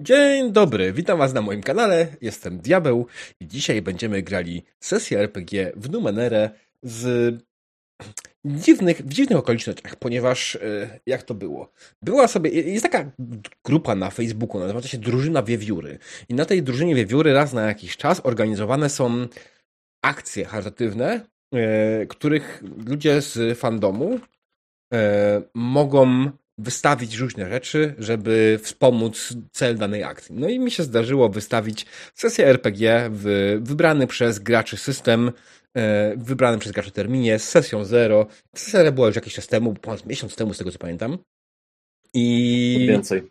Dzień dobry, witam was na moim kanale, jestem Diabeł i dzisiaj będziemy grali sesję RPG w Numenere z dziwnych, w dziwnych okolicznościach, ponieważ e, jak to było? Była sobie, jest taka grupa na Facebooku, nazywa się Drużyna Wiewióry i na tej Drużynie Wiewióry raz na jakiś czas organizowane są akcje charytatywne, e, których ludzie z fandomu e, mogą wystawić różne rzeczy, żeby wspomóc cel danej akcji. No i mi się zdarzyło wystawić sesję RPG w wybrany przez graczy system, e, wybrany przez graczy terminie z sesją zero. Sesja była już jakiś czas temu, ponad miesiąc temu, z tego co pamiętam. I... Więcej.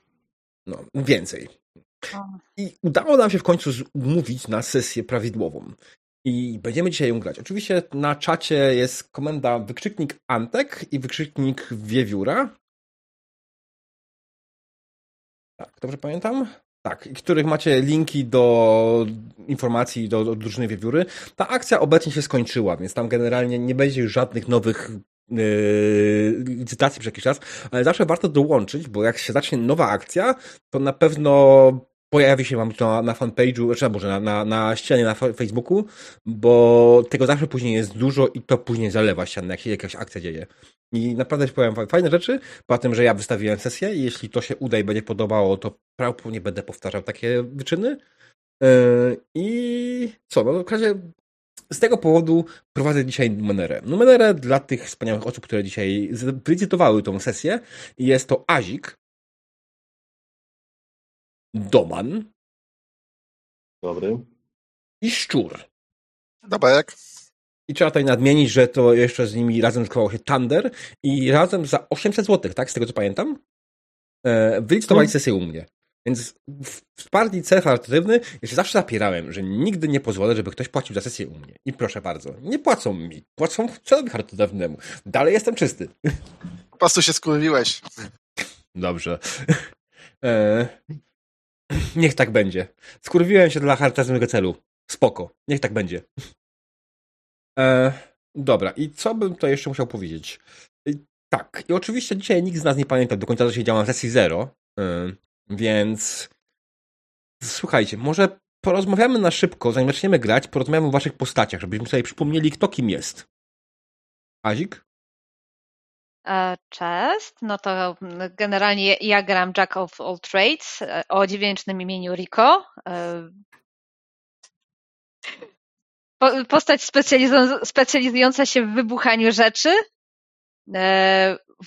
No, więcej. I udało nam się w końcu umówić na sesję prawidłową. I będziemy dzisiaj ją grać. Oczywiście na czacie jest komenda wykrzyknik Antek i wykrzyknik Wiewióra. Tak, dobrze pamiętam? Tak, których macie linki do informacji do, do drużyny Wiewióry. Ta akcja obecnie się skończyła, więc tam generalnie nie będzie już żadnych nowych yy, licytacji przez jakiś czas, ale zawsze warto dołączyć, bo jak się zacznie nowa akcja, to na pewno pojawi się mam to na, na fanpage'u, czy może na, na, na ścianie na Facebooku, bo tego zawsze później jest dużo i to później zalewa ścianę, jak się jakaś akcja dzieje. I naprawdę powiem fajne rzeczy, po tym, że ja wystawiłem sesję i jeśli to się uda i będzie podobało, to prawdopodobnie będę powtarzał takie wyczyny. Yy, I co, no w razie z tego powodu prowadzę dzisiaj Numenerę. Numenerę dla tych wspaniałych osób, które dzisiaj wylicytowały tą sesję jest to Azik, Doman. Dobry. I Szczur. Dobek. I trzeba tutaj nadmienić, że to jeszcze z nimi razem skłało się Thunder i razem za 800 zł, tak? Z tego co pamiętam. E, wylicytowali hmm. sesję u mnie. Więc w partii cel charytatywny ja się zawsze zapierałem, że nigdy nie pozwolę, żeby ktoś płacił za sesję u mnie. I proszę bardzo, nie płacą mi. Płacą celowi charytatywnemu. Dalej jestem czysty. Po prostu się skurwiłeś. Dobrze. E, Niech tak będzie. Skurwiłem się dla charytatywnego celu. Spoko. Niech tak będzie. E, dobra, i co bym to jeszcze musiał powiedzieć? tak, i oczywiście dzisiaj nikt z nas nie pamięta do końca, co się działo na sesji zero, e, więc słuchajcie, może porozmawiamy na szybko, zanim zaczniemy grać, porozmawiamy o waszych postaciach, żebyśmy sobie przypomnieli, kto kim jest. Azik? E, cześć, no to generalnie ja gram Jack of All Trades e, o dźwięcznym imieniu Rico. E, postać specjalizująca się w wybuchaniu rzeczy,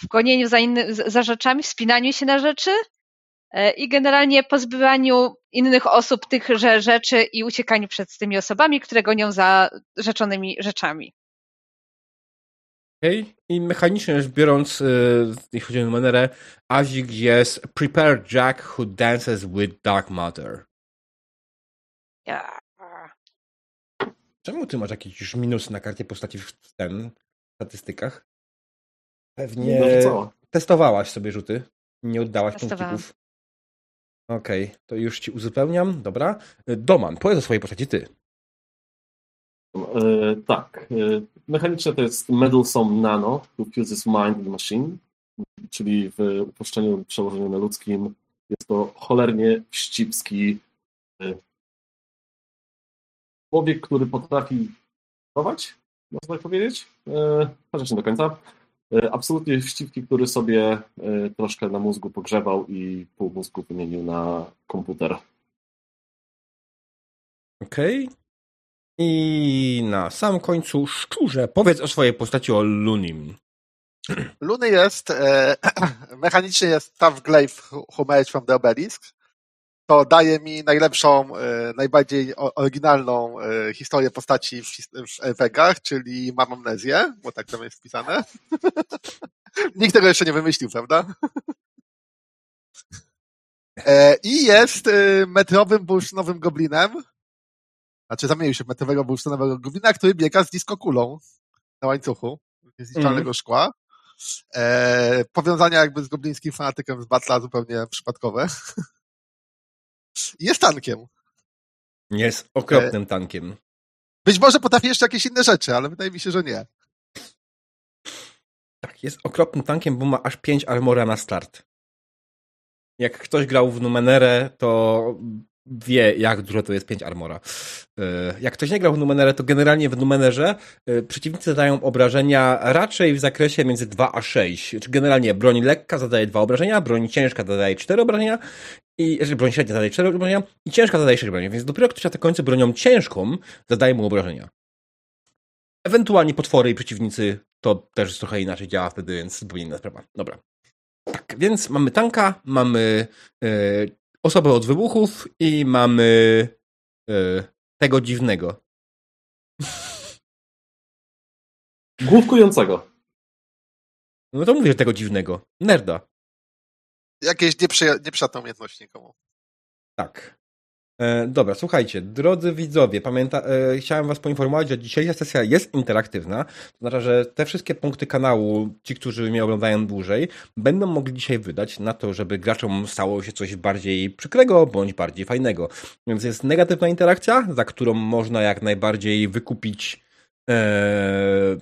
w gonieniu za, inny, za rzeczami, wspinaniu się na rzeczy i generalnie pozbywaniu innych osób tychże rzeczy i uciekaniu przed tymi osobami, które gonią za rzeczonymi rzeczami. Okay. I mechanicznie rzecz biorąc, yy, jeśli chodzi o numerę, Azik jest Prepare Jack who dances with Dark Matter. Yeah. Czemu ty masz jakieś już minusy na karcie postaci w ten statystykach? Pewnie no testowałaś sobie rzuty. Nie oddałaś punkcików. Okej, okay, to już ci uzupełniam. Dobra. Doman, powiedz o swojej postaci ty. E, tak. E, mechanicznie to jest Meddlesome Nano, who fuses mind and machine, czyli w uproszczeniu przełożeniu na ludzkim jest to cholernie wścibski e, człowiek, który potrafi chować, można tak powiedzieć, chociaż nie do końca. Absolutnie wścibki, który sobie troszkę na mózgu pogrzewał i pół mózgu wymienił na komputer. Okej. Okay. I na sam końcu szczurze powiedz o swojej postaci o Lunim. Luny jest, e, mechanicznie jest Tough Glaive Who Made from the Obelisk. To daje mi najlepszą, e, najbardziej oryginalną e, historię postaci w, w czyli mam amnezję, bo tak tam jest wpisane. Nikt tego jeszcze nie wymyślił, prawda? E, I jest e, metrowym bursztynowym goblinem, znaczy zamienił się w metowego bursztynowego goblina, który biega z kulą na łańcuchu z niszczalnego mm. szkła. E, powiązania jakby z goblińskim fanatykiem z Batla zupełnie przypadkowe. jest tankiem. Jest okropnym e, tankiem. Być może potrafi jeszcze jakieś inne rzeczy, ale wydaje mi się, że nie. Tak, jest okropnym tankiem, bo ma aż 5 armora na start. Jak ktoś grał w Numenerę, to wie, jak dużo to jest 5 armora. E, jak ktoś nie grał w Numenerę, to generalnie w Numenerze e, przeciwnicy zadają obrażenia raczej w zakresie między 2 a 6. Czy generalnie broń lekka zadaje 2 obrażenia, broń ciężka zadaje 4 obrażenia, i znaczy broń średnia zadaje 4 obrażenia i ciężka zadaje 6 obrażenia, więc dopiero ktoś atakujący bronią ciężką zadaje mu obrażenia. Ewentualnie potwory i przeciwnicy to też trochę inaczej działa wtedy, więc zupełnie inna sprawa. Dobra. Tak, więc mamy tanka, mamy yy, osobę od wybuchów i mamy yy, tego dziwnego. Główkującego. No to mówię, że tego dziwnego. Nerda. Jakieś nieprzyja- nieprzyjatne umiejętności nikomu. Tak. E, dobra, słuchajcie, drodzy widzowie, pamięta, e, chciałem was poinformować, że dzisiejsza sesja jest interaktywna. To znaczy, że te wszystkie punkty kanału, ci, którzy mnie oglądają dłużej, będą mogli dzisiaj wydać na to, żeby graczom stało się coś bardziej przykrego, bądź bardziej fajnego. Więc jest negatywna interakcja, za którą można jak najbardziej wykupić e,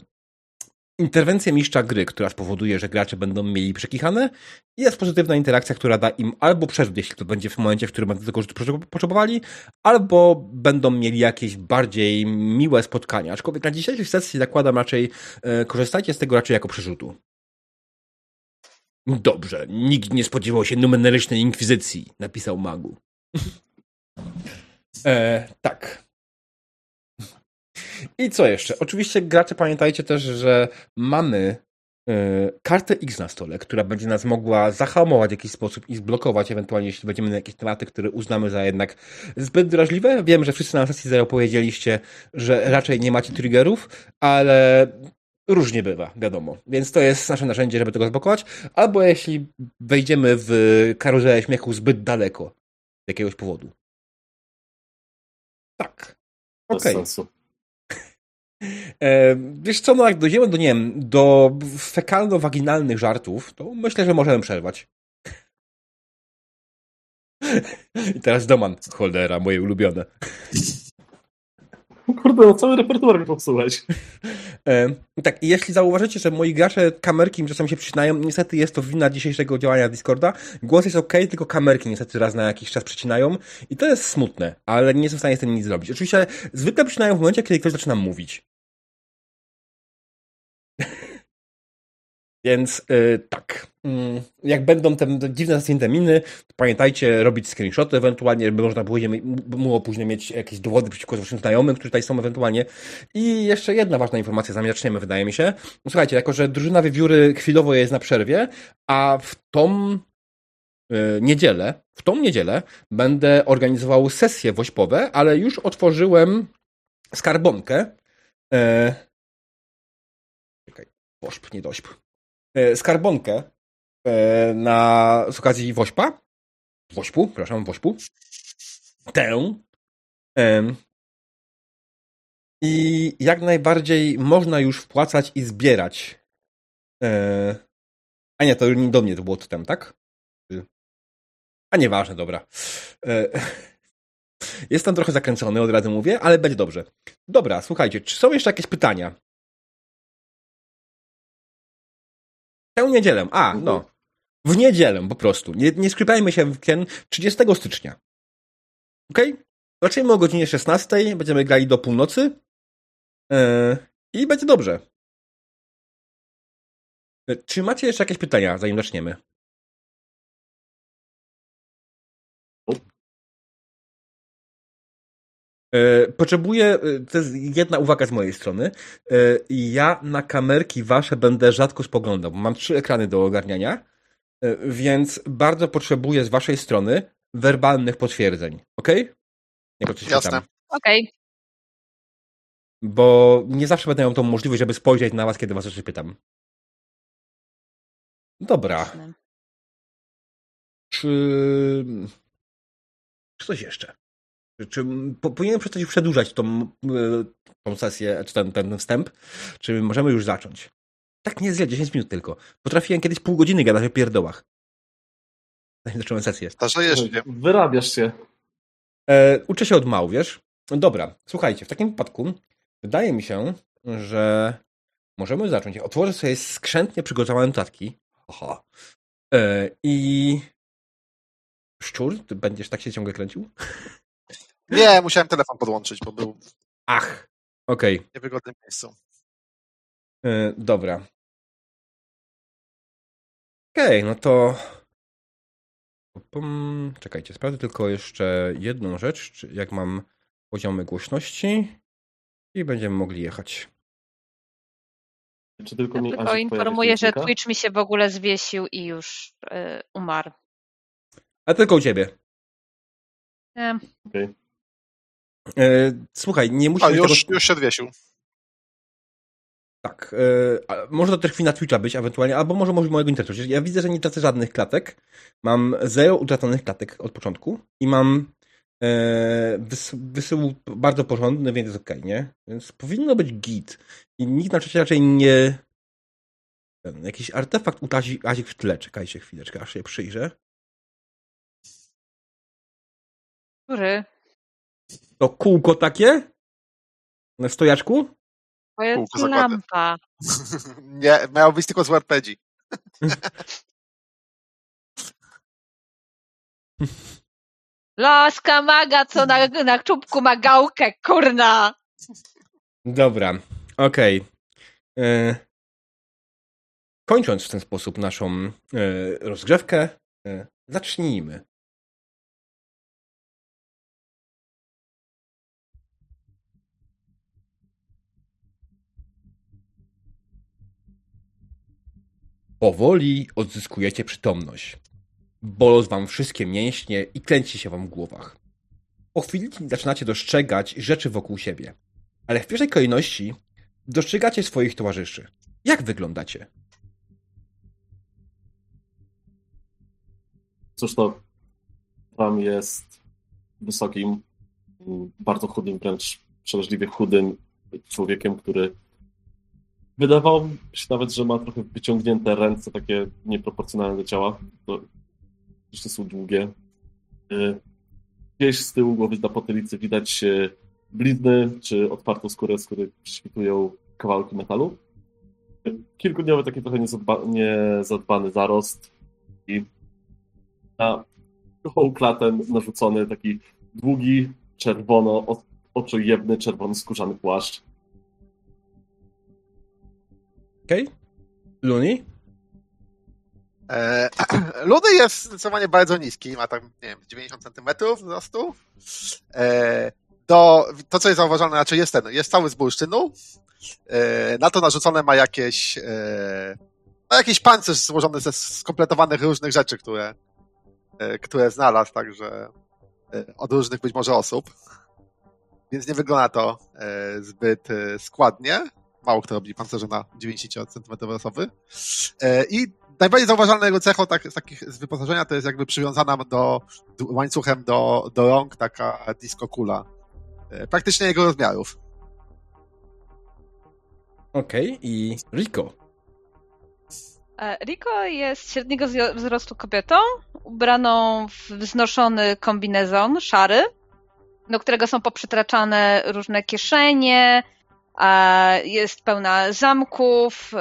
interwencję mistrza gry, która spowoduje, że gracze będą mieli przekichane jest pozytywna interakcja, która da im albo przerzut, jeśli to będzie w momencie, w którym będą tego rzutu potrzebowali, albo będą mieli jakieś bardziej miłe spotkania. Aczkolwiek na dzisiejszej sesji zakładam raczej, e, korzystajcie z tego raczej jako przerzutu. Dobrze, nikt nie spodziewał się numerycznej inkwizycji, napisał Magu. e, tak. I co jeszcze? Oczywiście gracze pamiętajcie też, że mamy yy, kartę X na stole, która będzie nas mogła zahamować w jakiś sposób i zblokować, ewentualnie jeśli będziemy na jakieś tematy, które uznamy za jednak zbyt drażliwe. Wiem, że wszyscy na sesji zero powiedzieliście, że raczej nie macie triggerów, ale różnie bywa, wiadomo. Więc to jest nasze narzędzie, żeby tego zblokować. Albo jeśli wejdziemy w karuzelę śmiechu zbyt daleko z jakiegoś powodu. Tak. Okej. Okay. E, wiesz co, no jak dojdziemy do, nie wiem, do fekalno-waginalnych żartów, to myślę, że możemy przerwać. I teraz Doman Holdera, moje ulubione. Kurde, no cały repertuar mi popsułeś. E, tak, i jeśli zauważycie, że moi gracze kamerki czasami się przycinają, niestety jest to wina dzisiejszego działania Discorda. Głos jest ok, tylko kamerki niestety raz na jakiś czas przycinają i to jest smutne, ale nie jestem w stanie z tym nic zrobić. Oczywiście zwykle przycinają w momencie, kiedy ktoś zaczyna mówić. Więc yy, tak. Yy, jak będą te dziwne zasunięte miny, to pamiętajcie robić screenshoty ewentualnie, żeby można później, było później mieć jakieś dowody przeciwko waszym znajomym, którzy tutaj są ewentualnie. I jeszcze jedna ważna informacja, zanim zaczniemy, wydaje mi się. No, słuchajcie, jako że drużyna wiewióry chwilowo jest na przerwie, a w tą yy, niedzielę, w tą niedzielę będę organizował sesje wośpowe, ale już otworzyłem skarbonkę. Yy, czekaj, wośp, nie dośp skarbonkę e, na, z okazji Wośpa. Wośpu, przepraszam, Wośpu. Tę. I jak najbardziej można już wpłacać i zbierać. E, a nie, to nie do mnie to było totem, tak? A nieważne, dobra. Jestem trochę zakręcony, od razu mówię, ale będzie dobrze. Dobra, słuchajcie, czy są jeszcze jakieś pytania? Tę niedzielę. A, no. Mhm. W niedzielę po prostu. Nie, nie skrypajmy się w weekend 30 stycznia. Ok? Zaczniemy o godzinie 16, będziemy grali do północy yy, i będzie dobrze. E, czy macie jeszcze jakieś pytania, zanim zaczniemy? Potrzebuję, to jest jedna uwaga z mojej strony. Ja na kamerki wasze będę rzadko spoglądał, bo mam trzy ekrany do ogarniania, więc bardzo potrzebuję z waszej strony werbalnych potwierdzeń. Ok? Jak to Jasne. Okej. Okay. Bo nie zawsze będę miał tą możliwość, żeby spojrzeć na was, kiedy was coś pytam. Dobra. Jasne. Czy... Czy coś jeszcze? Czy powinienem przestać przedłużać tą, e, tą sesję, czy ten, ten wstęp? Czy możemy już zacząć? Tak nie jest 10 minut tylko. Potrafiłem kiedyś pół godziny gadać o pierdołach. Zanim zacząłem sesję. Starzejesz się. Wyrabiasz się. E, uczę się od mału, wiesz? Dobra, słuchajcie, w takim wypadku wydaje mi się, że możemy zacząć. Otworzę sobie skrzętnie przygotowane notatki. Aha. E, I szczur? Ty będziesz tak się ciągle kręcił? Nie, musiałem telefon podłączyć, bo był Ach, okej. w niewygodnym miejscu. E, dobra. Okej, no to. Pum, Czekajcie, sprawdzę tylko jeszcze jedną rzecz, czy jak mam poziomy głośności i będziemy mogli jechać. Czy tylko Ja mi tylko informuję, że? Twitch mi się w ogóle zwiesił i już y, umarł. A tylko u ciebie. Nie, E, słuchaj, nie A, musimy już, tego... już się odwiesił. Tak. E, a może to też chwila Twitcha być ewentualnie, albo może może mojego internetu. Ja widzę, że nie tracę żadnych klatek. Mam zero utraconych klatek od początku i mam e, wys, wysył bardzo porządny, więc jest okej, nie? Więc powinno być git. I nikt na czacie raczej nie... Ten, jakiś artefakt utazi Azik w tle. Czekajcie chwileczkę, aż się przyjrzę. który? To kółko takie? Na stojaczku? To jest Kółko lampa. Nie, miał być tylko z RPG. Laska maga, co na, na czubku ma gałkę, kurna! Dobra, okej. E, Kończąc w ten sposób naszą e, rozgrzewkę, e, zacznijmy. Powoli odzyskujecie przytomność. Bolą wam wszystkie mięśnie i kręci się wam w głowach. Po chwili zaczynacie dostrzegać rzeczy wokół siebie. Ale w pierwszej kolejności dostrzegacie swoich towarzyszy. Jak wyglądacie? Cóż to tam jest wysokim, mm, bardzo chudym, wręcz przeraźliwie chudym człowiekiem, który wydawał się nawet, że ma trochę wyciągnięte ręce, takie nieproporcjonalne do ciała. To jeszcze są długie. Y, Gdzieś z tyłu głowy na potylicy widać y, blizny, czy otwartą skórę, z której świtują kawałki metalu. Kilkudniowy taki trochę niezadba- niezadbany zarost i na gołą klatę narzucony taki długi, czerwono, oczojebny, czerwony skórzany płaszcz. Okej? Luni? E, Ludy jest zdecydowanie bardzo niski, ma tam, nie wiem, 90 cm wzrostu. E, do, to, co jest zauważalne, znaczy jest ten, jest cały z bursztynu. E, na to narzucone ma jakieś, e, no jakiś pancerz złożony ze skompletowanych różnych rzeczy, które, e, które znalazł, także e, od różnych być może osób. Więc nie wygląda to zbyt składnie. Mało kto robi pancerze na 90 cm osoby. E, I najbardziej zauważalną jego cechą tak, z takich z wyposażenia to jest jakby przywiązana do łańcuchem do, do rąk taka disco kula. E, Praktycznie jego rozmiarów. Okej. I Rico. E, Rico jest średniego wzrostu kobietą, ubraną w wznoszony kombinezon szary, do którego są poprzytraczane różne kieszenie, jest pełna zamków, e,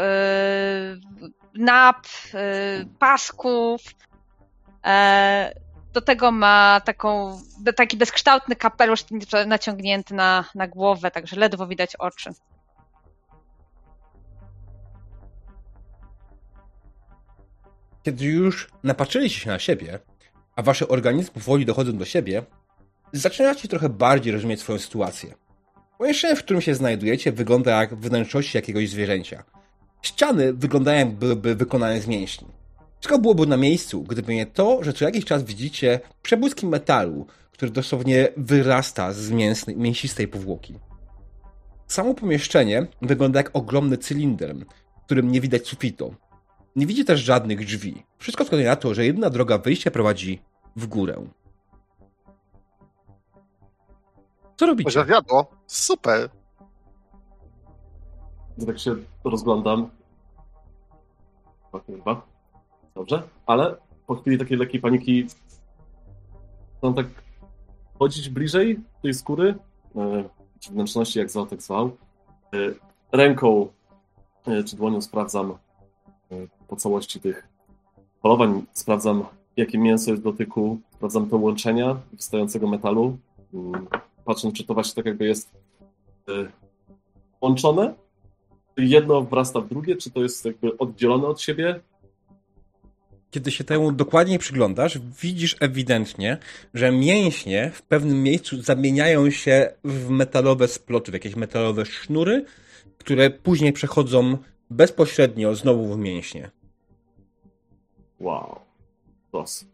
nap, e, pasków. E, Do tego ma taką, taki bezkształtny kapelusz naciągnięty na, na głowę, także ledwo widać oczy. Kiedy już napatrzyliście się na siebie, a wasze organizmy powoli dochodzą do siebie, zaczynacie trochę bardziej rozumieć swoją sytuację. Pomieszczenie, w którym się znajdujecie, wygląda jak wnętrzności jakiegoś zwierzęcia. Ściany wyglądają jak byłyby wykonane z mięśni. Wszystko byłoby na miejscu, gdyby nie to, że co jakiś czas widzicie przebłyski metalu, który dosłownie wyrasta z mięsnej, mięsistej powłoki. Samo pomieszczenie wygląda jak ogromny cylinder, w którym nie widać sufitu. Nie widzi też żadnych drzwi. Wszystko wskazuje na to, że jedyna droga wyjścia prowadzi w górę. Co To robicie? wiadło. Super. Tak się rozglądam. O, chyba. Dobrze, ale po chwili takiej lekkiej paniki mam tak chodzić bliżej tej skóry, e, czy wnętrzności, jak zwał, tak zwał. E, Ręką e, czy dłonią sprawdzam po całości tych polowań, sprawdzam jakie mięso jest w dotyku, sprawdzam te łączenia wystającego metalu, mm, patrząc, czy to właśnie tak jakby jest y, łączone, czy jedno wrasta w drugie, czy to jest jakby oddzielone od siebie. Kiedy się temu dokładniej przyglądasz, widzisz ewidentnie, że mięśnie w pewnym miejscu zamieniają się w metalowe sploty, w jakieś metalowe sznury, które później przechodzą bezpośrednio znowu w mięśnie. Wow. Los.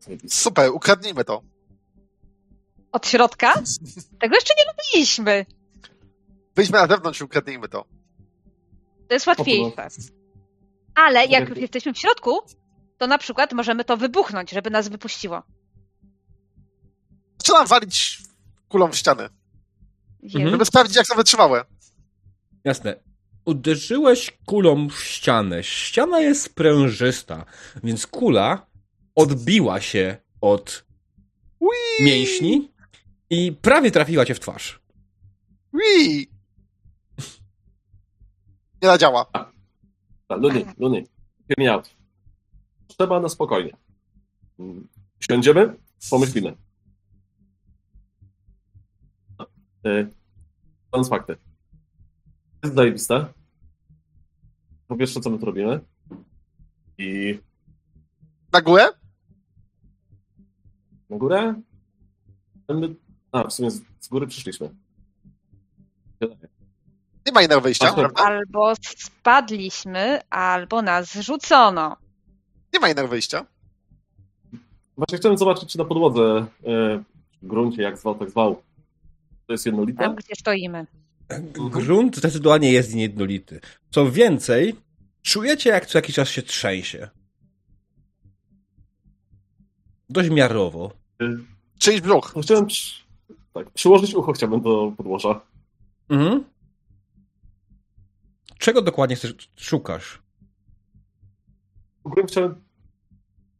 Zajebiste. Super, ukradnijmy to. Od środka? Tego jeszcze nie robiliśmy. Wyjdźmy na zewnątrz i ukradnijmy to. To jest łatwiejsze. Ale jak już jesteśmy w środku, to na przykład możemy to wybuchnąć, żeby nas wypuściło. Zaczynam walić kulą w ściany, Mhm. żeby sprawdzić, jak są wytrzymałe. Jasne. Uderzyłeś kulą w ścianę. Ściana jest sprężysta, więc kula odbiła się od Ui! mięśni i prawie trafiła cię w twarz. Ui! Nie zadziała. Luny, Luny, hear me out. Trzeba na spokojnie. Siądziemy, pomyślimy. Yy, Mówiąc fakty. Jest zajebiste. Po pierwsze, co my tu robimy. I Na górę? na górę. My, a, w sumie z, z góry przyszliśmy. Nie ma innego wyjścia, Patrzę. prawda? Albo spadliśmy, albo nas zrzucono. Nie ma innego wyjścia. Właśnie chciałem zobaczyć, czy na podłodze, e, w gruncie, jak zwał, tak zwał, to jest jednolite. Tam, gdzie stoimy. Grunt zdecydowanie jest niejednolity. Co więcej, czujecie jak co jakiś czas się trzęsie. Dość miarowo. Czyjś brzuch. No, Chciałem tak, przyłożyć ucho chciałbym do podłoża. Mhm. Czego dokładnie chcesz, szukasz? W ogóle chciałem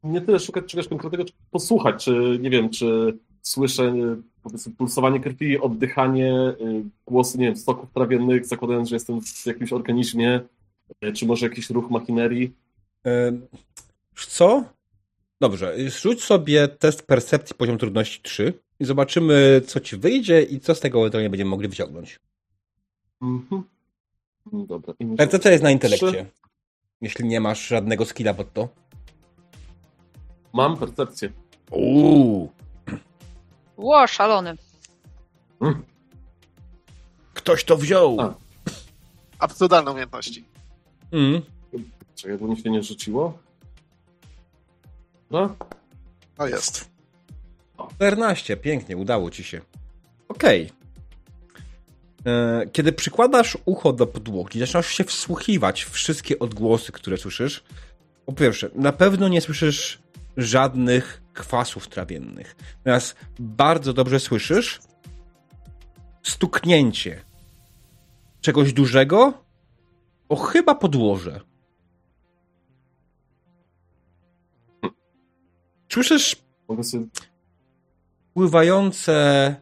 nie tyle szukać czegoś konkretnego, czy posłuchać, czy nie wiem, czy słyszę y, powiedzmy pulsowanie krwi, oddychanie, y, głosy, nie wiem, stoków trawiennych, zakładając, że jestem w jakimś organizmie, y, czy może jakiś ruch machinerii. Co? Dobrze, rzuć sobie test percepcji poziom trudności 3 i zobaczymy, co ci wyjdzie i co z tego ewentualnie będziemy mogli wyciągnąć. Mhm. Mm, Dobra. Muszę- Percepcja jest na intelekcie. Trzy. Jeśli nie masz żadnego skilla pod to. Mam percepcję. Uuu. Ło, szalony. Mm. Ktoś to wziął. A. Absurdalne umiejętności. Mm. Czekaj, bo mi się nie rzuciło. No, No jest. 14, pięknie, udało ci się. Okej. E, Kiedy przykładasz ucho do podłogi, zaczynasz się wsłuchiwać w wszystkie odgłosy, które słyszysz. Po pierwsze, na pewno nie słyszysz żadnych kwasów trawiennych. Natomiast bardzo dobrze słyszysz stuknięcie czegoś dużego o chyba podłoże. Słyszysz mogę sobie pływające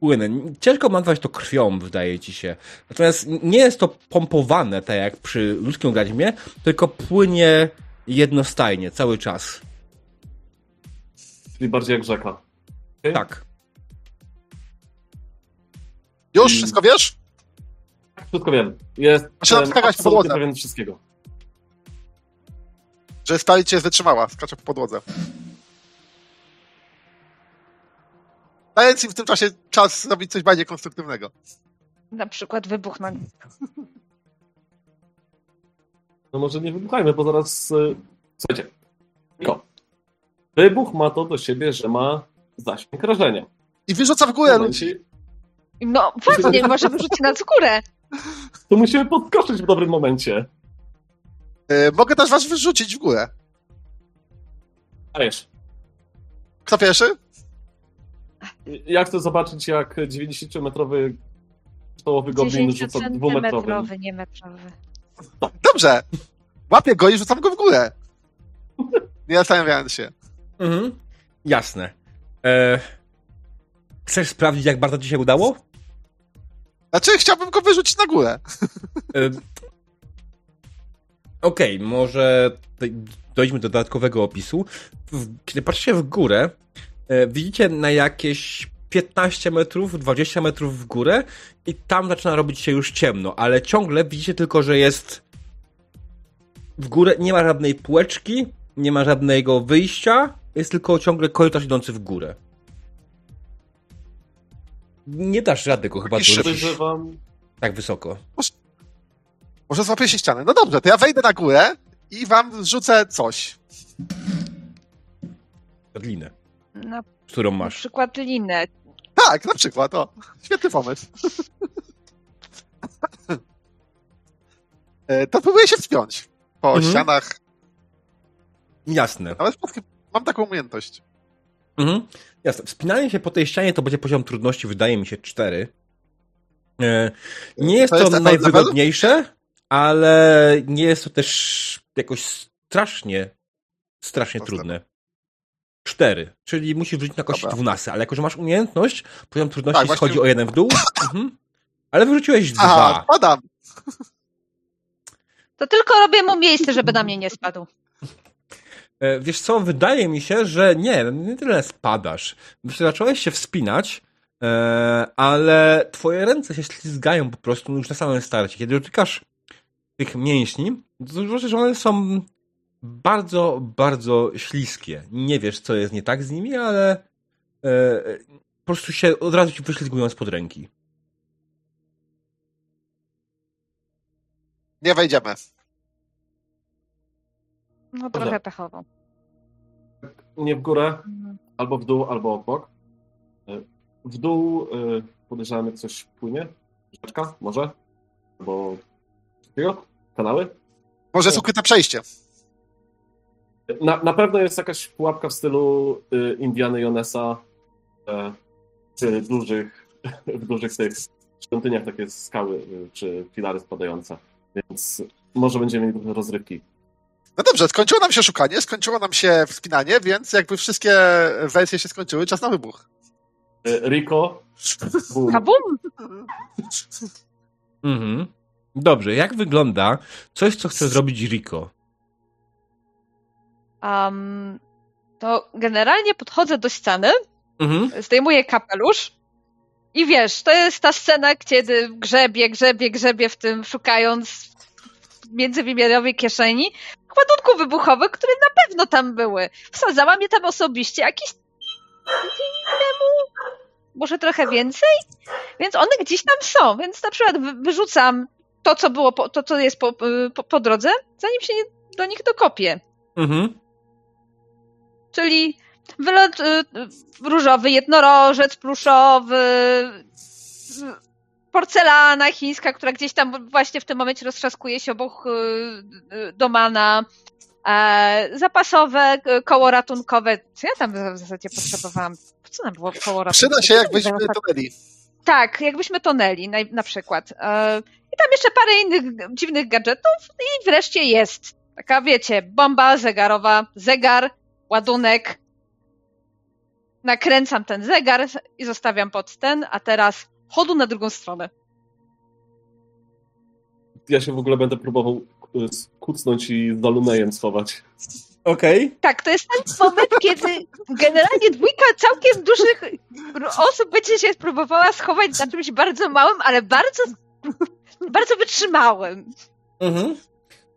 płyny. Ciężko nazwać to krwią, wydaje ci się. Natomiast nie jest to pompowane, tak jak przy ludzkim organizmie, tylko płynie jednostajnie, cały czas. czyli bardziej jak rzeka. Okej? Tak. Już wszystko wiesz? Wszystko wiem. Jest Zaczynam skakać po podłodze. pewien wszystkiego. Że stali cię jest wytrzymała. Skacze po podłodze. Dając im w tym czasie czas zrobić coś bardziej konstruktywnego. Na przykład wybuchnąć. No może nie wybuchajmy, bo zaraz... y, Słuchajcie. Tylko. Wybuch ma to do siebie, że ma zasięg rażenia. I wyrzuca w górę ludzi. No właśnie, może wyrzucić nas w górę. To musimy podskoczyć w dobrym momencie. Yy, mogę też was wyrzucić w górę. Dajesz. Kto pierwszy? Ja chcę zobaczyć, jak 90-metrowy stołowy goblin rzuca dwumetrowy. metrowy, nie metrowy. Dobrze. Łapię go i rzucam go w górę. Nie zastanawiając się. Mhm. Jasne. E... Chcesz sprawdzić, jak bardzo ci się udało? Znaczy, chciałbym go wyrzucić na górę. E... Okej, może tutaj dojdźmy do dodatkowego opisu. W, kiedy patrzycie w górę, widzicie na jakieś 15 metrów, 20 metrów w górę i tam zaczyna robić się już ciemno, ale ciągle widzicie tylko, że jest w górę, nie ma żadnej półeczki, nie ma żadnego wyjścia, jest tylko ciągle korytarz idący w górę. Nie dasz żadnego chyba dolecieć Podejrzewam, tak wysoko. Może złapię się ścianę. No dobrze, to ja wejdę na górę i wam zrzucę coś. Linę, Na którą masz. przykład linę. Tak, na przykład, o. Świetny pomysł. E, to próbuję się wspiąć po Mhm. ścianach. Jasne. Nawet przypadkiem mam taką umiejętność. Mhm. Jasne. Wspinanie się po tej ścianie to będzie poziom trudności, wydaje mi się, 4. E, Nie jest To to, jest najwygodniejsze, ale nie jest to też jakoś strasznie, strasznie trudne. 4, czyli musisz wrzucić na kości Dobra. 12, ale jako, że masz umiejętność, poziom trudności Tak, właśnie- schodzi o jeden w dół, mhm. ale wyrzuciłeś Aha, dwa. padam. To tylko robię mu miejsce, żeby na mnie nie spadł. E, Wiesz co, wydaje mi się, że nie, nie tyle spadasz. Zacząłeś się wspinać, e, ale twoje ręce się ślizgają po prostu już na samym starcie. Kiedy dotykasz tych mięśni, to zauważysz, że one są bardzo, bardzo śliskie. Nie wiesz, co jest nie tak z nimi, ale e, po prostu się od razu ci wyślizgują spod ręki. Nie wejdziemy. No Dobra. trochę pechowo. nie w górę, albo w dół, albo obok. E, W dół e, podejrzewam, jak coś płynie. Rzeczka, może? Albo? Kanały? Może jest ukryte przejście. Na, na pewno jest jakaś pułapka w stylu y, Indiana Jonesa, e, czy dużych, w dużych tych świątyniach takie skały, y, czy filary spadające. Więc może będziemy mieli trochę rozrywki. No dobrze, skończyło nam się szukanie, skończyło nam się wspinanie, więc jakby wszystkie wersje się skończyły, czas na wybuch. E, Rico, boom. Kabum! Mhm. Dobrze, jak wygląda coś, co chce zrobić Rico? Um, to generalnie podchodzę do ściany, Mhm. zdejmuję kapelusz i wiesz, to jest ta scena, kiedy grzebie, grzebie, grzebie w tym, szukając międzywymiarowej kieszeni ładunków wybuchowych, które na pewno tam były. Wsadzałam je tam osobiście jakiś tydzień temu, może trochę więcej, więc one gdzieś tam są, więc na przykład wy- wyrzucam to, co było, po, to, co jest po, po, po drodze, zanim się do nich dokopię. Mhm. Czyli wylot y, y, różowy jednorożec pluszowy, y, porcelana chińska, która gdzieś tam właśnie w tym momencie roztrzaskuje się obok domana, e, zapasowe koło ratunkowe. Co ja tam w zasadzie potrzebowałam? Po co nam było koło ratunkowe? Przyda się, jakbyśmy tonęli. Tak, jakbyśmy tonęli na, na przykład. E, I tam jeszcze parę innych dziwnych gadżetów i wreszcie jest taka, wiecie, bomba zegarowa, zegar, ładunek. Nakręcam ten zegar i zostawiam pod ten, a teraz chodu na drugą stronę. Ja się w ogóle będę próbował y, kucnąć i za Lunejem schować. Okej. Tak, to jest ten moment, kiedy generalnie dwójka całkiem dużych osób będzie się próbowała schować za czymś bardzo małym, ale bardzo, bardzo wytrzymałym. Mhm.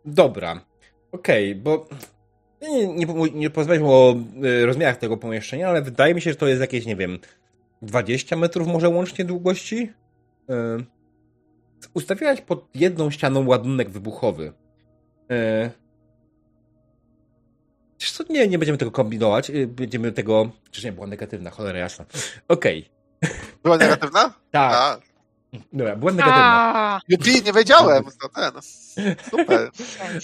Dobra. Okej, bo nie, nie, nie porozmawialiśmy o y, rozmiarach tego pomieszczenia, ale wydaje mi się, że to jest jakieś, nie wiem, 20 metrów może łącznie długości. Y, ustawiłaś pod jedną ścianą ładunek wybuchowy. Y, Wiesz co, nie, nie będziemy tego kombinować. Będziemy tego... Czyż nie, była negatywna, cholera jasna. Okej. Była negatywna? Tak, A, dobra, była negatywna. Jupi, nie wiedziałem. No ten. Super.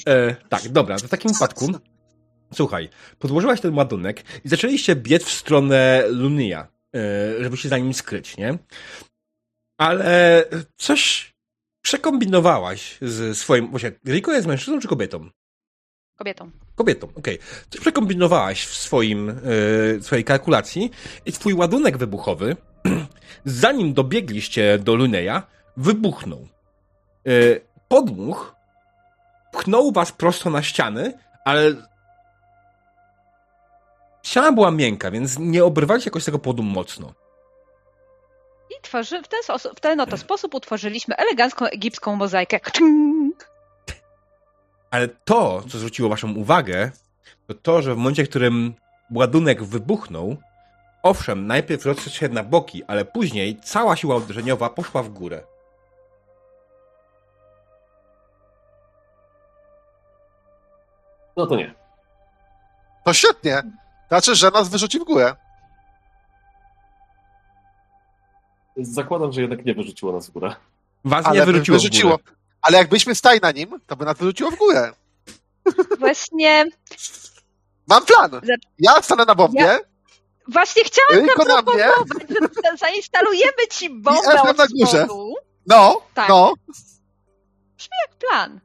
E, tak, dobra, to w takim wypadku. Słuchaj, podłożyłaś ten ładunek i zaczęliście biec w stronę Lunia, e, żeby się za nim skryć, nie? Ale coś przekombinowałaś z swoim. Właśnie, Rico jest mężczyzną czy kobietą? kobietą. Kobietą, okej. Coś przekombinowałaś w swoim, e, swojej kalkulacji i twój ładunek wybuchowy, zanim dobiegliście do Luneja, wybuchnął. E, podmuch pchnął was prosto na ściany, ale ściana była miękka, więc nie obrywaliście jakoś z tego powodu mocno. I tworzy, w, ten sposób, w ten oto sposób utworzyliśmy elegancką egipską mozaikę. Ale to, co zwróciło waszą uwagę, to to, że w momencie, w którym ładunek wybuchnął, owszem, najpierw rozszedł się na boki, ale później cała siła uderzeniowa poszła w górę. No to nie. To świetnie. Znaczy, że nas wyrzuci w górę. Zakładam, że jednak nie wyrzuciło nas w górę. Was Ale nie wyrzuciło, wyrzuciło. W górę. Ale jakbyśmy stali na nim, to by nas wyrzuciło w górę. Właśnie, Mam plan. Ja stanę na bombie, Ja- właśnie chciałam Ryjko na mnie, zainstalujemy ci bombę od na górze. spodu. no, Tak. no. Plan.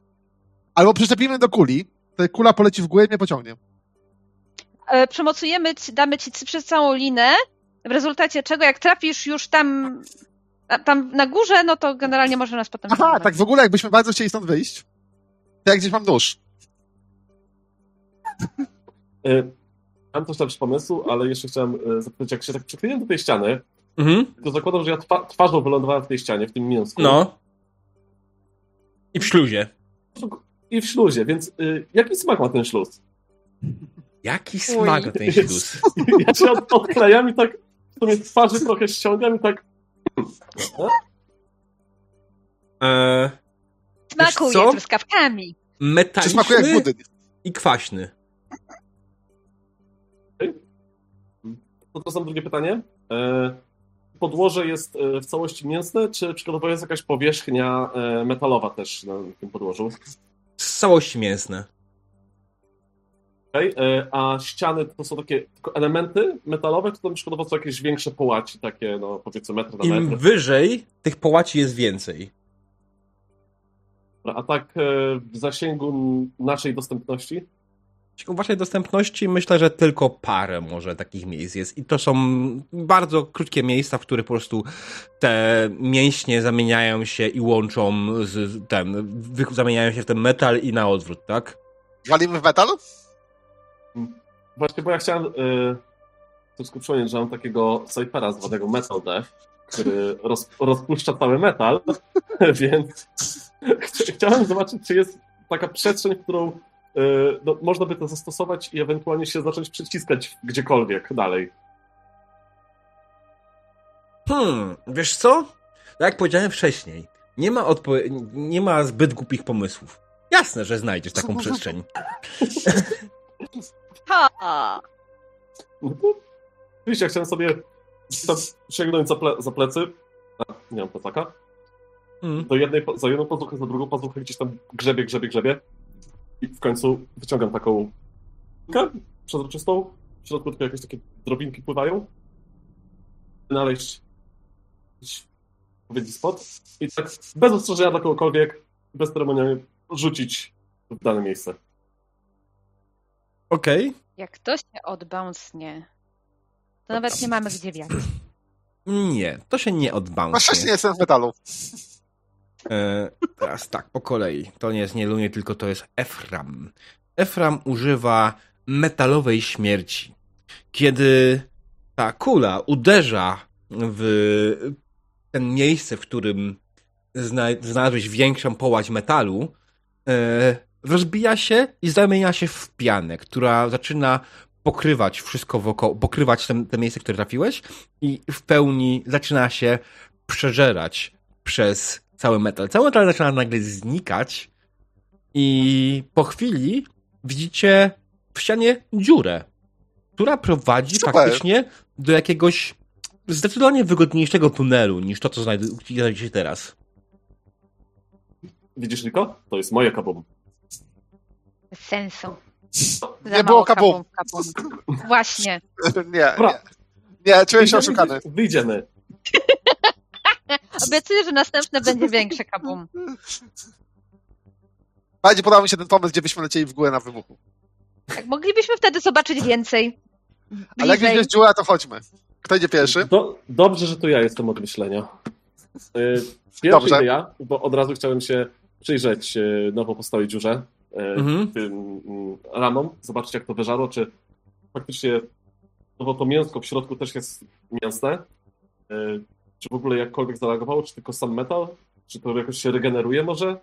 Albo przyczepimy do kuli, to kula poleci w górę i mnie pociągnie. E, przemocujemy ci, damy ci przez całą linę, w rezultacie czego jak trafisz już tam, tam na górze, no to generalnie może nas potem... Aha, zabrać. tak w ogóle jakbyśmy bardzo chcieli stąd wyjść, to jak gdzieś mam nóż. Y, Mam też lepszy pomysł, ale jeszcze chciałem y, zapytać, jak się tak przykleiłem do tej ściany, Mhm. to zakładam, że ja twa twarzą wylądowałem w tej ścianie, w tym minusku. No. I w śluzie. I w śluzie, więc y, jaki smak ma ten śluz? Jaki smak ma ten śluz. Ja się od, odklejam i tak w sumie twarzy trochę ściągam i tak Eee, Smakuje truskawkami. Czy smakuje jak metaliczny budyń? i kwaśny. To to są drugie pytanie. E, Podłoże jest e, w całości mięsne, czy przykładowo jest jakaś powierzchnia e, metalowa też na tym podłożu? Z całości mięsne. Okay? A ściany to są takie elementy metalowe, czy to przykładowo są jakieś większe połaci, takie no powiedzmy metr na Im metr? wyżej, tych połaci jest więcej. A tak e, w zasięgu naszej dostępności? W waszej dostępności myślę, że tylko parę może takich miejsc jest. I to są bardzo krótkie miejsca, w których po prostu te mięśnie zamieniają się i łączą z ten, zamieniają się w ten metal i na odwrót, tak? Walimy w metal? Właśnie, bo ja chciałem e, troszkę przypomnieć, że mam takiego Cyphera zwanego Metal Death, który roz, rozpuszcza cały metal, więc chcia- chciałem zobaczyć, czy jest taka przestrzeń, w którą e, no, można by to zastosować i ewentualnie się zacząć przyciskać gdziekolwiek dalej. Hmm, wiesz co? Tak jak powiedziałem wcześniej, nie ma, odpo- nie ma zbyt głupich pomysłów. Jasne, że znajdziesz taką przestrzeń. Ha! No oczywiście, ja chciałem sobie sięgnąć za, ple, za plecy. A, nie mam plecaka. Hmm. Do jednej, za jedną pazuchę, za drugą pazuchę gdzieś tam grzebie, grzebie, grzebie. I w końcu wyciągam taką kulkę przezroczystą. W środku tylko jakieś takie drobinki pływają. Znaleźć jakiś odpowiedni spot. I tak bez ostrzeżenia dla kogokolwiek, bez ceremonialnie rzucić w dane miejsce. Okej. Jak to się odbouncnie, to nawet nie mamy gdzie wiać. Nie, to się nie Na odbounce. szczęście nie jestem w metalu. E, teraz tak, po kolei. To nie jest nie Lunie, tylko to jest Efram. Efram używa metalowej śmierci. Kiedy ta kula uderza w ten miejsce, w którym zna znalazłeś większą połać metalu, e, rozbija się i zamienia się w pianę, która zaczyna pokrywać wszystko wokoło, pokrywać te, te miejsce, które trafiłeś i w pełni zaczyna się przeżerać przez cały metal. Cały metal zaczyna nagle znikać i po chwili widzicie w ścianie dziurę, która prowadzi Super. faktycznie do jakiegoś zdecydowanie wygodniejszego tunelu niż to, co znajdujecie się teraz. Widzisz, Riko? To jest moje kabum. Bez sensu. Za Nie było kabum. kabum. Właśnie. Nie, nie. Nie, czuję się oszukany. Wyjdziemy. Obiecuję, że następne będzie większe kabum. Bardziej podoba mi się ten pomysł, gdzie byśmy lecieli w górę na wybuchu. Tak, moglibyśmy wtedy zobaczyć więcej. Ale jak Bliżej. jest dziura, to chodźmy. Kto idzie pierwszy? Do, dobrze, że to ja jestem od myślenia. Y, Pierwszy Dobrze. ja, bo od razu chciałem się przyjrzeć y, nowo powstałej dziurze. E, Mhm. tym mm, ranom, zobaczyć jak to wyżarło, czy faktycznie no bo to mięsko w środku też jest mięsne, e, czy w ogóle jakkolwiek zareagowało, czy tylko sam metal, czy to jakoś się regeneruje może?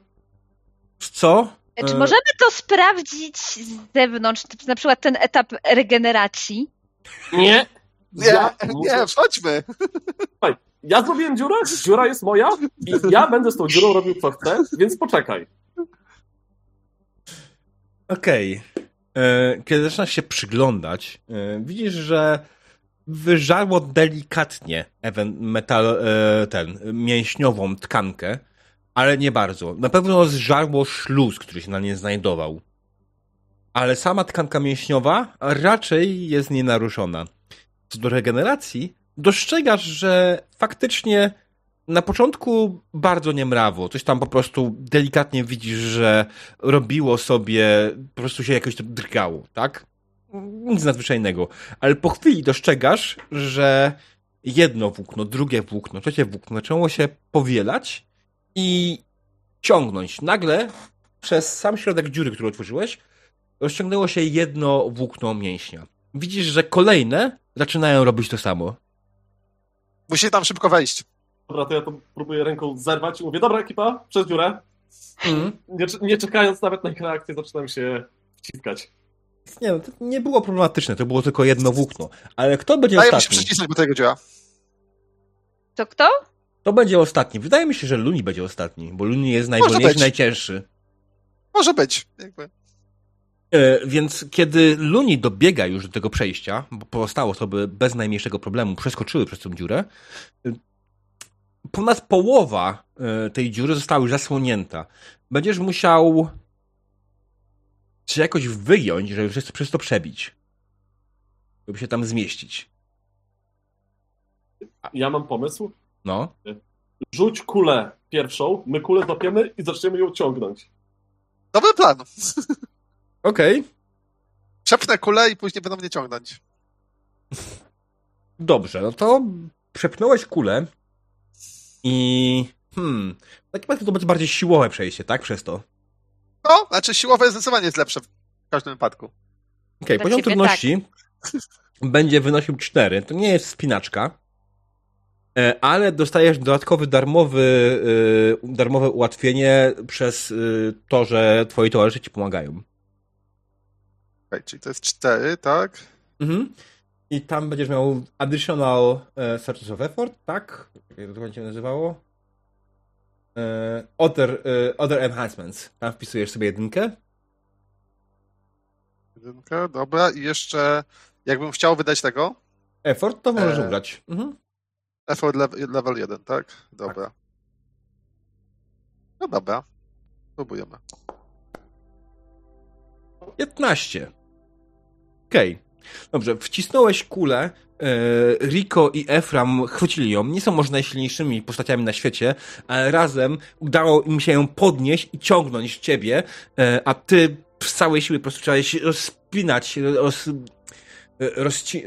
Co? Czy E, możemy to sprawdzić z zewnątrz, na przykład ten etap regeneracji? Nie! Nie, Ja, nie, muszę, wchodźmy. ja zrobiłem dziurę, dziura jest moja i ja będę z tą dziurą robił co chcę, więc poczekaj. Okej. E, Kiedy zaczynasz się przyglądać, e, widzisz, że wyżarło delikatnie metal, e, ten, mięśniową tkankę, ale nie bardzo. Na pewno zżarło szluz, który się na nie znajdował. Ale sama tkanka mięśniowa raczej jest nienaruszona. Co do regeneracji, dostrzegasz, że faktycznie na początku bardzo niemrawo. Coś tam po prostu delikatnie widzisz, że robiło sobie, po prostu się jakoś drgało, tak? Nic nadzwyczajnego. Ale po chwili dostrzegasz, że jedno włókno, drugie włókno, trzecie włókno zaczęło się powielać i ciągnąć. Nagle przez sam środek dziury, którą otworzyłeś, rozciągnęło się jedno włókno mięśnia. Widzisz, że kolejne zaczynają robić to samo. Musi tam szybko wejść. Dobra, to ja to próbuję ręką zerwać i mówię, dobra ekipa, przez dziurę. Mhm. Nie, nie czekając nawet na ich reakcję, zaczynam się wciskać. Nie, no, to nie było problematyczne, to było tylko jedno włókno. Ale kto będzie Daje mi się ostatni? przycisnąć do tego dziura. To kto? To będzie ostatni. Wydaje mi się, że Luni będzie ostatni, bo Luni jest najwolniejszy, najcięższy. Może być. Jakby. E, więc kiedy Luni dobiega już do tego przejścia, bo pozostałe osoby bez najmniejszego problemu przeskoczyły przez tą dziurę, ponad połowa e, tej dziury została już zasłonięta. Będziesz musiał się jakoś wyjąć, żeby przez, przez to przebić. Żeby się tam zmieścić. Ja mam pomysł. No. Rzuć kulę pierwszą, my kulę złapiemy i zaczniemy ją ciągnąć. Dobry plan. Okej. Przepnę kulę i później będą mnie ciągnąć. Dobrze, no to przepchnąłeś kulę i hmm, w takim razie to będzie bardziej siłowe przejście, tak? Przez to. No, znaczy siłowe zdecydowanie jest lepsze w każdym wypadku. Okej, Dla poziom trudności będzie wynosił 4. To nie jest spinaczka, e, ale dostajesz dodatkowy darmowy, e, darmowe ułatwienie przez e, to, że twoi towarzysze ci pomagają. Okay, czyli to jest cztery, tak? Mhm. I tam będziesz miał additional e, searches of effort, tak? Jak to będzie nazywało? E, other, e, other enhancements. Tam wpisujesz sobie jedynkę. Jedynka, dobra. I jeszcze jakbym chciał wydać tego, Effort to możesz E. ubrać. Mhm. effort level, level 1, tak? Dobra. No dobra. Próbujemy. 15. Okej. Dobrze, wcisnąłeś kulę. E, Rico i Efram chwycili ją. Nie są może najsilniejszymi postaciami na świecie, ale razem udało im się ją podnieść i ciągnąć ciebie, e, a ty z całej siły po prostu chciałeś rozpinać, roz, rozci,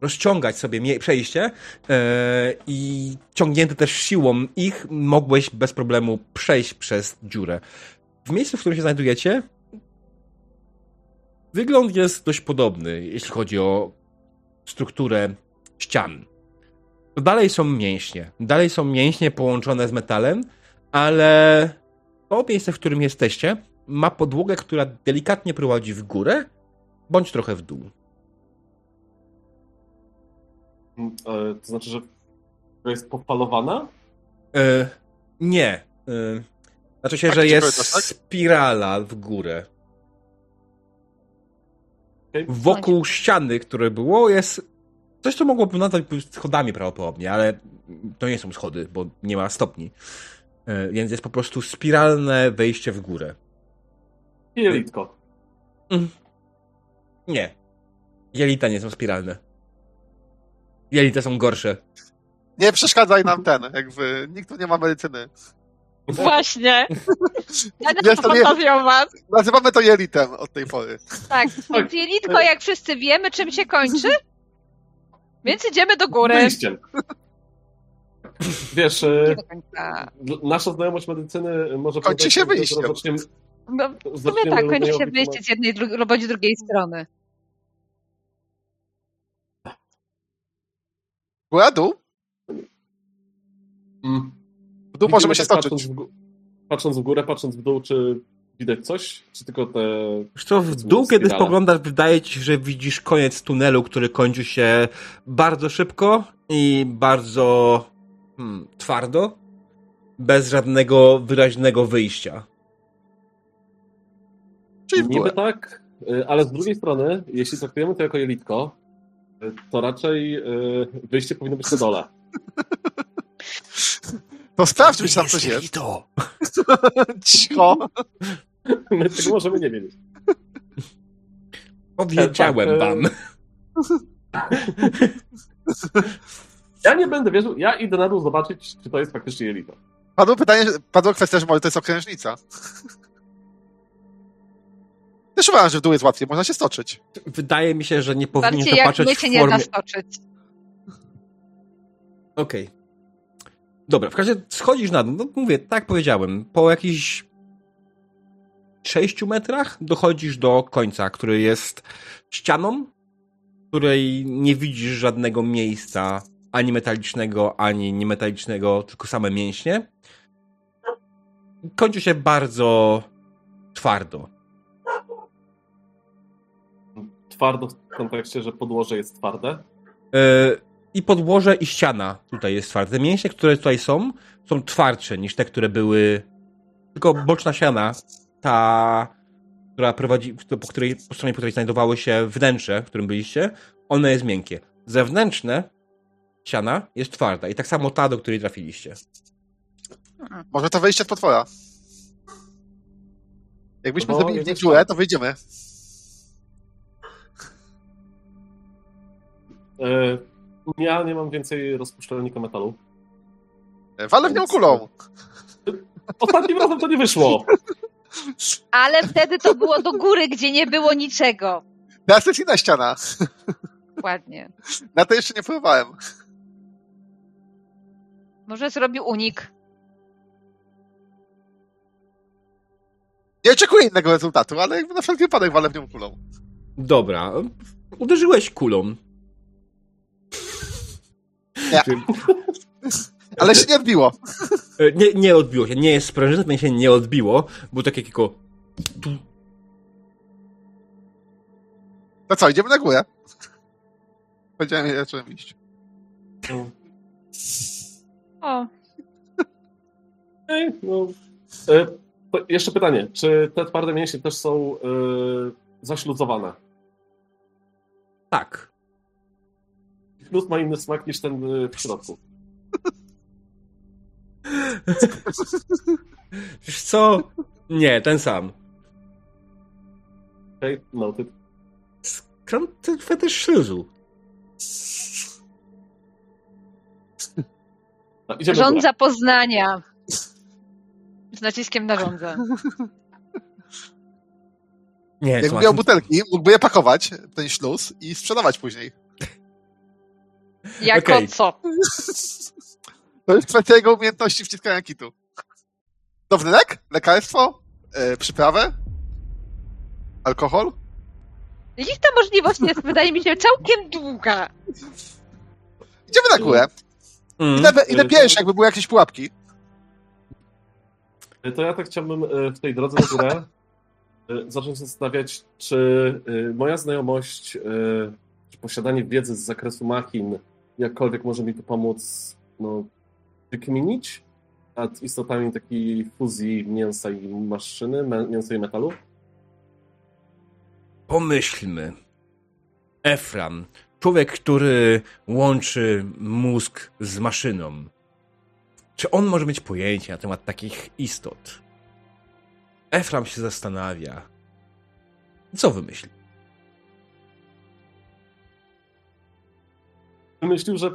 rozciągać sobie przejście e, i ciągnięty też siłą ich mogłeś bez problemu przejść przez dziurę. W miejscu, w którym się znajdujecie, Wygląd jest dość podobny, jeśli chodzi o strukturę ścian. Dalej są mięśnie. Dalej są mięśnie połączone z metalem, ale to miejsce, w którym jesteście, ma podłogę, która delikatnie prowadzi w górę, bądź trochę w dół. E, To znaczy, że to jest popalowana? E, nie. E, znaczy się, Tak, że jest tak? spirala w górę. Wokół ściany, które było, jest coś, co mogłoby nazwać schodami prawdopodobnie, ale to nie są schody, bo nie ma stopni. E, Więc jest po prostu spiralne wejście w górę. Jelitko. Nie. Jelita nie są spiralne. Jelita są gorsze. Nie przeszkadzaj nam ten, jakby nikt tu nie ma medycyny. Właśnie. Wiesz, to was. Nazywamy to jelitem od tej pory. Tak, więc jelitko, jak wszyscy wiemy, czym się kończy, więc idziemy do góry. Wyjściem. Wiesz, e, nasza znajomość medycyny może Kończy się wyjściem. zaczniemy, No, w sumie Zaczniemy tak, kończy się wyjście z jednej bądź drugiej strony. Góra, dół? Mm. Dół możemy się stoczyć. Patrząc w, gó- patrząc w górę, patrząc w dół, czy widać coś? Czy tylko te... Co, w dół, kiedy spoglądasz, wydaje ci się, że widzisz koniec tunelu, który kończy się bardzo szybko i bardzo hmm, twardo, bez żadnego wyraźnego wyjścia. Czyli w Niby tak, y, ale z drugiej strony, jeśli traktujemy to jako jelitko, y, to raczej y, wyjście powinno być na dole. To sprawdźmy, czy tam coś jest. to. Cicho. My tego możemy nie wiedzieć. Powiedziałem Tak, e, wam. Ja nie będę wierzył, ja idę na dół zobaczyć, czy to jest faktycznie jelito. Padło pytanie, padła kwestia, że może to jest okrężnica. Też uważam, że w dół jest łatwiej, można się stoczyć. Wydaje mi się, że nie powinien Bardziej to jak patrzeć my w cię nie formie... nastoczyć. Okej. Dobra, w każdym razie schodzisz na dół. No mówię, tak powiedziałem. Po jakichś 6 metrach dochodzisz do końca, który jest ścianą, której nie widzisz żadnego miejsca ani metalicznego, ani niemetalicznego, tylko same mięśnie. Kończy się bardzo twardo. Twardo w kontekście, że podłoże jest twarde. E, I podłoże i ściana tutaj jest twarde. Te mięśnie, które tutaj są, są twardsze niż te, które były. Tylko boczna ściana, ta, która prowadzi, po której po stronie, po której znajdowały się wnętrze, w którym byliście, one jest miękkie. Zewnętrzne ściana jest twarda i tak samo ta, do której trafiliście. Może to wejście z potwora. Jakbyśmy No, zrobili w niej dziurę, to wyjdziemy. E, Ja nie mam więcej rozpuszczalnika metalu. Walę w nią kulą. Ostatnim razem to nie wyszło. Ale wtedy to było do góry, gdzie nie było niczego. Teraz jest inna ściana. Ładnie. Na to jeszcze nie próbowałem. Może zrobił unik. Nie oczekuję innego rezultatu, ale jakby na wszelki wypadek walę w nią kulą. Dobra. Uderzyłeś kulą. Nie. Ale się nie odbiło. e, Nie, nie odbiło się. Nie jest sprężyna, to się nie odbiło. Było takie tylko. Tu. To co, idziemy na górę? Powiedziałem, ja zacząłem iść. O, Ej, no. E, to Jeszcze pytanie, czy te twarde mięśnie też są e, zaśluzowane? Tak. Śluz ma inny smak niż ten e, w środku. Wiesz co? Nie, ten sam. Okej, no ty. Skąd ten fetysz śluzu? No, rządza Poznania. Z naciskiem na rządzę. Nie, Jakby miał butelki, mógłby je pakować, ten śluz, i sprzedawać później. Jako Okej. co? To jest kwestia jego umiejętności wciskania kitu. Downynek? Lekarstwo? Yy, przyprawę? Alkohol? Lista możliwości jest, wydaje mi się, całkiem długa. Idziemy na górę. Mm. Idę, idę pierwszy, jakby były jakieś pułapki. E, To ja tak chciałbym e, w tej drodze na górę zacząć zastanawiać, czy moja znajomość, czy posiadanie wiedzy z zakresu machin jakkolwiek może mi tu pomóc no, wykminić nad istotami takiej fuzji mięsa i maszyny, mięsa i metalu. Pomyślmy. Efram. Człowiek, który łączy mózg z maszyną. Czy on może mieć pojęcie na temat takich istot? Efram się zastanawia. Co wymyśli? Wymyślił, że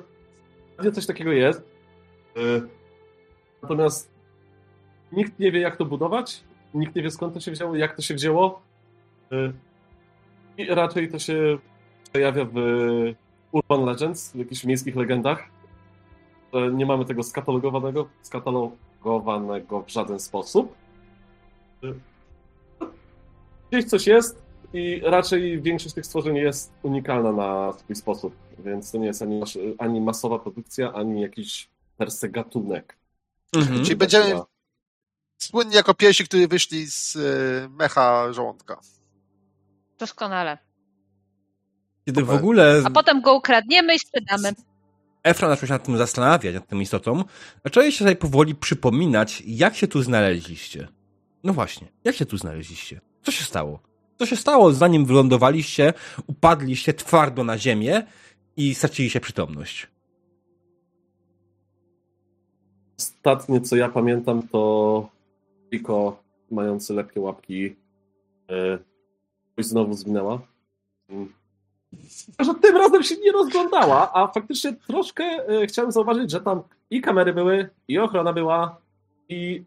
pewnie coś takiego jest. E, Natomiast nikt nie wie, jak to budować, nikt nie wie, skąd to się wzięło, jak to się wzięło. E, I raczej to się przejawia w urban legends, w jakichś miejskich legendach. Nie mamy tego skatalogowanego, skatalogowanego w żaden sposób. E, Gdzieś coś jest i raczej większość tych stworzeń jest unikalna na swój sposób, więc to nie jest ani, ani masowa produkcja, ani jakiś per se gatunek. Mhm. Czyli będziemy słynni jako pierwsi, którzy wyszli z y, mecha żołądka. Doskonale. Kiedy w ogóle A potem go ukradniemy i sprzedamy. Efra zaczął się nad tym zastanawiać, nad tą istotą, zaczęli się sobie powoli przypominać, jak się tu znaleźliście. No właśnie, jak się tu znaleźliście? Co się stało? Co się stało, zanim wylądowaliście, upadliście twardo na ziemię i straciliście przytomność? Ostatnie, co ja pamiętam, to Piko mający lepkie łapki coś znowu zwinęła. Mm. Że tym razem się nie rozglądała, a faktycznie troszkę e, chciałem zauważyć, że tam i kamery były, i ochrona była, i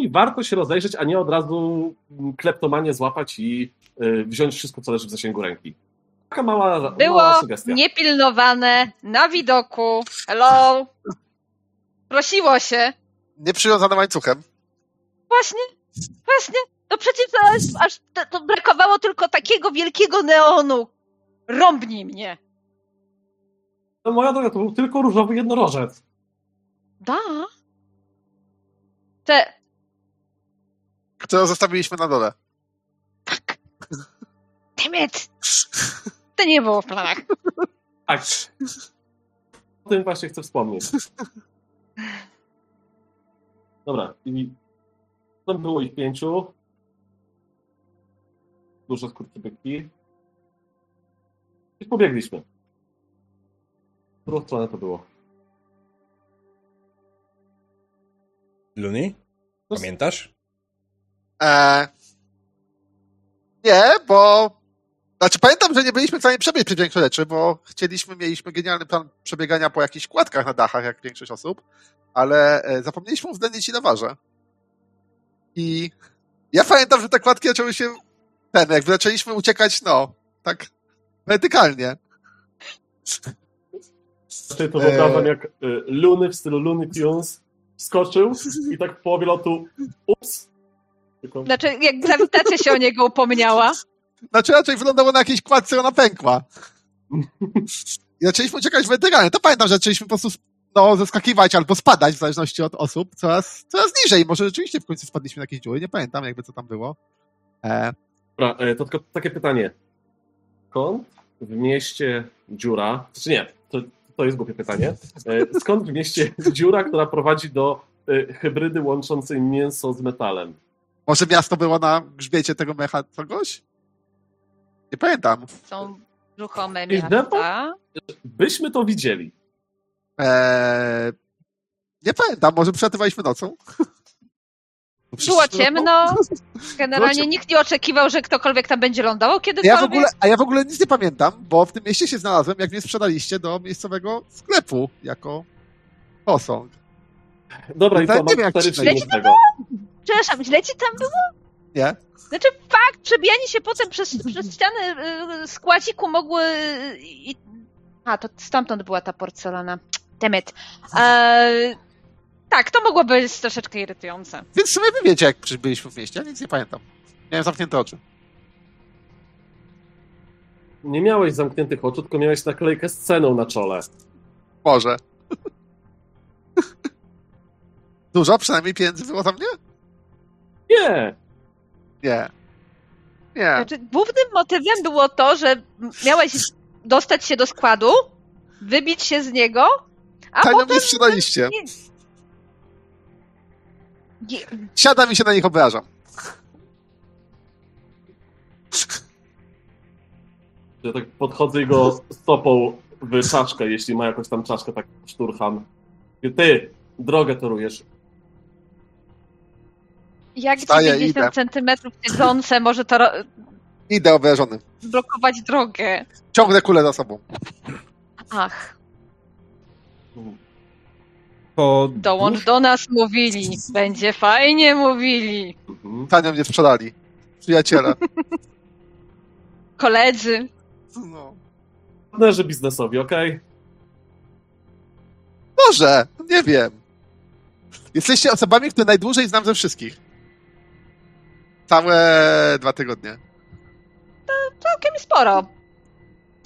i warto się rozejrzeć, a nie od razu kleptomanie złapać i e, wziąć wszystko, co leży w zasięgu ręki. Taka mała, Było mała sugestia. niepilnowane, na widoku. Hello. Prosiło się. Nieprzywiązane łańcuchem. Właśnie, właśnie. No przecież aż, aż to, to brakowało tylko takiego wielkiego neonu. Rąbnij mnie. No, moja droga, to był tylko różowy jednorożec. Da. Te, Którą zostawiliśmy na dole. tak. Dammit. To nie było w planach. Tak. O tym właśnie chcę wspomnieć. Dobra, i tam było ich pięciu. Duże skurczybyki. I pobiegliśmy. W którą stronę to było? Luni? No, Pamiętasz? Eee, nie, bo... Znaczy pamiętam, że nie byliśmy w stanie przebiec przez większość rzeczy, bo chcieliśmy, mieliśmy genialny plan przebiegania po jakichś kładkach na dachach, jak większość osób, ale e, zapomnieliśmy uwzględnić ile waży. I ja pamiętam, że te kładki zaczęły się ten, jakby zaczęliśmy uciekać, no, tak wertykalnie. Znaczy, to wyobrażam jak y, Luny w stylu Looney Tunes skoczył i tak w połowie lotu ups. Tylko Znaczy, jak grawitacja się o niego upomniała. Znaczy raczej wyglądało na jakiejś kładce, ona pękła. I zaczęliśmy uciekać wertykalnie. To pamiętam, że zaczęliśmy po prostu no, zeskakiwać albo spadać, w zależności od osób, coraz, coraz niżej. Może rzeczywiście w końcu spadliśmy na jakieś dziury, nie pamiętam jakby co tam było. E, Dobra, e, to tylko takie pytanie. Skąd w mieście dziura, znaczy nie, to, to jest głupie pytanie. E, Skąd w mieście dziura, która prowadzi do e, hybrydy łączącej mięso z metalem? Może miasto było na grzbiecie tego mecha kogoś? Nie pamiętam. Są ruchome miasta. Byśmy to widzieli. E, nie pamiętam, może przelatywaliśmy nocą? Było ciemno. Generalnie Było nikt nie oczekiwał, że ktokolwiek tam będzie lądował Ja kiedykolwiek. w ogóle, a ja w ogóle nic nie pamiętam, bo w tym mieście się znalazłem, jak mnie sprzedaliście do miejscowego sklepu jako posąg. Dobra, No tak, nie wiem, jak Przepraszam, źle ci tam było? Nie? Znaczy fakt, przebijanie się potem przez, przez ściany y, składziku mogły... y, I... A, to stamtąd była ta porcelana. Demet. Eee, tak, to mogło być troszeczkę irytujące. Więc w sumie wy wiecie, jak byliśmy w mieście, ja nic nie pamiętam. Miałem zamknięte oczy. Nie miałeś zamkniętych oczu, tylko miałeś naklejkę z ceną na czole. Może. Dużo przynajmniej pieniędzy było za mnie? Nie! Nie. Nie. Znaczy, głównym motywem było to, że miałeś dostać się do składu, wybić się z niego, a Tanio potem... mnie sprzedaliście. Nie... Nie, Siadam i się na nich obrażam. Ja tak podchodzę i go stopą w czaszkę, jeśli ma jakąś tam czaszkę, tak szturcham. I Ty, drogę torujesz. Jak Wstaję, 90 idę. centymetrów siedzące może to ro- Idę obrażony. blokować drogę. Ciągnę kulę za sobą. Ach, Po dołącz do nas, mówili. Będzie fajnie, mówili. Mhm. Tanio mnie sprzedali. Przyjaciele. Koledzy. No. Partnerzy biznesowi, okej? Może, nie wiem. Jesteście osobami, które najdłużej znam ze wszystkich. Całe dwa tygodnie. Całkiem sporo.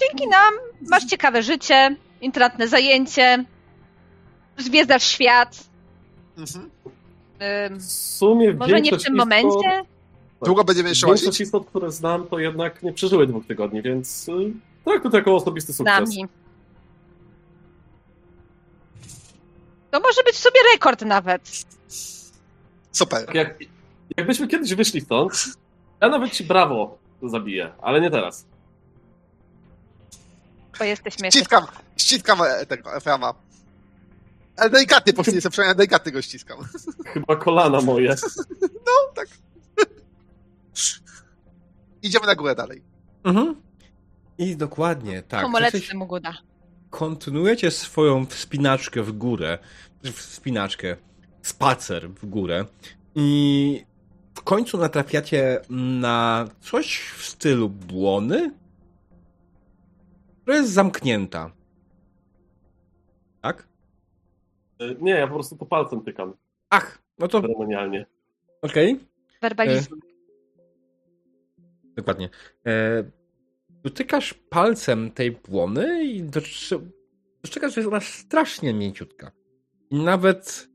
Dzięki nam masz ciekawe życie, intratne zajęcie, zwiedzasz świat. Mhm. Ym, W sumie może nie w większość tym istot- momencie? Długo będziemy jeszcze Większość łazić? istot, które znam, to jednak nie przeżyły dwóch tygodni, więc y, tak, to jako osobisty Z sukces. nami. To może być w sobie rekord nawet. Super. Jak, jakbyśmy kiedyś wyszli stąd, ja nawet ci brawo zabiję, ale nie teraz. Bo jesteśmy. Ściskam, ściskam e, tego Eframa. Ale delikatnie poświęcę, przynajmniej delikatnie go ściskam. Chyba kolana moje. Idziemy na górę dalej. Mhm. I dokładnie, tak. Jesteś- mu uda. kontynuujecie swoją wspinaczkę w górę, wspinaczkę, spacer w górę i w końcu natrafiacie na coś w stylu błony, która jest zamknięta. Tak? Y, Nie, ja po prostu po palcem tykam Ach, no to ceremonialnie. okej. Werbalizm. Dokładnie. E, dotykasz palcem tej błony i dostrze- dostrzegasz, że jest ona strasznie mięciutka. I nawet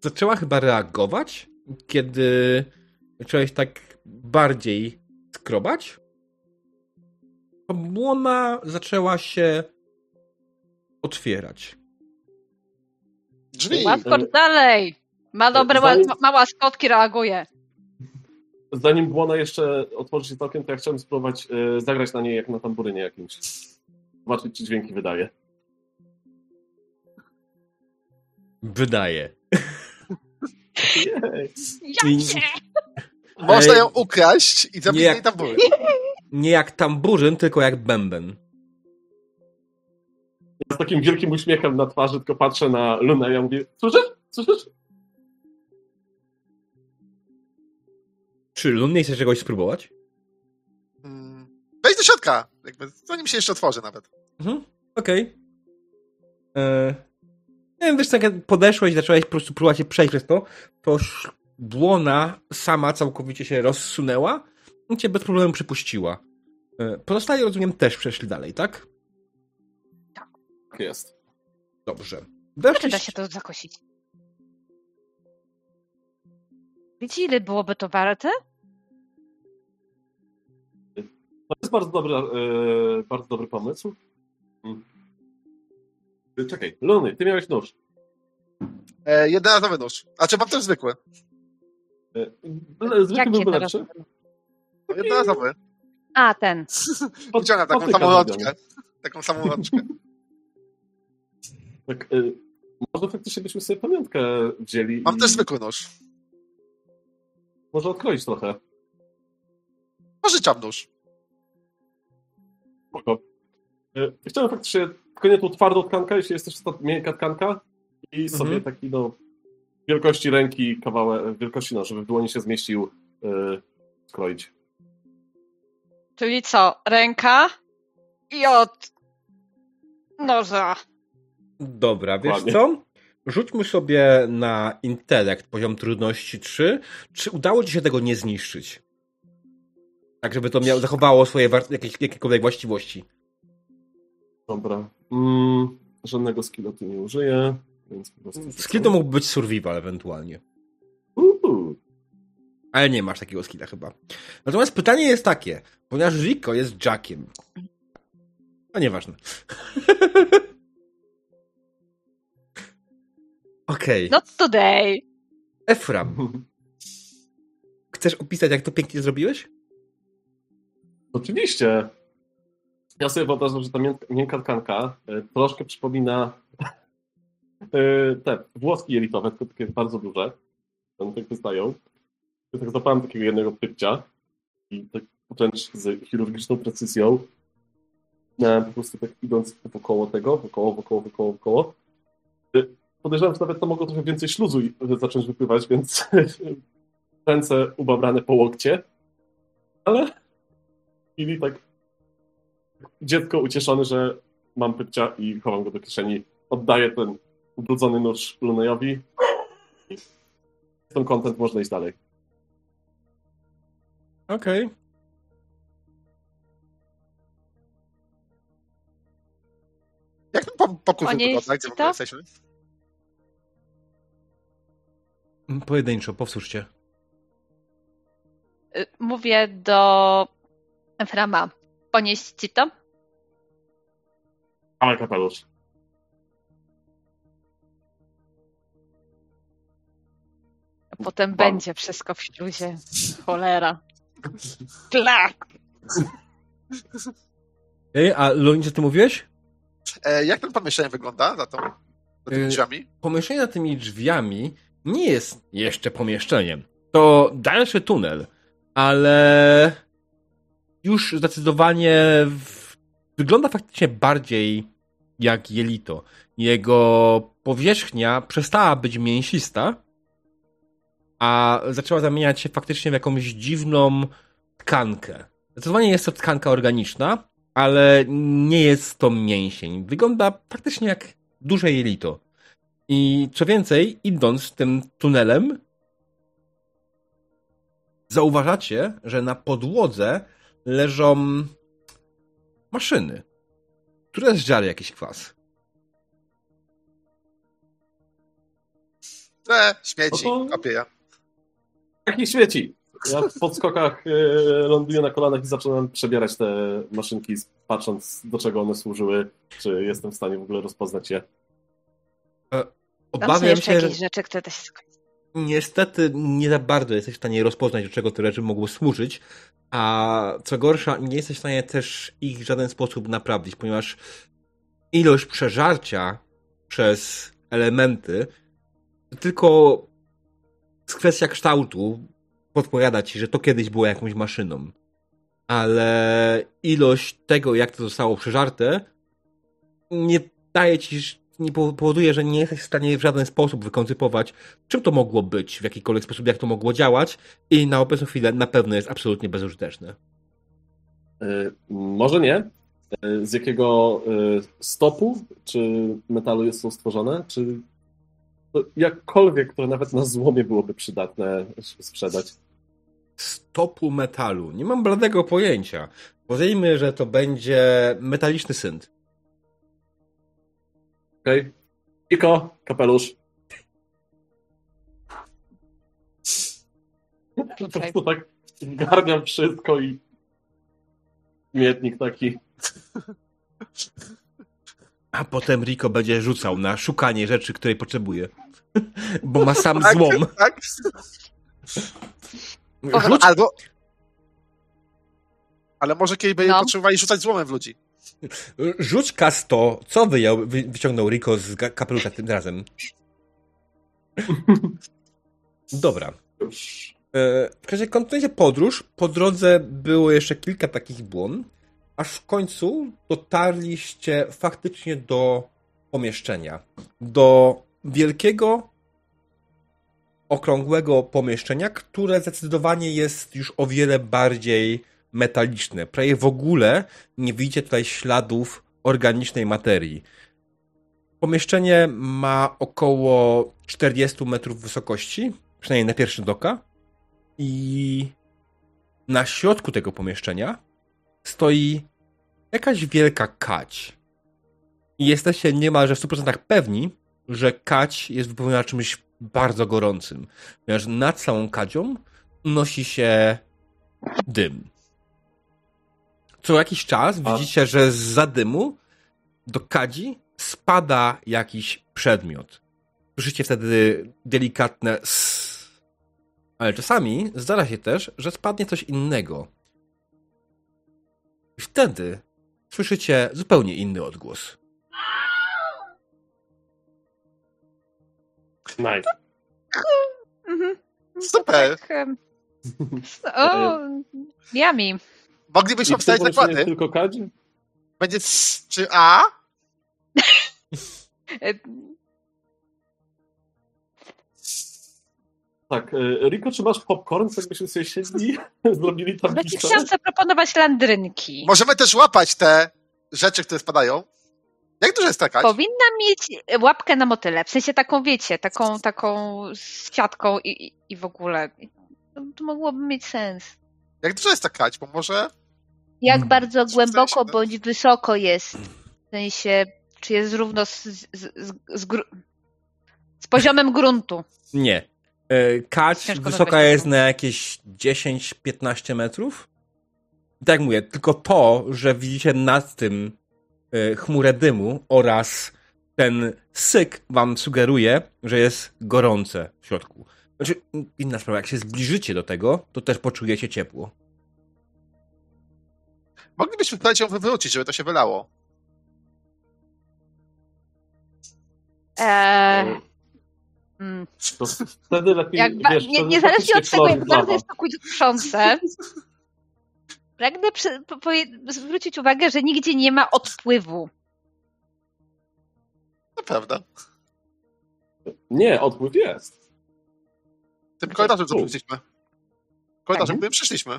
zaczęła chyba reagować, kiedy zacząłeś tak bardziej skrobać. To błona zaczęła się otwierać. Drzwi! Łaskocz dalej! Ma dobre, Zanim- ma, mała skotki reaguje. Zanim błona jeszcze otworzy się całkiem, to ja chciałem spróbować y, zagrać na niej jak na tamburynie jakimś. Zobaczyć, czy dźwięki wydaje. Wydaje. I- Ja cię! Można Ej, ją ukraść i zabić nie jej jak- tambury. Nie jak tamburzyn, tylko jak bęben. Ja z takim wielkim uśmiechem na twarzy tylko patrzę na Lunę i ja mówię, słyszysz? Słyszysz? Czy Lun nie chce czegoś spróbować? Mm. Wejdź do środka, jakby, zanim się jeszcze otworzy nawet. Mhm, okej. E, Nie wiem, wiesz, tak jak podeszłeś i zacząłeś po prostu próbować się przejść przez to, to błona sama całkowicie się rozsunęła i cię bez problemu przypuściła. E, Pozostali, rozumiem, też przeszli dalej, tak? Tak jest. Dobrze. Czy da Weszliście... się to zakosić? Wiecie, ile byłoby to warte? To jest bardzo dobry, e, bardzo dobry pomysł. Mm. Czekaj, Luny, ty miałeś nóż. E, jednorazowy nóż. A czy mam też zwykły? E, Zwykły byłby lepszy. No, jednorazowy. A, ten. Wyciąga taką samą rączkę. Taką samą rączkę. Tak, e, może faktycznie byśmy sobie pamiątkę wzięli Mam i też zwykły nóż. może odkroić trochę. Pożyczam nóż. Spoko. E, Chciałem faktycznie, tylko nie tą twardą tkankę, jeśli jest też ta miękka tkanka i Mhm. sobie taki, no, wielkości ręki, kawałek, wielkości, no, żeby w dłoni się zmieścił, e, skroić. Czyli co? Ręka i od noża. Dobra, wiesz co? Rzućmy sobie na intelekt poziom trudności 3. Czy udało ci się tego nie zniszczyć? Tak, żeby to miało, zachowało swoje jakieś, jakiekolwiek właściwości. Dobra. Mm, żadnego skilla tu nie użyję, więc po prostu... Skill to mógł być survival ewentualnie. Uhu. Ale nie masz takiego skilla chyba. Natomiast pytanie jest takie, ponieważ Rico jest Jackiem. A nieważne. Okej. Not today. Efram, chcesz opisać, jak to pięknie zrobiłeś? Oczywiście. Ja sobie wyobrażam, że ta miękka, tkanka e, troszkę przypomina te włoski jelitowe, takie bardzo duże. One tak wystają. Ja tak zapałem takiego jednego pypcia i tak wręcz z chirurgiczną precyzją po prostu tak idąc wokoło tego, wokoło, wokoło, wokoło, wokoło. E, Podejrzewam, że nawet to mogło trochę więcej śluzu zacząć wypływać, więc ręce ubabrane po łokcie. Ale chwili tak dziecko ucieszone, że mam pypcia i chowam go do kieszeni. Oddaję ten ubrudzony nóż Lunejowi. i Jestem content, można iść dalej. Okej. Jak ten po- pokój wygląda? Gdzie w ogóle jesteśmy? Okay. Pojedynczo, powtórzcie. Y, Mówię do Eframa. Ponieść ci to? Ale kapelusz. Potem Mam. będzie wszystko w śluzie. Cholera. Klak! Ej, a Loni, co ty mówiłeś? E, jak ten pomieszczenie wygląda za tą za tymi Y, drzwiami? Pomieszczenie za tymi drzwiami nie jest jeszcze pomieszczeniem. To dalszy tunel, ale już zdecydowanie w... wygląda faktycznie bardziej jak jelito. Jego powierzchnia przestała być mięsista, a zaczęła zamieniać się faktycznie w jakąś dziwną tkankę. Zdecydowanie jest to tkanka organiczna, ale nie jest to mięsień. Wygląda faktycznie jak duże jelito. I co więcej, idąc tym tunelem, zauważacie, że na podłodze leżą maszyny, które zżarły jakiś kwas. E, śmieci, No to- kopię ja. Jak nie świeci. Ja w podskokach e, ląduję na kolanach i zaczynam przebierać te maszynki, patrząc do czego one służyły, czy jestem w stanie w ogóle rozpoznać je. Są Obawiam się, że jakieś rzeczy, które da się skończyć. niestety nie za bardzo jesteś w stanie rozpoznać, do czego te rzeczy mogły służyć, a co gorsza, nie jesteś w stanie też ich w żaden sposób naprawić, ponieważ ilość przeżarcia przez elementy tylko kwestia kształtu podpowiada ci, że to kiedyś było jakąś maszyną. Ale ilość tego, jak to zostało przeżarte, nie daje ci, nie powoduje, że nie jesteś w stanie w żaden sposób wykoncypować, czym to mogło być, w jakikolwiek sposób, jak to mogło działać i na obecną chwilę na pewno jest absolutnie bezużyteczne. E, Może nie. E, Z jakiego e, stopu czy metalu jest to stworzone? Czy jakkolwiek, które nawet na złomie byłoby przydatne sprzedać? Stopu metalu. Nie mam bladego pojęcia. Powiedzmy, że to będzie metaliczny synt. Okej. Iko, kapelusz. Po prostu tak garniam wszystko i mietnik taki. A potem Rico będzie rzucał na szukanie rzeczy, której potrzebuje. Bo ma sam Tak, złom. Tak? Rzuć, Albo... Ale może kiedyś by No. potrzebowali rzucać złomem w ludzi. rzuć K100. Co wyjął, wy, wyciągnął Rico z kapelusza tym razem? Dobra. E, W razie kontynuujecie podróż. Po drodze było jeszcze kilka takich błon, aż w końcu dotarliście faktycznie do pomieszczenia. Do wielkiego, okrągłego pomieszczenia, które zdecydowanie jest już o wiele bardziej metaliczne. Prawie w ogóle nie widzicie tutaj śladów organicznej materii. Pomieszczenie ma około 40 metrów wysokości, przynajmniej na pierwszy rzut oka. I na środku tego pomieszczenia stoi jakaś wielka kać. I jesteście niemalże w 100% pewni, że kać jest wypełniona czymś bardzo gorącym. Ponieważ nad całą kadzią unosi się dym. Co jakiś czas widzicie, że z dymu do kadzi spada jakiś przedmiot. Słyszycie wtedy delikatne s. Ale czasami zdarza się też, że spadnie coś innego. I wtedy słyszycie zupełnie inny odgłos. Nice. Mhm. Super. Tak, em, o, yummy. Moglibyśmy I wstać zakłady. tylko kadzi? Będzie czy A? E, Tak. e, Riko, czy masz popcorn, co jakbyśmy sobie siedli, zrobili Będzie tablicę? chciałam zaproponować landrynki. Możemy też łapać te rzeczy, które spadają. Jak dużo jest taka? Powinna mieć łapkę na motyle, w sensie taką, wiecie, taką, taką z siatką i, i- w ogóle. To, to mogłoby mieć sens. Jak dużo jest ta kać? Bo może... Jak Mm. bardzo W głęboko no. bądź wysoko jest? W sensie, czy jest równo z, z, z, z, gru- z poziomem gruntu? Nie. E, Kać Ciężko wysoka jest na jakieś 10-15 metrów. I Tak jak mówię, tylko to, że widzicie nad tym e, chmurę dymu oraz ten syk wam sugeruje, że jest gorące w środku. Znaczy, inna sprawa, jak się zbliżycie do tego, to też poczujecie ciepło. Moglibyśmy spróbować ją wywrócić, żeby to się wylało. Eee, mm. To wtedy lepiej, Jak wiesz, nie, wtedy niezależnie od tego, jak bardzo jest to kuszące, pragnę przy, po, poje- zwrócić uwagę, że nigdzie nie ma odpływu. To prawda. Nie, odpływ jest. Tym korytarzem, co Tu. przyszliśmy. Korytarzem, Tak. którym przyszliśmy.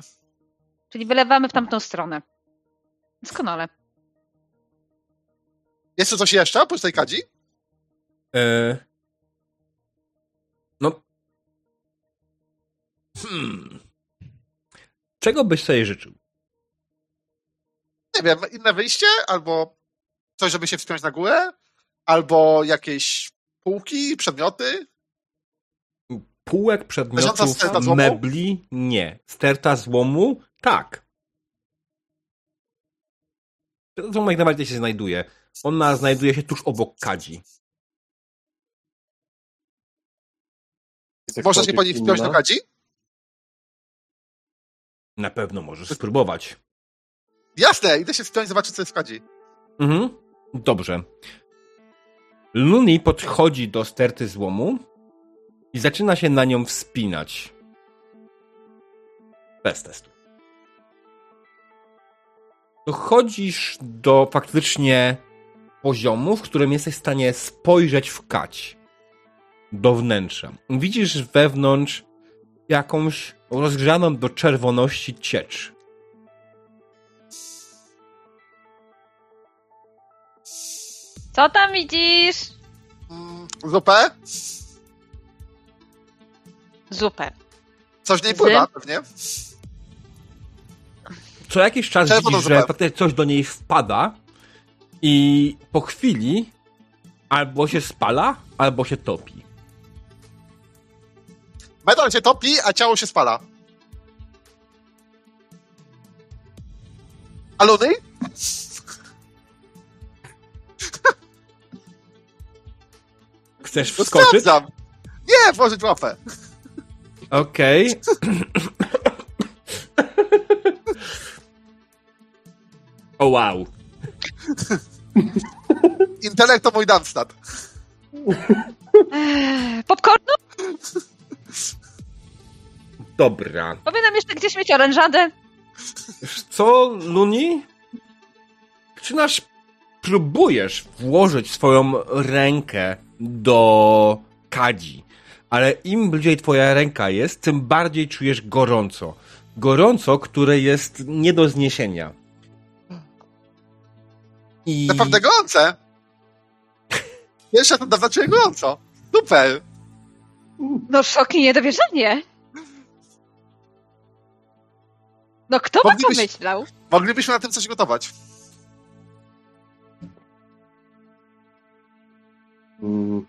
Czyli wylewamy w tamtą stronę. Doskonale. Jest tu coś jeszcze oprócz tej kadzi? E... Hmm. Czego byś sobie życzył? Nie wiem, inne wyjście? Albo coś, żeby się wspiąć na górę? Albo jakieś półki, przedmioty? Półek, przedmiotów, mebli? Nie. Sterta złomu? Tak. Złomu jak najbardziej się znajduje. Ona znajduje się tuż obok kadzi. Można się po nich wspiąć na kadzi? Na pewno możesz spróbować. Jasne, idę się wspiąć, zobaczyć, co jest w kadzi. Mhm. Dobrze. Luni podchodzi do sterty złomu i zaczyna się na nią wspinać. Bez testu. Dochodzisz do faktycznie poziomu, w którym jesteś w stanie spojrzeć w kać. Do wnętrza. Widzisz wewnątrz jakąś rozgrzaną do czerwoności ciecz. Co tam widzisz? Mm, Zupę? Zupę. Coś w niej Z? pływa, pewnie. co jakiś czas Czerwoną widzisz, że zupę. faktycznie coś do niej wpada i po chwili albo się spala, albo się topi. Metal się topi, a ciało się spala. A Luny? Chcesz No wskoczyć? sprawdzam. Nie, włożyć łapę. Okej. o wow. Intelekt to mój Darmstadt. Popcornu? Dobra. Powinnam jeszcze gdzieś mieć orężadę. Co, Luni? Zaczynasz, próbujesz włożyć swoją rękę do kadzi, ale im bliżej twoja ręka jest, tym bardziej czujesz gorąco. Gorąco, które jest nie do zniesienia. I... Naprawdę gorące. Pierwszy raz dawno czuję gorąco. Super. No szok i niedowierzanie. No kto by Moglibyś- pomyślał? Moglibyśmy na tym coś gotować. Mm.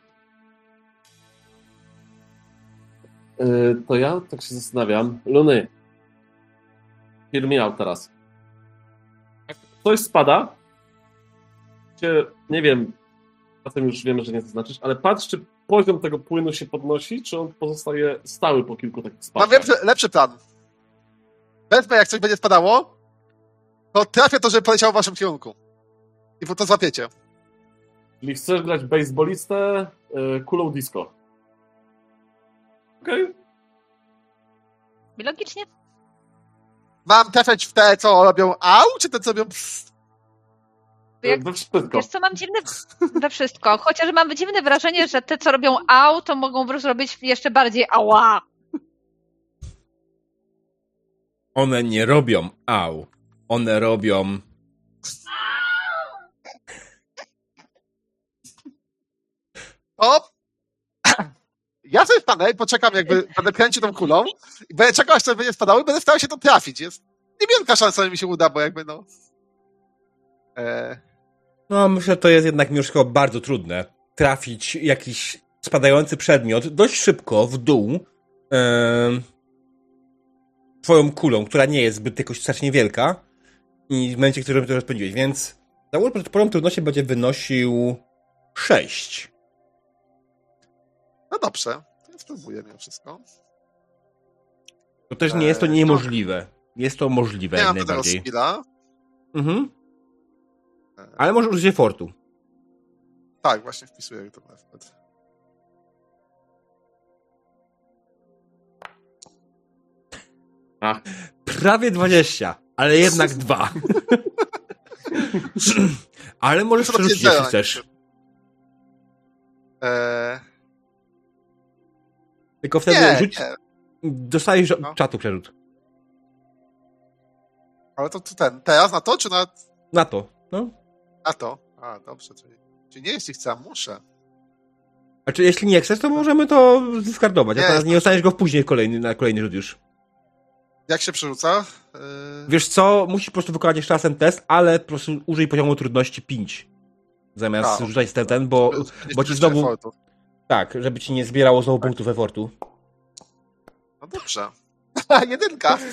Y, To ja tak się zastanawiam. Luny. Hear me out teraz. Jak coś spada, cię, nie wiem, czasem już wiemy, że nie zaznaczysz, ale patrz, czy poziom tego płynu się podnosi, czy on pozostaje stały po kilku takich Mam spadkach. lepszy, lepszy plan. Wezmę, jak coś będzie spadało, to trafię to, żeby poleciało w waszym kierunku. I po to złapiecie. Czyli chcesz grać baseballistę y, kulą disco. Okej. I Logicznie. Mam trafiać w te, co robią au, czy te, co robią psst? Jak- We wszystko. Wiesz co, mam dziwne... We wszystko. Chociaż mam dziwne wrażenie, że te, co robią au, to mogą po prostu robić jeszcze bardziej ała. One nie robią au. One robią... O! Ja sobie stanę i poczekam, jakby będę kręcił tą kulą i będę czekał, aż to będzie spadało i będę starał się to trafić. Jest niewielka szansa, że mi się uda, bo jakby no... E, No, myślę, że to jest jednak mimo wszystko bardzo trudne. Trafić jakiś spadający przedmiot dość szybko w dół em, twoją kulą, która nie jest zbyt jakoś strasznie wielka i w momencie, w którym to rozpędziłeś, więc załóżmy, że poziom trudności będzie wynosił 6. no dobrze, to ja spróbuję mimo wszystko. To też nie jest to Eee, niemożliwe. Jest to możliwe Nie jak najbardziej. skilla. Mhm. E, Ale może użyć efortu. Tak, właśnie wpisuję ten effort. Ach, Prawie 20, ale jednak dwa. ale możesz przerzucić, jeśli chcesz. Eee, Tylko wtedy nie, rzuć, nie, dostajesz No. czatu przerzut. ale to, to ten, teraz na to, czy na, Na to. No. na to? A, dobrze, czyli, czyli nie, jeśli chcę, a muszę. Znaczy, jeśli nie chcesz, to możemy to zdyskardować. A teraz nie dostaniesz go później kolejny, na kolejny rzut już. Jak się przerzuca? Eee, Wiesz co, musisz po prostu wykonać jeszcze raz ten test, ale po prostu użyj poziomu trudności 5. Zamiast A, rzucać ten, ten bo, bo ci znowu... effortu. Tak, żeby ci nie zbierało znowu punktów efortu. No dobrze. Jedynka.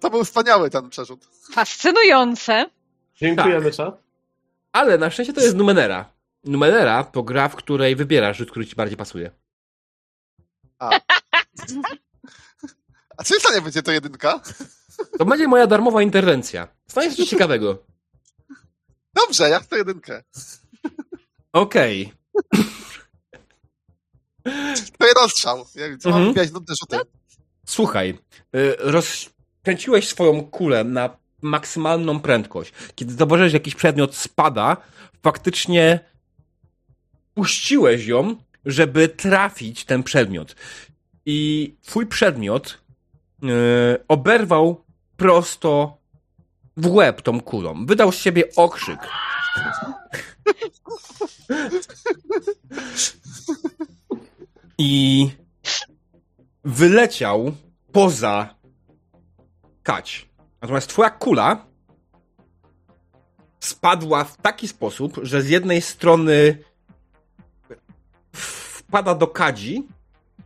To był wspaniały ten przerzut. Fascynujące. dziękujemy, czat. Ale na szczęście to jest Numenera. Numenera to gra, w której wybierasz rzut, który ci bardziej pasuje. A. A czy to nie będzie to jedynka? To będzie moja darmowa interwencja. Stanie się coś ciekawego. Dobrze, ja chcę jedynkę. Okej. To jest rozstrzał. Ja wiem, co Mhm. mam wbijać nudne rzuty. Słuchaj, y, rozkręciłeś swoją kulę na maksymalną prędkość. Kiedy zauważyłeś, że jakiś przedmiot spada, faktycznie puściłeś ją, żeby trafić ten przedmiot. I twój przedmiot y, oberwał prosto w łeb tą kulą. Wydał z siebie okrzyk. I wyleciał poza kać. Natomiast twoja kula spadła w taki sposób, że z jednej strony wpada do kadzi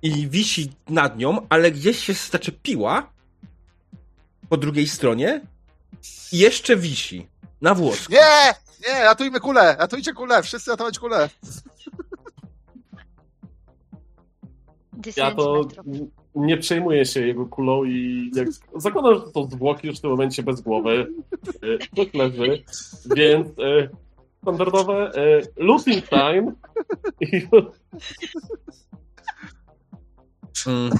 i wisi nad nią, ale gdzieś się zaczepiła po drugiej stronie i jeszcze wisi na włosku. Nie! Nie, ratujmy kulę! Ratujcie kulę! Wszyscy ratować kulę! Ja to nie przejmuję się jego kulą i jak zakładam, że to zwłoki już w tym momencie bez głowy. y, To leży. Więc y, standardowe y, looting time. I, Mm.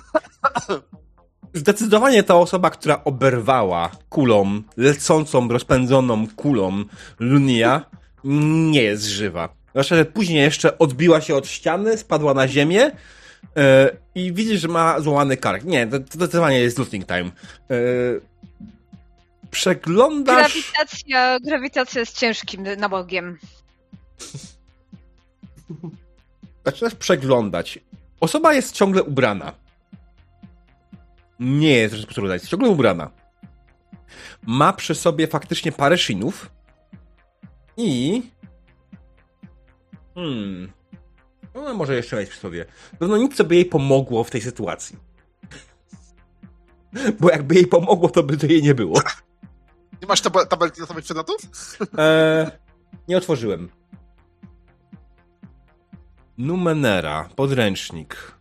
Zdecydowanie ta osoba, która oberwała kulą, lecącą, rozpędzoną kulą Lunia, nie jest żywa. Zwłaszcza, że później jeszcze odbiła się od ściany, spadła na ziemię e, i widzisz, że ma złamany kark. Nie, to, to zdecydowanie jest looting time. E, przeglądasz... Grawitacja, grawitacja jest ciężkim nabogiem. Zaczynasz przeglądać. Osoba jest ciągle ubrana. Nie jest rzecz potrzebna, jest ciągle ubrana. Ma przy sobie faktycznie parę szinów i... Hmm... No, może jeszcze mieć przy sobie. Pewno nic, co by jej pomogło w tej sytuacji. Bo jakby jej pomogło, to by to jej nie było. Nie masz tab- tabelki na samych przedmiotów? Eee, nie otworzyłem. Numenera, podręcznik.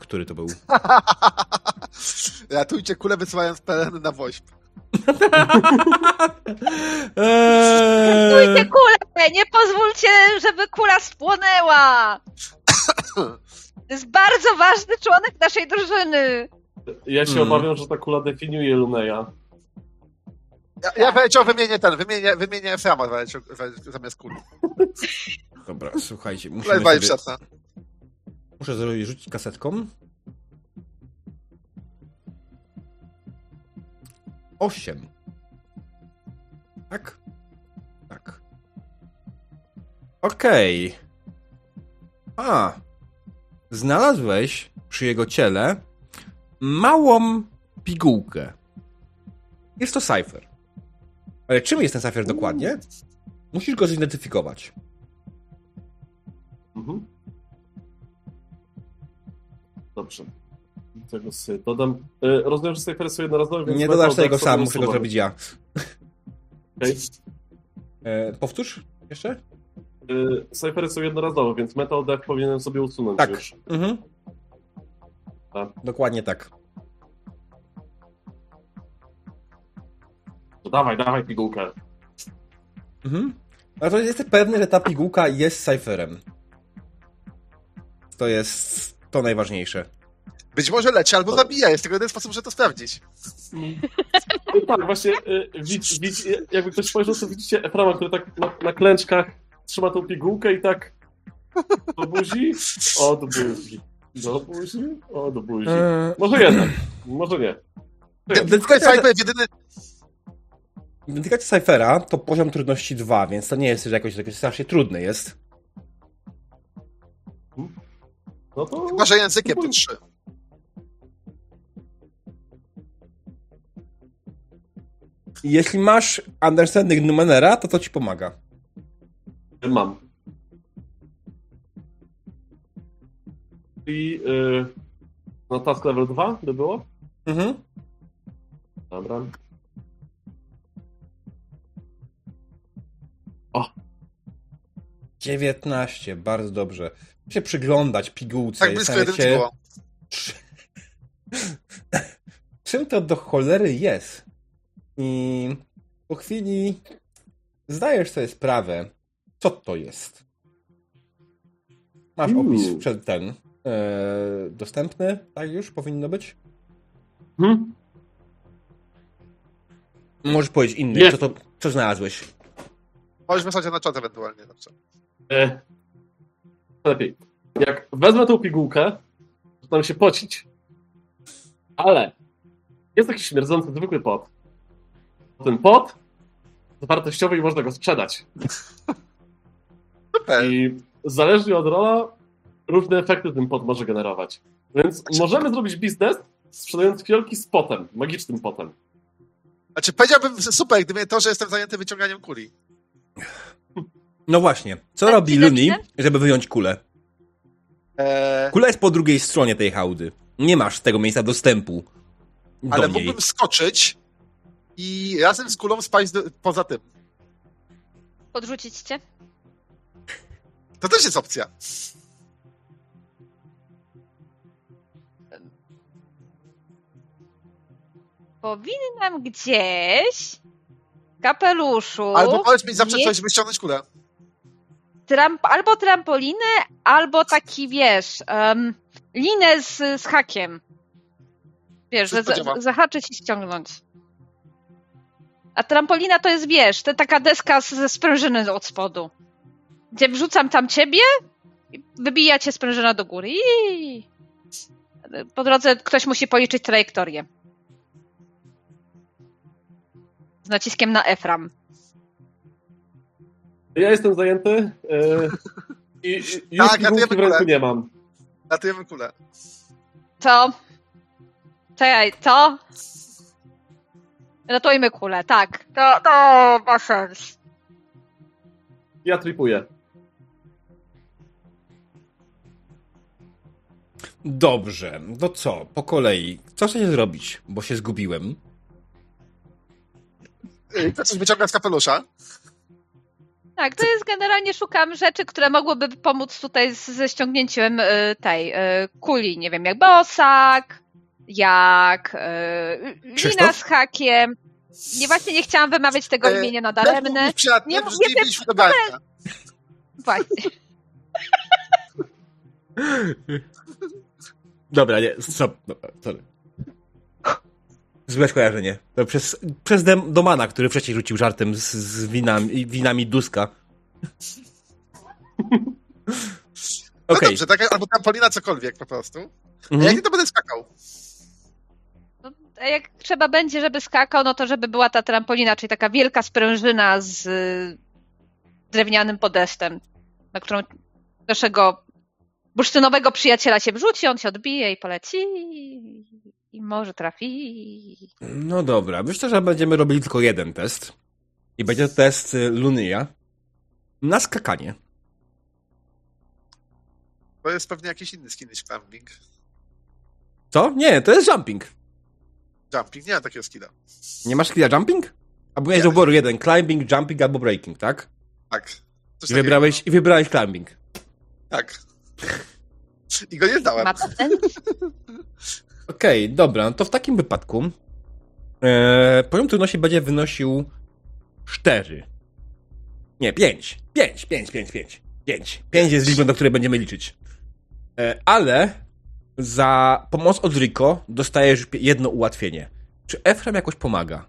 Który to był? Ratujcie kulę wysyłając peleny na woźb. Ratujcie Eee, kulę! Nie pozwólcie, żeby kula spłonęła! To jest bardzo ważny członek naszej drużyny. ja się Mm. obawiam, że ta kula definiuje Luneja. Ja, ja Welcio wymienię ten, wymienię, wymienię Eframa Welcio, zamiast kuli. Dobra, słuchajcie, musimy sobie, przydatna. muszę zrobić, rzucić kasetką. Osiem. Tak? Tak. Okej. A, znalazłeś przy jego ciele małą pigułkę. Jest to cypher. Ale czym jest ten cypher dokładnie? Musisz go zidentyfikować. Mhm. Dobrze. Tego sobie dodam. E, rozumiem, że cyfery są jednorazowe, więc... Nie dodasz tego sam, muszę go zrobić ja. Okej. E, powtórz jeszcze? Y, Cyfery są jednorazowe, więc metal deck powinienem sobie usunąć Tak. już. Mhm. Tak. Dokładnie tak. To dawaj, dawaj pigułkę. Mhm. Ale to jesteś pewny, że ta pigułka jest cyferem. To jest to najważniejsze. Być może leczy albo zabija, jest tylko jeden sposób, żeby to sprawdzić. Y, Tak, właśnie, y, widz, widz, jakby ktoś spojrzał, to widzicie Eframa, który tak na, na klęczkach trzyma tą pigułkę i tak do buzi, o do buzi, do buzi, o do buzi. Eee, Może jednak, może nie. Identyfikacja, Cypher jedyny... identyfikacja cyfera to poziom trudności 2, więc to nie jest że jakoś, jakoś strasznie trudny jest. No to... Chyba, że językiem to trzy. I jeśli masz understanding numenera, to to ci pomaga. Mam. I y, no task level 2 by było? Mhm. Dobra. 19, bardzo dobrze. Muszę się przyglądać pigułce. Tak blisko jedynki było. czym to do cholery jest. I po chwili zdajesz sobie sprawę, co to jest. Masz opis przed ten e, dostępny, tak już powinno być? Hmm? Możesz powiedzieć inny, co to, co znalazłeś. Możesz wysłać na czat ewentualnie. Dobrze. E, lepiej. Jak wezmę tą pigułkę, zaczynam się pocić. Ale jest taki śmierdzący zwykły pot. Ten pot jest wartościowy i można go sprzedać. Super. I zależnie od rola, różne efekty ten pot może generować. Więc możemy zrobić biznes sprzedając fiolki z potem, magicznym potem. Znaczy powiedziałbym super, gdyby nie to, że jestem zajęty wyciąganiem kuli. No właśnie, co Tak robi Luni, żeby wyjąć kulę? Eee, Kula jest po drugiej stronie tej hałdy. Nie masz z tego miejsca dostępu do ale niej. mógłbym skoczyć i razem z kulą spaść do, poza tym. Podrzucić cię? To też jest opcja. Powinnam gdzieś kapeluszu Albo powiedz mi zawsze mieć coś, żeby ściągnąć kulę. tramp albo trampolinę, albo taki, wiesz, um, linę z, z hakiem. Wiesz, że zahaczyć i ściągnąć. A trampolina to jest, wiesz, to taka deska z- ze sprężyny od spodu. Gdzie wrzucam tam ciebie i wybija cię sprężyna do góry. I... Po drodze ktoś musi policzyć trajektorię. Z naciskiem na Efram. Ja jestem zajęty e, i, i już Tak, ja w ręku nie mam. Latujemy kulę. To. Czekaj, to. Ratujmy kulę, tak. To, to ma sens. Ja tripuję. Dobrze, to co? Po kolei. Co chcecie zrobić? Bo się zgubiłem. To coś wyciąga z kapelusza. Tak, to jest generalnie szukam rzeczy, które mogłyby pomóc tutaj z, ze ściągnięciem y, tej y, kuli. Nie wiem, jak bosak, jak y, lina z hakiem. Nie właśnie nie chciałam wymawiać tego E, imienia nadaremne. mówisz przyjatnie, Nie- wrzucili nie- byliśmy do garnka. Właśnie. Dobra, nie, stop. Dobra, sorry. Złe skojarzenie. To przez, przez dem, Domana, który wcześniej rzucił żartem z, z winami, winami Duska. No Okej. dobrze, tak, albo trampolina, cokolwiek po prostu. Mhm. jak to będę skakał? No, a jak trzeba będzie, żeby skakał, no to żeby była ta trampolina, czyli taka wielka sprężyna z drewnianym podestem, na którą naszego bursztynowego przyjaciela się wrzuci, on się odbije i poleci i może trafi. No dobra, myślę, że będziemy robili tylko jeden test. I będzie to test y, Lunia na skakanie. To jest pewnie jakiś inny skin niż climbing. Co? Nie, to jest jumping. Jumping, nie mam takiego skilla. Nie masz skilla jumping? Albo miałeś Nie. do wyboru jeden, climbing, jumping albo breaking, tak? Tak. Coś I wybrałeś, I wybrałeś climbing. Tak. I go nie zdałem. Ma? Okej, dobra, no to w takim wypadku e, poziom trudności będzie wynosił 4. Nie, 5. 5, 5, 5, 5. 5. 5 jest liczbą, do której będziemy liczyć. E, ale za pomoc od Rico dostajesz jedno ułatwienie. Czy Efrem jakoś pomaga?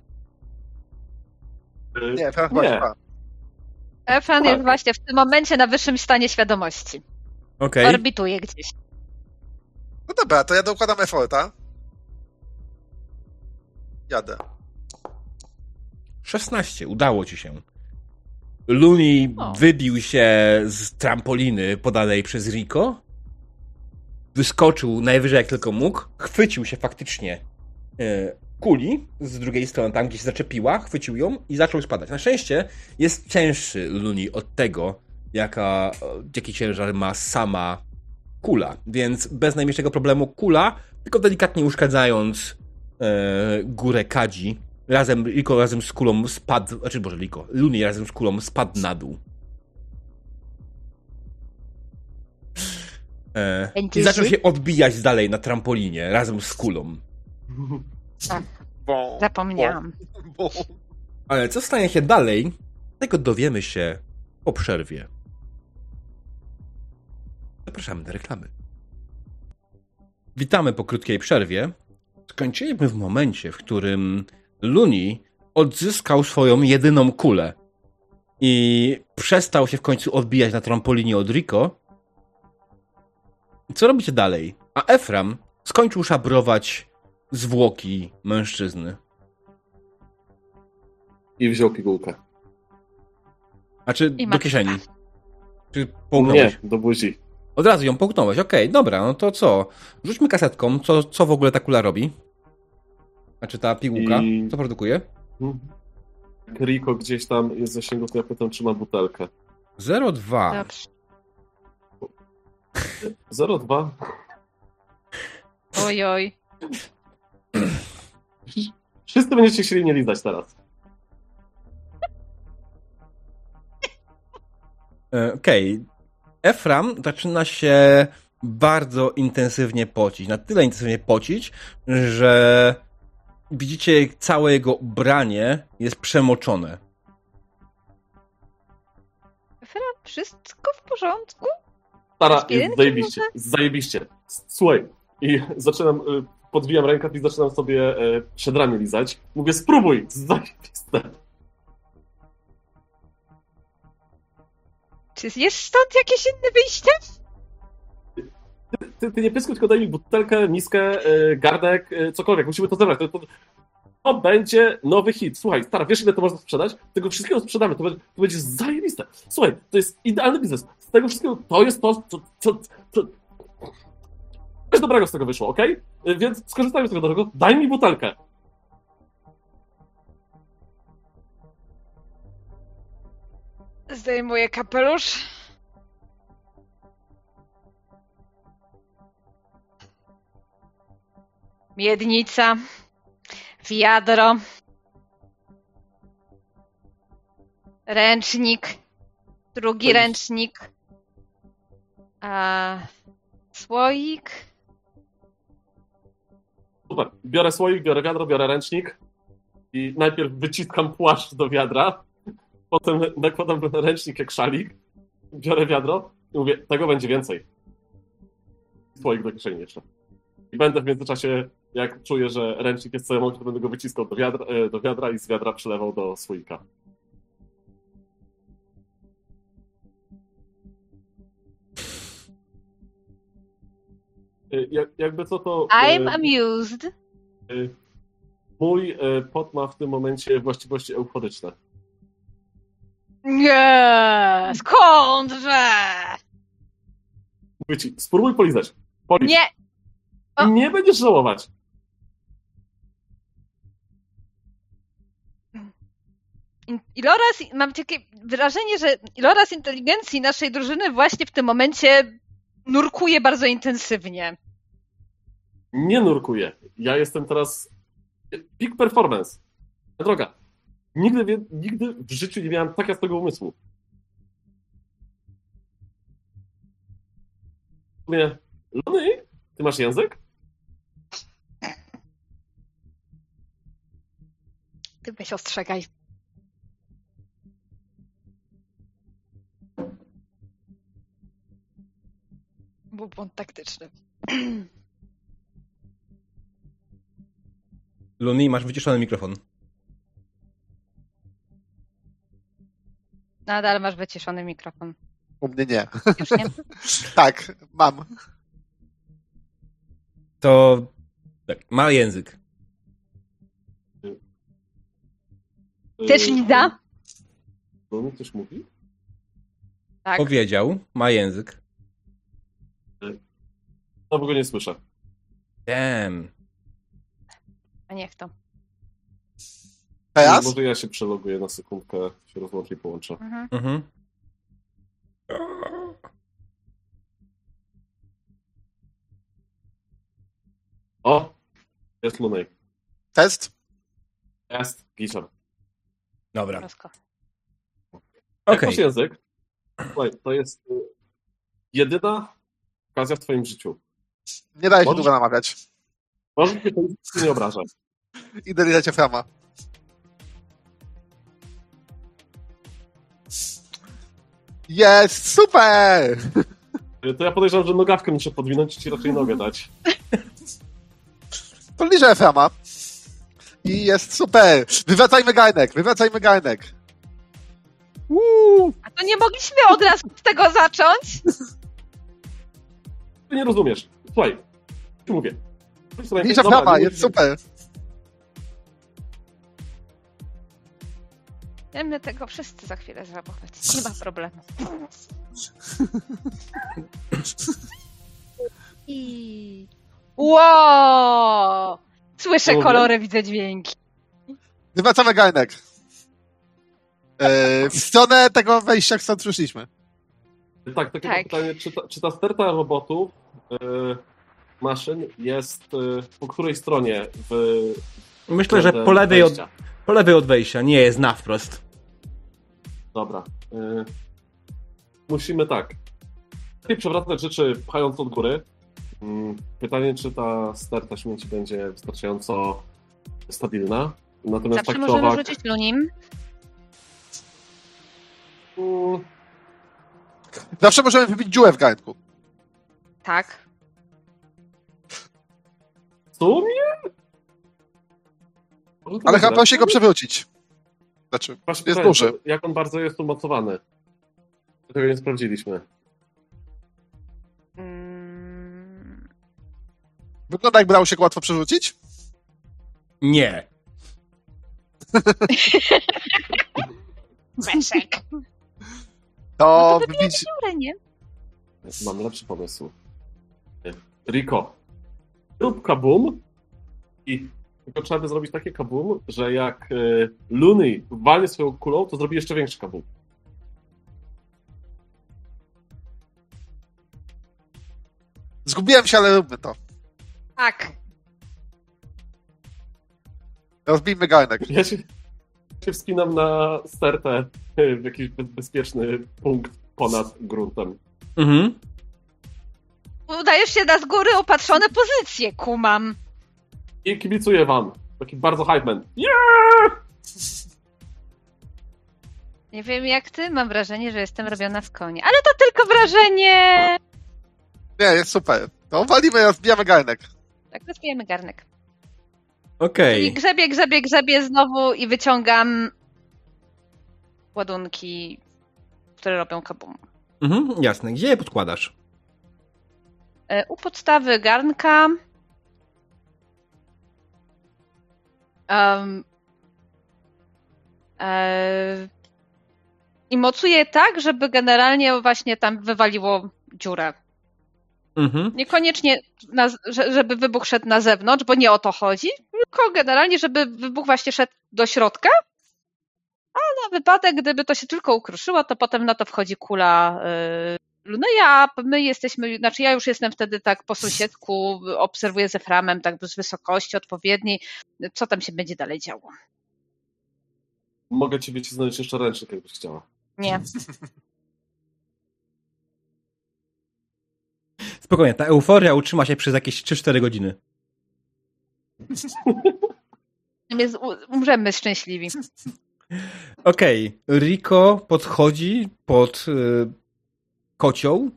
Nie, to chyba Nie. Efran jest właśnie w tym momencie na wyższym stanie świadomości. Okej. Orbituje gdzieś. No dobra, to ja dokładam efforta. Jadę. 16, udało ci się. Luni O. wybił się z trampoliny podanej przez Rico. Wyskoczył najwyżej jak tylko mógł. Chwycił się faktycznie e, kuli z drugiej strony, tam gdzie się zaczepiła. Chwycił ją i zaczął spadać. Na szczęście jest cięższy Luni od tego, jaka, e, jaki ciężar ma sama kula. Więc bez najmniejszego problemu kula, tylko delikatnie uszkadzając e, górę kadzi, razem, Liko razem z kulą spadł, znaczy Boże, Liko, Luni razem z kulą spadł na dół. E, I zaczął się odbijać dalej na trampolinie razem z kulą. Bo... Zapomniałam. Ale co stanie się dalej, tego dowiemy się po przerwie. Zapraszamy na reklamy. Witamy po krótkiej przerwie. Skończyliśmy w momencie, w którym Luni odzyskał swoją jedyną kulę i przestał się w końcu odbijać na trampolinie od Rico. Co robicie dalej? A Efram skończył szabrować zwłoki mężczyzny. I wziął pigułkę. A czy I do kieszeni? Czy połknąłeś? Nie, do buzi. Od razu ją połknąłeś, okej, dobra, no to co? Rzućmy kasetką, co, co w ogóle ta kula robi? Znaczy ta pigułka, I- co produkuje? Mhm. Riko gdzieś tam jest w zasięgu, to ja pytam, czy ma butelkę. 0,2. Dobrze. 0,2. Oj, oj. Wszyscy będziecie chcieli nie lizać teraz. E, Okej. Efram zaczyna się bardzo intensywnie pocić. Na tyle intensywnie pocić, że widzicie całe jego ubranie jest przemoczone. Efran, wszystko w porządku? Stara, jest zajebiście. Zajebiście. Słuchaj. I zaczynam, y, podwijam rękę i zaczynam sobie y, przedramię lizać. Mówię, spróbuj! Zajebiste. Czy jest stąd jakieś inne wyjście? Ty, ty nie pyskuj, tylko daj mi butelkę, miskę, y, gardek, y, cokolwiek. Musimy to zebrać. To, to, to będzie nowy hit. Słuchaj, stara, wiesz ile to można sprzedać? Tego wszystkiego sprzedamy. To będzie, to będzie zajebiste. Słuchaj, to jest idealny biznes. Z tego wszystkiego to jest to, co... co, co Coś dobrego z tego wyszło, okej? Y, Więc skorzystajmy z tego dobrego. Daj mi butelkę. Zdejmuję kapelusz. Miednica. Wiadro. Ręcznik. Drugi jest- ręcznik. A, słoik. Super. Biorę słoik, biorę wiadro, biorę ręcznik i najpierw wyciskam płaszcz do wiadra, potem nakładam ręcznik jak szalik, biorę wiadro i mówię, tego będzie więcej. Słoik do kieszeni jeszcze. I będę w międzyczasie, jak czuję, że ręcznik jest mogę, to będę go wyciskał do wiadra, e, do wiadra i z wiadra przelewał do słoika. E, Jak, jakby co to... e, I'm amused. Mój e, pot ma w tym momencie właściwości euforyczne. Nie, skądże? Mówię ci, spróbuj polizać. Poliz. Nie! O. Nie będziesz żałować. Iloraz, mam takie wrażenie, że iloraz inteligencji naszej drużyny właśnie w tym momencie nurkuje bardzo intensywnie. Nie nurkuję. Ja jestem teraz peak performance. Droga. Nigdy, nigdy w życiu nie miałem tak jasnego umysłu. Mówię, Lony, ty masz język? Ty weź ostrzegaj. Był błąd taktyczny. Luni, masz wyciszony mikrofon. Nadal masz wyciszony mikrofon. U mnie nie. Już nie? Tak, mam. To tak, ma język. Też Liza? Lony coś mówi? Tak. Powiedział, ma język. No, bo go nie słyszę. Damn. A niech to. Teraz? Może ja się przeloguję na sekundkę, się rozłączę i połączę. Mhm. Mhm. O! Jest Lunej. Test? Jest. Giczem. Dobra. Okej. masz język, słuchaj, to jest y, jedyna okazja w twoim życiu. Nie daje się Możesz- długo namawiać. Może cię to nic nie obraża. Idę lizać Eframa. Jest! Super! Y, To ja podejrzewam, że nogawkę muszę podwinąć i ci raczej nogę dać. To liżę Eframa. I jest super! Wywracajmy gajnek! Wywracajmy gajnek! Uuu! A to nie mogliśmy od razu z tego zacząć? Ty nie rozumiesz. Słuchaj, ci mówię. Słuchaj, Liżę Eframa, jest musisz- super! Będziemy tego wszyscy za chwilę żabować. Nie ma problemu. I... Wow! Słyszę kolory, widzę dźwięki. Wywracamy gajnek. Yy, w stronę tego wejścia, stąd przyszliśmy. Tak, takie Tak. pytanie, czy ta, czy ta sterta robotów, y, maszyn jest y, po której stronie w Myślę, że po lewej, od? Po lewej od wejścia. Nie jest na wprost. Dobra. Y, musimy tak. Lepiej przewracać rzeczy pchając od góry. Mm, Pytanie, czy ta sterta śmieci będzie wystarczająco stabilna. Natomiast Zawsze tak możemy owak, rzucić lunim. mm, Zawsze możemy wybić dziurę w gajnku. Tak. w sumie? To Ale chyba lepsze? go przewrócić. Znaczy, Masz jest duży. Jak on bardzo jest umocowany? Tego nie sprawdziliśmy. Mm, Wygląda jakby dało się go łatwo przerzucić. Nie. Beszek. To No to wybić... dziurę, nie? Mam lepszy pomysł. Rico, rób kabum i tylko trzeba by zrobić takie kabum, że jak y, Luny walnie swoją kulą, to zrobi jeszcze większy kabum. Zgubiłem się, ale róbmy to. Tak. Rozbijmy gajnek. Ja się, się wspinam na stertę y, w jakiś be- bezpieczny punkt ponad gruntem. Mhm. Udajesz się na z góry opatrzone pozycje, kumam. I kibicuję wam. Taki bardzo hype man. Yeah! Nie wiem jak ty, mam wrażenie, że jestem robiona w konie. Ale to tylko wrażenie! Nie, jest super. To walimy, rozbijamy gajnek. Tak, rozbijemy garnek. Okej. I grzebie, grzebie, grzebie znowu i wyciągam ładunki, które robią kabum. Mhm, jasne. Gdzie je podkładasz? E, U podstawy garnka um, e, i mocuję tak, żeby generalnie właśnie tam wywaliło dziurę. Mhm. Niekoniecznie, na, że- żeby wybuch szedł na zewnątrz, bo nie o to chodzi, tylko generalnie, żeby wybuch właśnie szedł do środka, a na wypadek, gdyby to się tylko ukruszyło, to potem na to wchodzi kula yy, Luneja, a my jesteśmy, znaczy ja już jestem wtedy tak po sąsiedku, obserwuję z Eframem tak z wysokości odpowiedniej, co tam się będzie dalej działo. Mogę ci wycisnąć jeszcze ręcznik, jakbyś chciała. Nie. Spokojnie, ta euforia utrzyma się przez jakieś 3-4 godziny. Umrzemy szczęśliwi. Okej, Rico podchodzi pod y, kocioł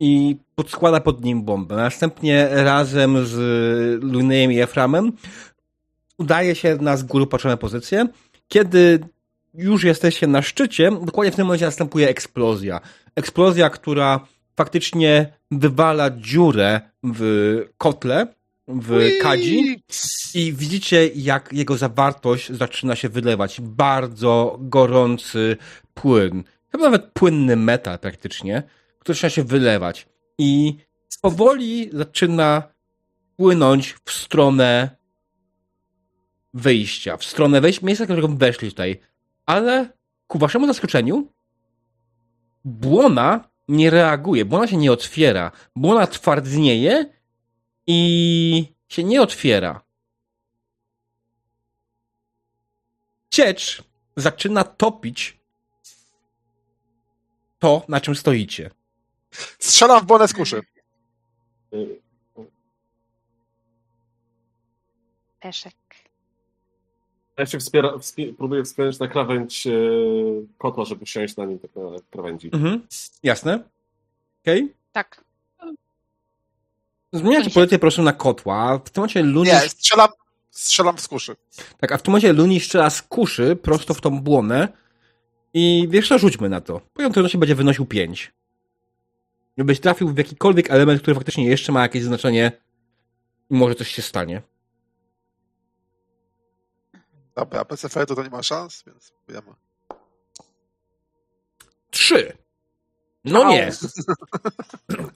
i podskłada pod nim bombę. Następnie razem z Lunejem i Eframem udaje się na z góry patrzone pozycje. Kiedy już jesteście na szczycie, dokładnie w tym momencie następuje eksplozja. Eksplozja, która faktycznie wywala dziurę w kotle, w kadzi i widzicie, jak jego zawartość zaczyna się wylewać. Bardzo gorący płyn. Chyba nawet płynny metal praktycznie, który zaczyna się wylewać. I powoli zaczyna płynąć w stronę wyjścia, w stronę wejścia, miejsca, którego weszli tutaj. Ale ku waszemu zaskoczeniu błona nie reaguje, błona się nie otwiera. Błona twardnieje i się nie otwiera. Ciecz zaczyna topić to, na czym stoicie. Strzelam w bonę z kuszy. Peszek. Ja się wspiera, wspi- próbuję wspierać na krawędź e, kotła, żeby siąść na nim tak na krawędzi. Mhm. Jasne. Okej. Tak. Zmieniacie pozycję proszę na kotła. W tym momencie Luni... Nie, strzelam, strzelam z kuszy. Tak, a w tym momencie Luni strzela z kuszy prosto w tą błonę i wiesz co, rzućmy na to. Poziom trudności będzie wynosił 5. Żebyś trafił w jakikolwiek element, który faktycznie jeszcze ma jakieś znaczenie i może coś się stanie. Dobra, PCF to, to nie ma szans, więc wiemy. Trzy. No nie.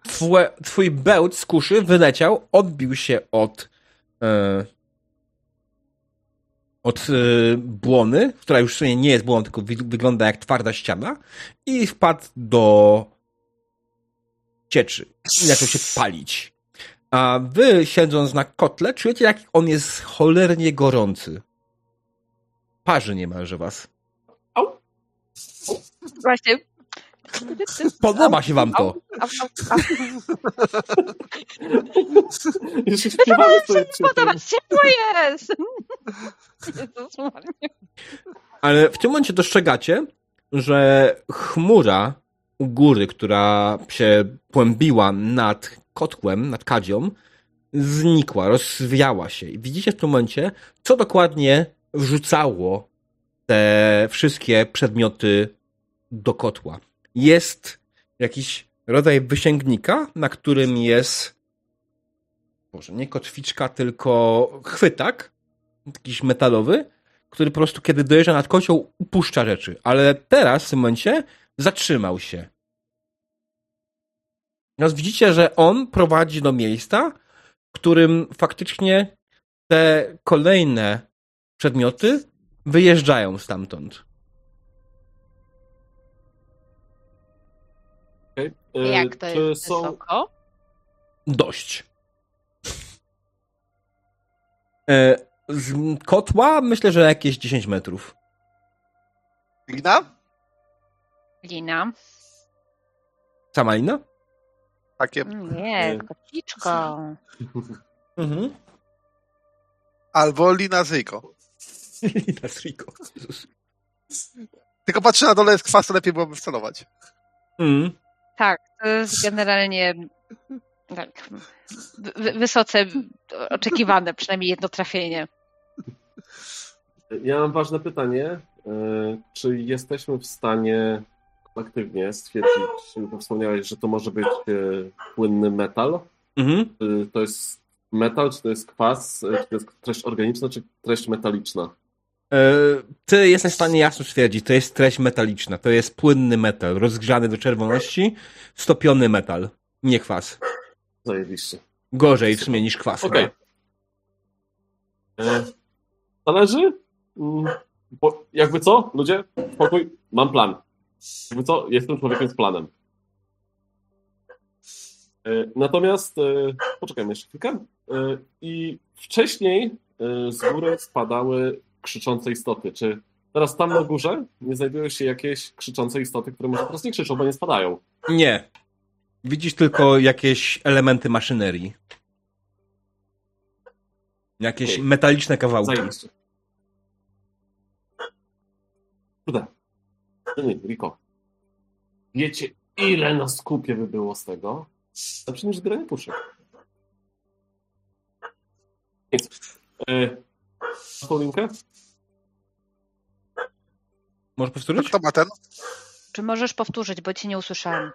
Twoje, twój bełt z kuszy wyleciał, odbił się od e, od e, błony, która już w sumie nie jest błoną, tylko wy, wygląda jak twarda ściana i wpadł do cieczy i zaczął się palić. A wy, siedząc na kotle, czujecie, jak on jest cholernie gorący. Parzy niemalże was. Właśnie. Podoba się wam to. Au, au, au. Jeszcze śpiewamy sobie przy tym. Podoba się, ciepło jest! Ale w tym momencie dostrzegacie, że chmura u góry, która się płębiła nad kotłem, nad kadzią, znikła, rozwiała się. I widzicie w tym momencie, co dokładnie wrzucało te wszystkie przedmioty do kotła. Jest jakiś rodzaj wysięgnika, na którym jest może nie kotwiczka, tylko chwytak, jakiś metalowy, który po prostu kiedy dojeżdża nad kocioł, upuszcza rzeczy. Ale teraz w tym momencie zatrzymał się. Teraz widzicie, że on prowadzi do miejsca, w którym faktycznie te kolejne przedmioty wyjeżdżają stamtąd. Okej. E, Jak to czy jest są, wysoko? Dość. E, z kotła myślę, że jakieś 10 metrów. Glina? Lina. Sama lina? Takie. Nie, kotliczką. Mhm. Albo lina z Rico. Lina z Rico. Tylko patrzę na dole jest kwas, to lepiej byłoby wcelować. Mm. Tak, to jest generalnie tak, wy- wysoce oczekiwane, przynajmniej jedno trafienie. Ja mam ważne pytanie. E, Czy jesteśmy w stanie kolektywnie stwierdzić, bo wspomniałeś, że to może być e, płynny metal? Mhm. Czy to jest metal, czy to jest kwas, e, czy to jest treść organiczna, czy treść metaliczna? E, Ty jesteś w stanie jasno stwierdzić, to jest treść metaliczna, to jest płynny metal, rozgrzany do czerwoności, stopiony metal, nie kwas. Zajebiście. Gorzej w sumie niż kwas. Okej. E, Zależy. Mm, Bo jakby co, ludzie, spokój, mam plan. Jakby co, jestem człowiekiem z planem. E, Natomiast, e, poczekajmy jeszcze chwilkę. E, I wcześniej z góry spadały krzyczące istoty. Czy teraz tam na górze nie znajdują się jakieś krzyczące istoty, które może teraz nie krzyczą, bo nie spadają? Nie. Widzisz tylko jakieś elementy maszynerii. Jakieś Okej. metaliczne kawałki. Zajebiście. Kurde. Nie, Riko. Wiecie, ile na skupie by było z tego? Lepsze niż zbieranie puszek. Nic. E, masz tą linkę? Możesz powtórzyć? Kto ma ten? Czy możesz powtórzyć, bo cię nie usłyszałem?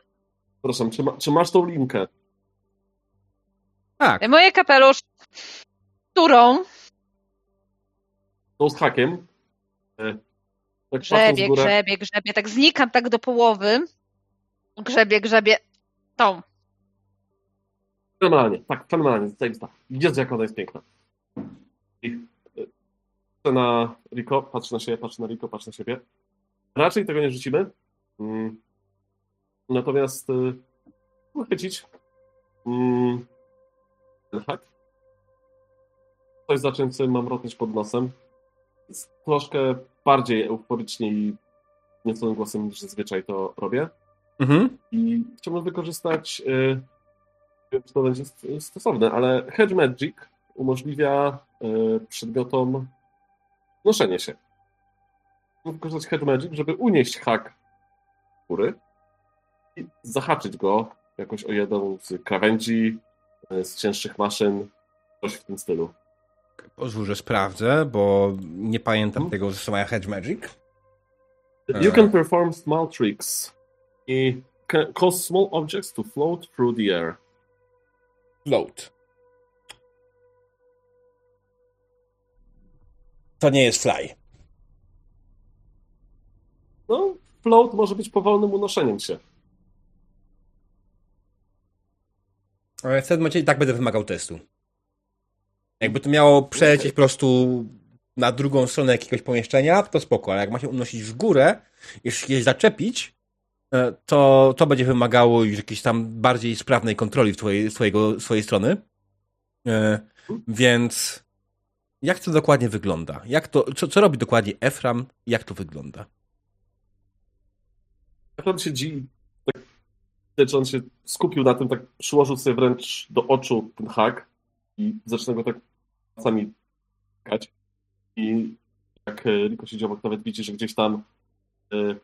Proszę, czy, ma, czy masz tą linkę? Tak. E, Moje kapelusz, którą Tą z hakiem? E, tak grzebie, grzebie, grzebie, tak znikam tak do połowy. Grzebie, grzebie, tą. Fenomenalnie, tak, fenomenalnie, zajebista. Jezu, jak ona jest piękna. I e, patrzę na Rico, patrzę na siebie, patrzę na Rico, patrzę na siebie. Raczej tego nie rzucimy. Mm. Natomiast y, uchwycić mm, ten hak. Coś za czym mam rotać pod nosem. Troszkę bardziej euforycznie i nieco głosem niż zazwyczaj to robię. Mhm. I chciałbym wykorzystać, y, wiem, czy to będzie st- stosowne, ale Hedge Magic umożliwia y, przedmiotom noszenie się. Chciałbym wykorzystać Hedge Magic, żeby unieść hak góry i zahaczyć go jakoś o jedną z krawędzi, y, z cięższych maszyn, coś w tym stylu. Pozwól, że sprawdzę, bo nie pamiętam Mhm. tego zastosowania Hedge Magic. You E. can perform small tricks i ca- cause small objects to float through the air. Float. To nie jest fly. No, float może być powolnym unoszeniem się. Ale w tym momencie i tak będę wymagał testu. Jakby to miało przelecieć po prostu na drugą stronę jakiegoś pomieszczenia, to spoko, ale jak ma się unosić w górę, jeśli je zaczepić, e, to, to będzie wymagało już jakiejś tam bardziej sprawnej kontroli w twojej, swojego, swojej strony. E, Więc jak to dokładnie wygląda? Jak to, co, co robi dokładnie Efram? Jak to wygląda? On siedzi, tak, że on się skupił na tym, tak przyłożył sobie wręcz do oczu ten hak i zaczyna go tak palcami kać. I jak e, Riko siedzi obok, nawet widzi, że gdzieś tam e,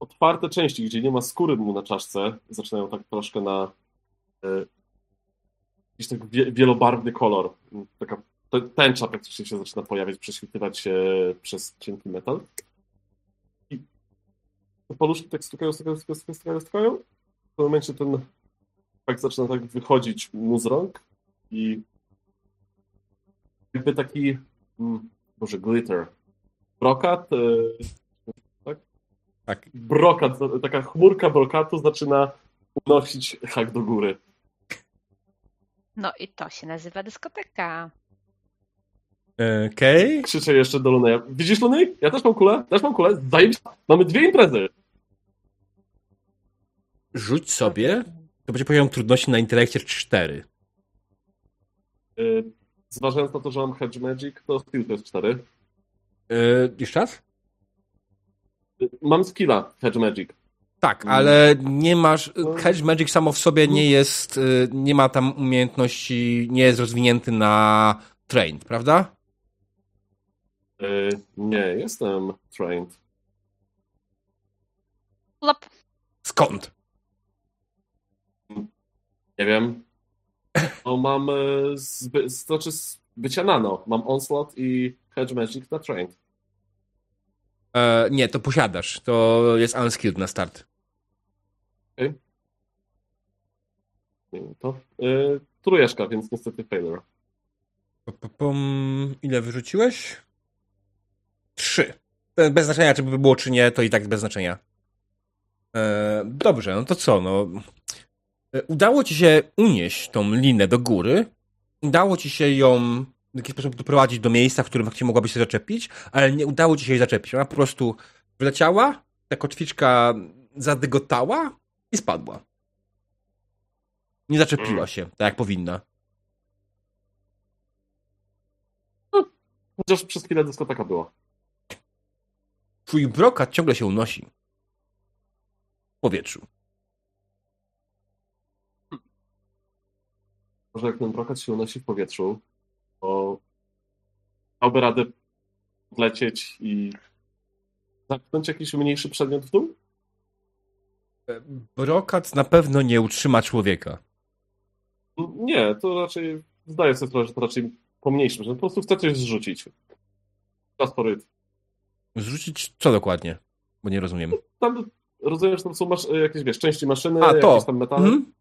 otwarte części, gdzie nie ma skóry mu na czaszce, zaczynają tak troszkę na e, jakiś tak wie, wielobarwny kolor. Taka tęcza praktycznie się zaczyna pojawiać, prześwitywać się przez cienki metal. I te paluszki tak stukają, stukają, stukają, stukają, stukają. W tym momencie ten tak zaczyna tak wychodzić mu z rąk i jakby taki mm, może glitter. Brokat, e, tak? Tak. Brokat, taka chmurka brokatu zaczyna unosić hak do góry. No i to się nazywa dyskoteka. Okej. Krzyczę jeszcze do Luneja. Widzisz Lunej? Ja też mam kulę, też mam kulę. Zajebiście. Mamy dwie imprezy. Rzuć sobie. To będzie poziom trudności na intelekcie 4. Yy, Zważając na to, że mam Hedge Magic, to skill to jest 4. E, jeszcze raz? Mam skilla Hedge Magic. Tak, Mm. ale nie masz. Hedge Magic samo w sobie nie jest. y, Nie ma tam umiejętności, nie jest rozwinięty na trained, prawda? Yy, Nie, jestem trained. Lop. Skąd? Nie wiem. No mam e, z, by- z, znaczy z bycia nano. Mam Onslaught i Hedge Magic na trained. E, nie, to posiadasz. To jest unskilled na start. Nie wiem, to. Yy, Trójeszka, więc niestety failure. Pum. Ile wyrzuciłeś? Trzy. E, Bez znaczenia, czy by było, czy nie, to i tak bez znaczenia. E, dobrze, no to co? No, E, Udało ci się unieść tą linę do góry. Udało ci się ją w jakiś sposób doprowadzić do miejsca, w którym faktycznie mogłaby się zaczepić, ale nie udało ci się jej zaczepić. Ona po prostu wleciała, ta kotwiczka zadygotała i spadła. Nie zaczepiła się, tak jak powinna. Chociaż przez chwilę dyskoteka była. Twój brokat ciągle się unosi. W powietrzu. Może jak ten brokat się unosi w powietrzu, to dałby radę lecieć i zapchnąć jakiś mniejszy przedmiot w dół? Brokat na pewno nie utrzyma człowieka. Nie, to raczej zdaję sobie sprawę, że to raczej pomniejszy, że po prostu chcę coś zrzucić. Czas. Zrzucić co dokładnie? Bo nie rozumiem. Tam rozumiem, że tam są jakieś wiesz, części maszyny, A, to. jakieś tam metale. Mhm.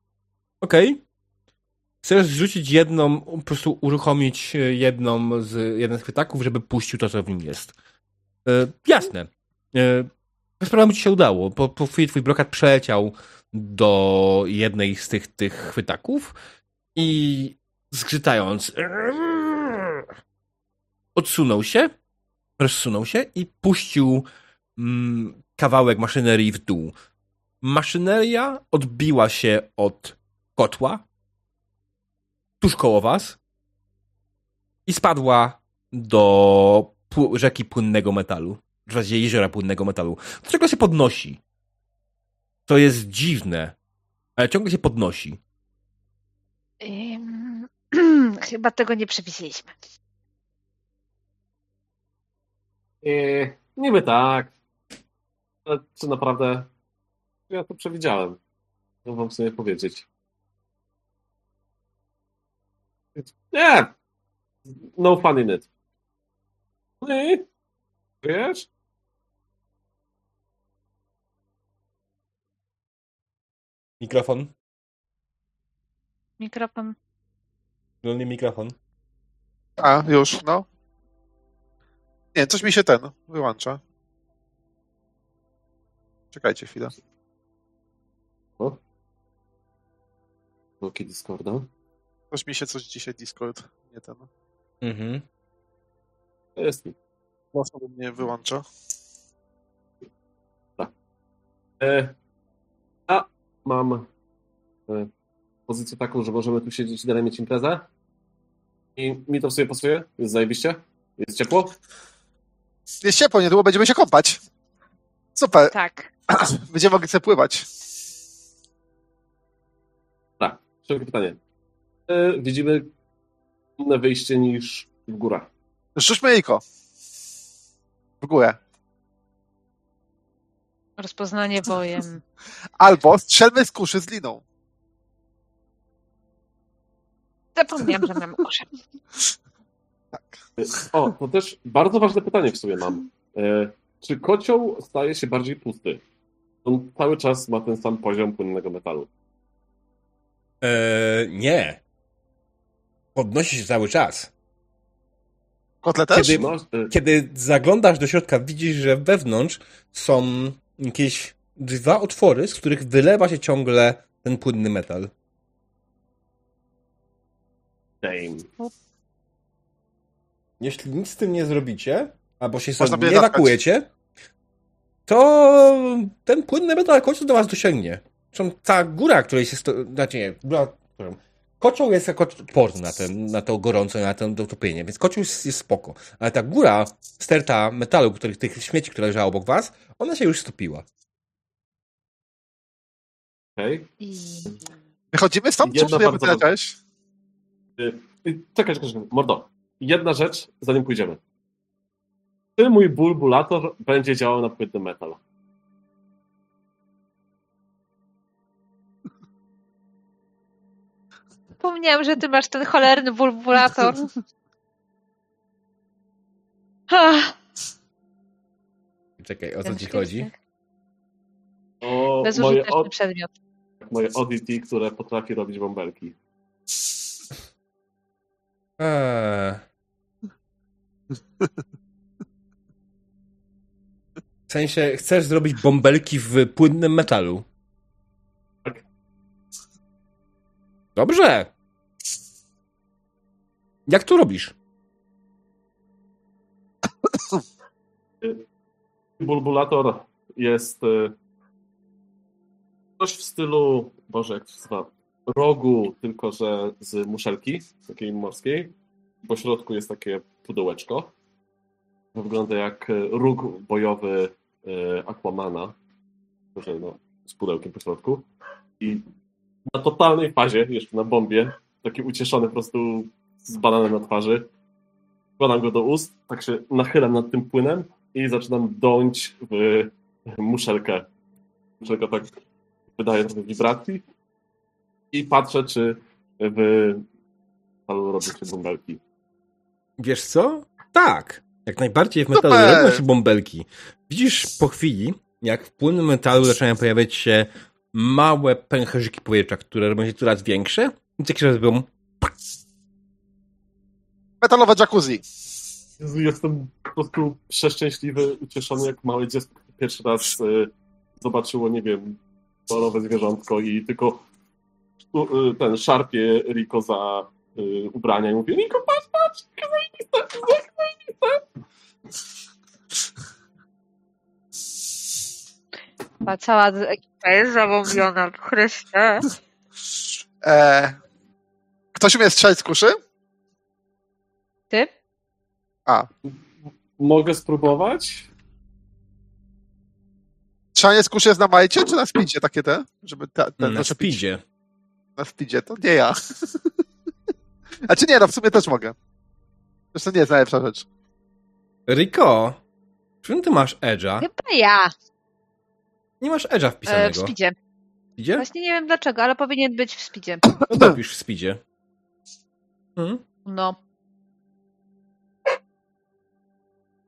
Okej. Chcesz zrzucić jedną, po prostu uruchomić e, jedną z, jeden z chwytaków, żeby puścił to, co w nim jest. E, jasne. E, bez problemu ci się udało. Po, po chwili twój brokat przeleciał do jednej z tych, tych chwytaków i zgrzytając odsunął się, rozsunął się i puścił mm, kawałek maszynerii w dół. Maszyneria odbiła się od kotła tuż koło was i spadła do rzeki płynnego metalu. W zasadzie jeziora płynnego metalu. To ciągle się podnosi. To jest dziwne, ale ciągle się podnosi. Chyba tego nie przewidzieliśmy. Eee, niby tak. Ale czy naprawdę ja to przewidziałem? Co wam sobie powiedzieć? Nie! No fun in it. No i? Wiesz? Mikrofon. Mikrofon. Dolny mikrofon. A, już, no. Nie, coś mi się ten wyłącza. Czekajcie chwilę. Bloki Discorda. Coś mi się coś dzisiaj Discord, nie ten. Mhm. To jest Mocno mnie wyłącza. E, a mam e, pozycję taką, że możemy tu siedzieć i dalej mieć imprezę. I mi to w sobie pasuje. Jest zajebiście. Jest ciepło. Jest ciepło, niedługo będziemy się kąpać. Super. Tak. Będziemy mogli sobie pływać. Tak, szybkie pytanie. E, widzimy inne wyjście niż w górach. Rzućmy jajko. W górę. Rozpoznanie wojen. Albo strzelmy z kuszy z liną. Zapomniałam, że mam orze. Tak. O, to też bardzo ważne pytanie w sumie mam. E, czy kocioł staje się bardziej pusty? On cały czas ma ten sam poziom płynnego metalu. Eee, nie. Podnosi się cały czas. Kotle też? Kiedy- Kiedy zaglądasz do środka, widzisz, że wewnątrz są jakieś dwa otwory, z których wylewa się ciągle ten płynny metal. Dame. Jeśli nic z tym nie zrobicie, albo się stąd nie ewakuujecie, to ten płynny metal w końcu do was dosięgnie. Zresztą ta góra, której się... Sto... Znaczy nie, góra... Kocioł jest jako odporny na, ten, na to gorąco, na to utopienie, więc kocioł jest, jest spoko. Ale ta góra, sterta metalu, których, tych śmieci, które leżały obok was, ona się już stopiła. Okej. I... Wychodzimy stąd, czy bardzo cześć? Y, Czekaj, czekaj, czekaj. Mordo. Jedna rzecz, zanim pójdziemy. Czy mój bulbulator będzie działał na płynny metal? Zapomniałam, że ty masz ten cholerny bulbulator. Czekaj, o co ci chodzi? O moje, od, przedmiot. moje ODT, które potrafi robić bąbelki. Eee. W sensie, chcesz zrobić bąbelki w płynnym metalu. Dobrze. Jak to robisz? Bulbulator jest y, coś w stylu, Boże, jak to rogu, tylko że z muszelki takiej morskiej. Po środku jest takie pudełeczko. Wygląda jak róg bojowy y, Aquamana, może no, z pudełkiem po środku. I na totalnej fazie, jeszcze na bombie, taki ucieszony po prostu z bananem na twarzy, wkładam go do ust, tak się nachylam nad tym płynem i zaczynam dąć w muszelkę. Muszelka tak wydaje trochę wibracji i patrzę, czy w metalu robią się bąbelki. Wiesz co? Tak. Jak najbardziej w metalu robią się bąbelki. Widzisz po chwili, jak w płynnym metalu zaczynają pojawiać się małe pęcherzyki powietrza, które robią się coraz większe i takie się robią Metalowe jacuzzi. Jezu, jestem po prostu przeszczęśliwy, ucieszony jak małe dziecko, pierwszy raz y, zobaczyło, nie wiem, kolorowe zwierzątko i tylko y, ten szarpie Riko za y, ubrania i mówi Riko, patrz, patrz, jakie zajebiste, jakie zajebiste. Chyba cała ekipa jest zamówiona, Chryste. E, ktoś umie strzelać z kuszy? Ty? A, Mogę spróbować? strzelanie z kuszy jest na majcie, czy na speedzie takie te? Żeby te, ten na speedzie. Na speedzie, to nie ja. A czy nie, no w sumie też mogę. Zresztą nie jest najlepsza rzecz. Rico, czy ty masz Edge'a? Chyba ja. Nie masz Edge'a E, w wpisanego. speedzie. Speedzie? Właśnie nie wiem dlaczego, ale powinien być w speedzie. No dopisz w speedzie. Hmm? No,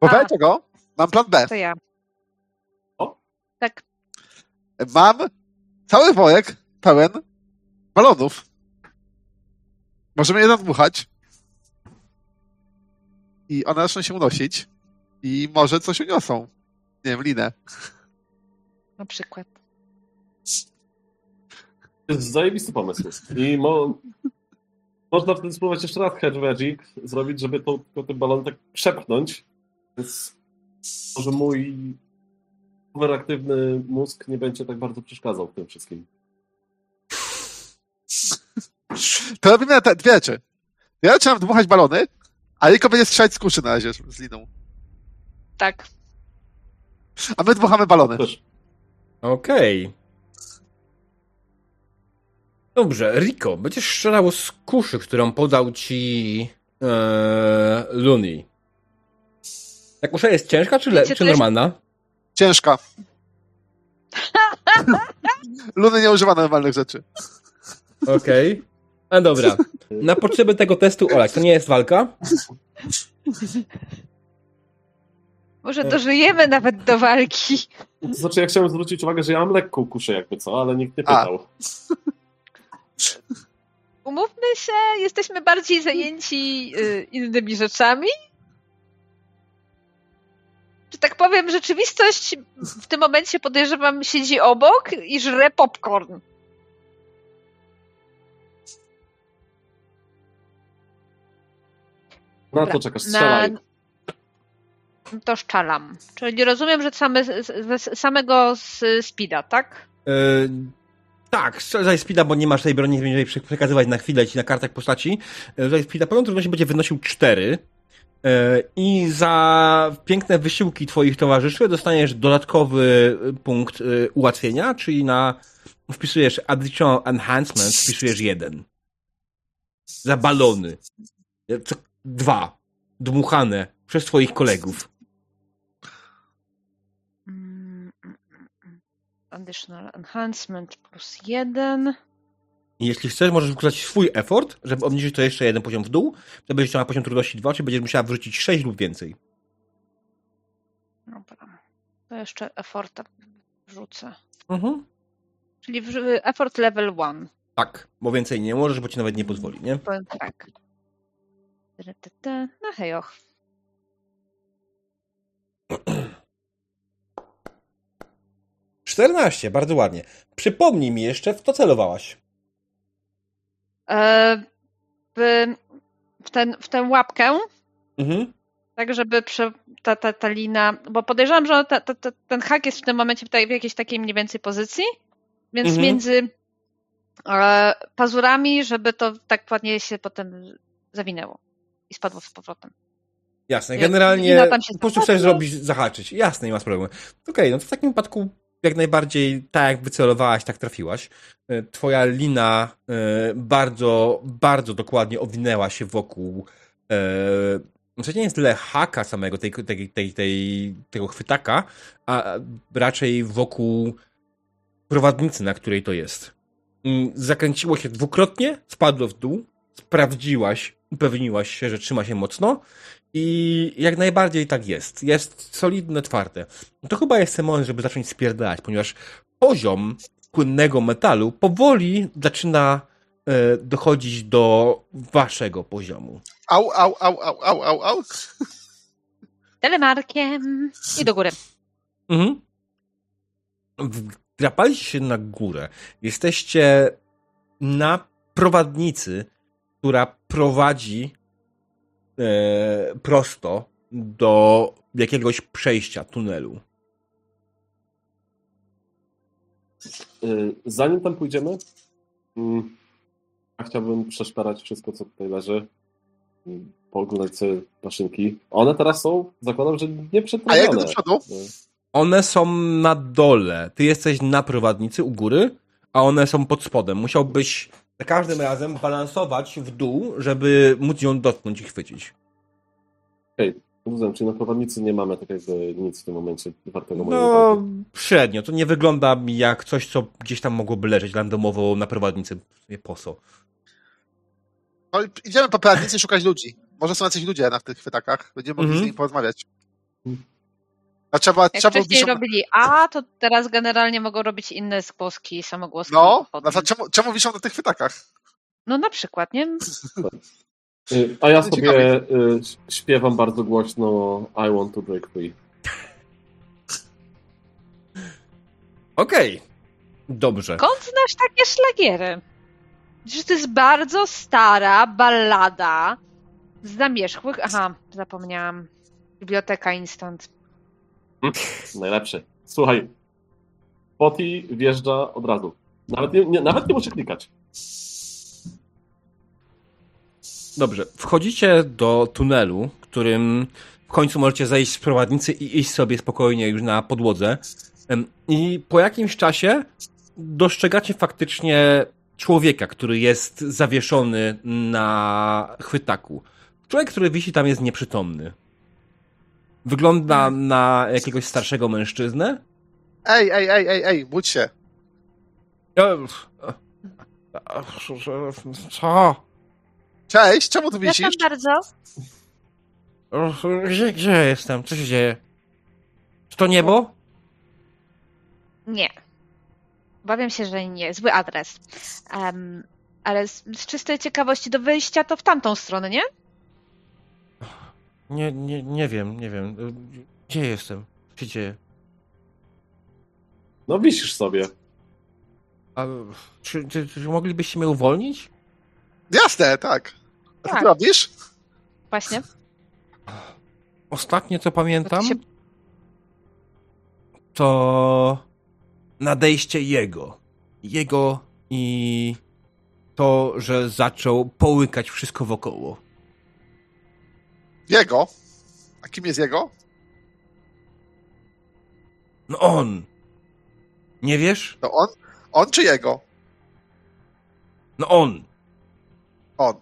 A. czego? Mam plan B. to ja. O. Tak. Mam cały worek pełen balonów. Możemy je nadmuchać. I one zaczną się unosić. I może coś uniosą. Nie wiem, linę. Na przykład. To jest zajebisty pomysł. I mo można wtedy spróbować jeszcze raz Hedge Magic zrobić, żeby to, to ten balon tak przepchnąć. Więc może mój overaktywny mózg nie będzie tak bardzo przeszkadzał w tym wszystkim. To robimy te dwie rzeczy. Ja zaczynam dmuchać balony, a Riko będzie strzelać z kuszy na razie z liną. Tak. A my dmuchamy balony. Też Okej. Dobrze, Rico, będziesz strzelał z kuszy, którą podał ci ee, Luni. Ta kusza jest ciężka czy, le- czy jest- normalna? Ciężka. Luny nie używa normalnych rzeczy. Okej. A dobra. Na potrzeby tego testu, Olek, to nie jest walka? Może dożyjemy nawet do walki. Znaczy, ja chciałem zwrócić uwagę, że ja mam lekką kuszę jakby co, ale nikt nie pytał. Umówmy się, jesteśmy bardziej zajęci y, innymi rzeczami. Że tak powiem, rzeczywistość w tym momencie podejrzewam siedzi obok i żre popcorn. Na Dobra. to czekasz, strzelaj. To szczalam. Czyli rozumiem, że same, z- samego z speeda, tak? E, tak, strzelaj speeda, bo nie masz tej broni, nie będziesz przekazywać na chwilę ci na kartach postaci. E, Za speeda poziom trudności będzie wynosił 4. E, I za piękne wysiłki twoich towarzyszy dostaniesz dodatkowy punkt ułatwienia, czyli na wpisujesz additional enhancement, wpisujesz jeden. Za balony. Dwa. Dmuchane przez twoich kolegów. Additional enhancement plus jeden. Jeśli chcesz, możesz wykorzystać swój effort, żeby obniżyć to jeszcze jeden poziom w dół, to będziesz miała poziom trudności 2, czyli będziesz musiała wrzucić 6 lub więcej. Dobra. To jeszcze efforta wrzucę. Mhm. Czyli effort level one. Tak, bo więcej nie możesz, bo ci nawet nie pozwoli, nie? Tak. Ty. No hejoch. Czternaście, bardzo ładnie. Przypomnij mi jeszcze, w co celowałaś. e, w, w, ten, w tę łapkę, Mhm. tak żeby ta, ta, ta lina, bo podejrzewam, że ta, ta, ta, ten hak jest w tym momencie w, tej, w jakiejś takiej mniej więcej pozycji, więc Mhm. między e, pazurami, żeby to tak ładnie się potem zawinęło i spadło z powrotem. Jasne, generalnie po prostu chcesz zrobić, zahaczyć. Jasne, nie ma problemu. Okej, no to w takim wypadku jak najbardziej tak jak wycelowałaś, tak trafiłaś. E, Twoja lina e, bardzo, bardzo dokładnie owinęła się wokół e, znaczy nie jest tyle haka samego, tej, tej, tej, tej, tego chwytaka, a raczej wokół prowadnicy, na której to jest. Mm, Zakręciło się dwukrotnie, spadło w dół, sprawdziłaś, upewniłaś się, że trzyma się mocno i jak najbardziej tak jest. Jest solidne, twarde. No to chyba jest ten moment, żeby zacząć spierdalać, ponieważ poziom płynnego metalu powoli zaczyna e, dochodzić do waszego poziomu. Au, au, au, au, au, au, au. Telemarkiem i do góry. Mhm. Wdrapaliście się na górę. Jesteście na prowadnicy, która prowadzi prosto do jakiegoś przejścia, tunelu. Y, Zanim tam pójdziemy, mm, ja chciałbym przeszperać wszystko, co tutaj leży. Mm, Pooglądać sobie maszynki. One teraz są, zakładam, że A jak do przodu? Y, One są na dole. Ty jesteś na prowadnicy u góry, a one są pod spodem. Musiałbyś za każdym razem balansować w dół, żeby móc ją dotknąć i chwycić. Rozumiem, czyli na prowadnicy nie mamy tak jakby nic w tym momencie wartego No, uwagi. średnio. To nie wygląda mi jak coś, co gdzieś tam mogłoby leżeć randomowo na prowadnicy. Nie po co. No, idziemy po prawnicy szukać ludzi. Może są jacyś ludzie na tych chwytakach. Będziemy mogli Mhm. z nimi porozmawiać. A trzeba, Jak trzeba wcześniej byś- robili A, to teraz generalnie mogą robić inne głoski, samogłoski. No, przykład czemu, czemu wiszą na tych chwytakach? No na przykład, nie? Y, A ja sobie y, śpiewam bardzo głośno I want to break free. Okej. Dobrze. Skąd znasz takie szlagiery? Przecież to jest bardzo stara ballada z zamierzchłych... Aha, zapomniałam. Biblioteka Instant. Najlepszy. Słuchaj, Poti wjeżdża od razu. Nawet nie, nie, nawet nie muszę klikać. Dobrze. Wchodzicie do tunelu, którym w końcu możecie zejść z prowadnicy i iść sobie spokojnie już na podłodze. I po jakimś czasie dostrzegacie faktycznie człowieka, który jest zawieszony na chwytaku. Człowiek, który wisi tam jest nieprzytomny. Wygląda na jakiegoś starszego mężczyznę. Ej, ej, ej, ej, ej, budź się. Co? Cześć, czemu tu wisisz? Przepraszam bardzo. Gdzie, gdzie jestem? Co się dzieje? Czy to niebo? Nie. Obawiam się, że nie. Zły adres. Em, ale z, z czystej ciekawości do wyjścia to w tamtą stronę, nie? Nie, nie, nie wiem, nie wiem. Gdzie jestem? Co się dzieje? No wisisz sobie. A, czy, czy, czy moglibyście mnie uwolnić? Jasne, tak. A Tak. ty robisz? Właśnie. Ostatnie co pamiętam, się- to nadejście jego. Jego i to, że zaczął połykać wszystko wokoło. Jego? A kim jest jego? No on! Nie wiesz? To on? On czy jego? No on! On.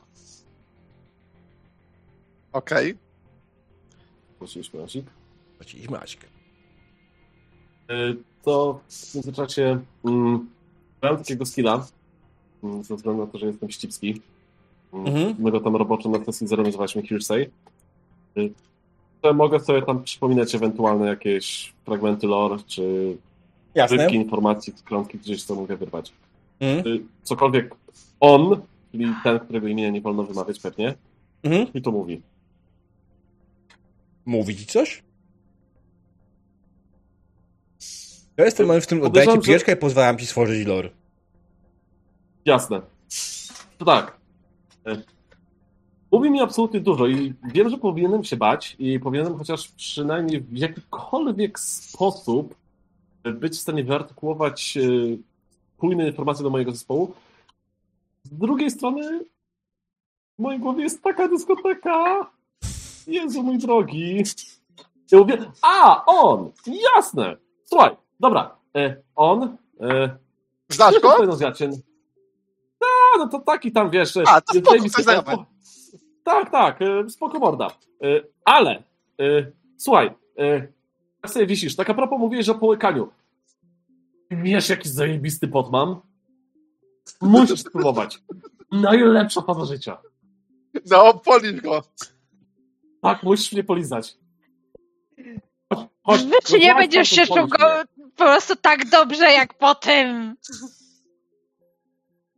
Okej. Prosiliśmy Asik. Płaciliśmy. Y, To w międzyczasie mm, miałem takiego skilla, mm, ze względu na to, że jestem ścipski. Mm, Mhm. My go tam roboczo na sesji zero nazywaliśmy Hearsay. Że mogę sobie tam przypominać ewentualne jakieś fragmenty lore, czy Jasne. rybki informacji, krątki gdzieś co mogę wyrwać. Mhm. Cokolwiek on, czyli ten, którego imienia nie wolno wymawiać pewnie, Mhm. mi to mówi. Mówi ci coś? Ja jestem w tym oddaję ci że- i pozwalam ci stworzyć lore. Jasne. To tak. Mówi mi absolutnie dużo i wiem, że powinienem się bać i powinienem chociaż przynajmniej w jakikolwiek sposób być w stanie wyartykułować e, spójne informacje do mojego zespołu. Z drugiej strony w mojej głowie jest taka dyskoteka. Jezu mój drogi. Ja mówię, a, on! Jasne! Słuchaj, dobra, e, on... E, Znasz go? A, no to taki tam, wiesz... A, to spoko, zajebisty, coś Tak, tak, e, spoko morda. E, ale, e, słuchaj, jak sobie wisisz, tak a propos mówiłeś o połykaniu. Wiesz, jaki zajebisty pot mam? Musisz spróbować. Najlepsza faza życia. No, polisz go. Tak, musisz mnie polizać. Chodź, chodź, Wy czy nie będziesz się czuł po prostu tak dobrze jak po tym?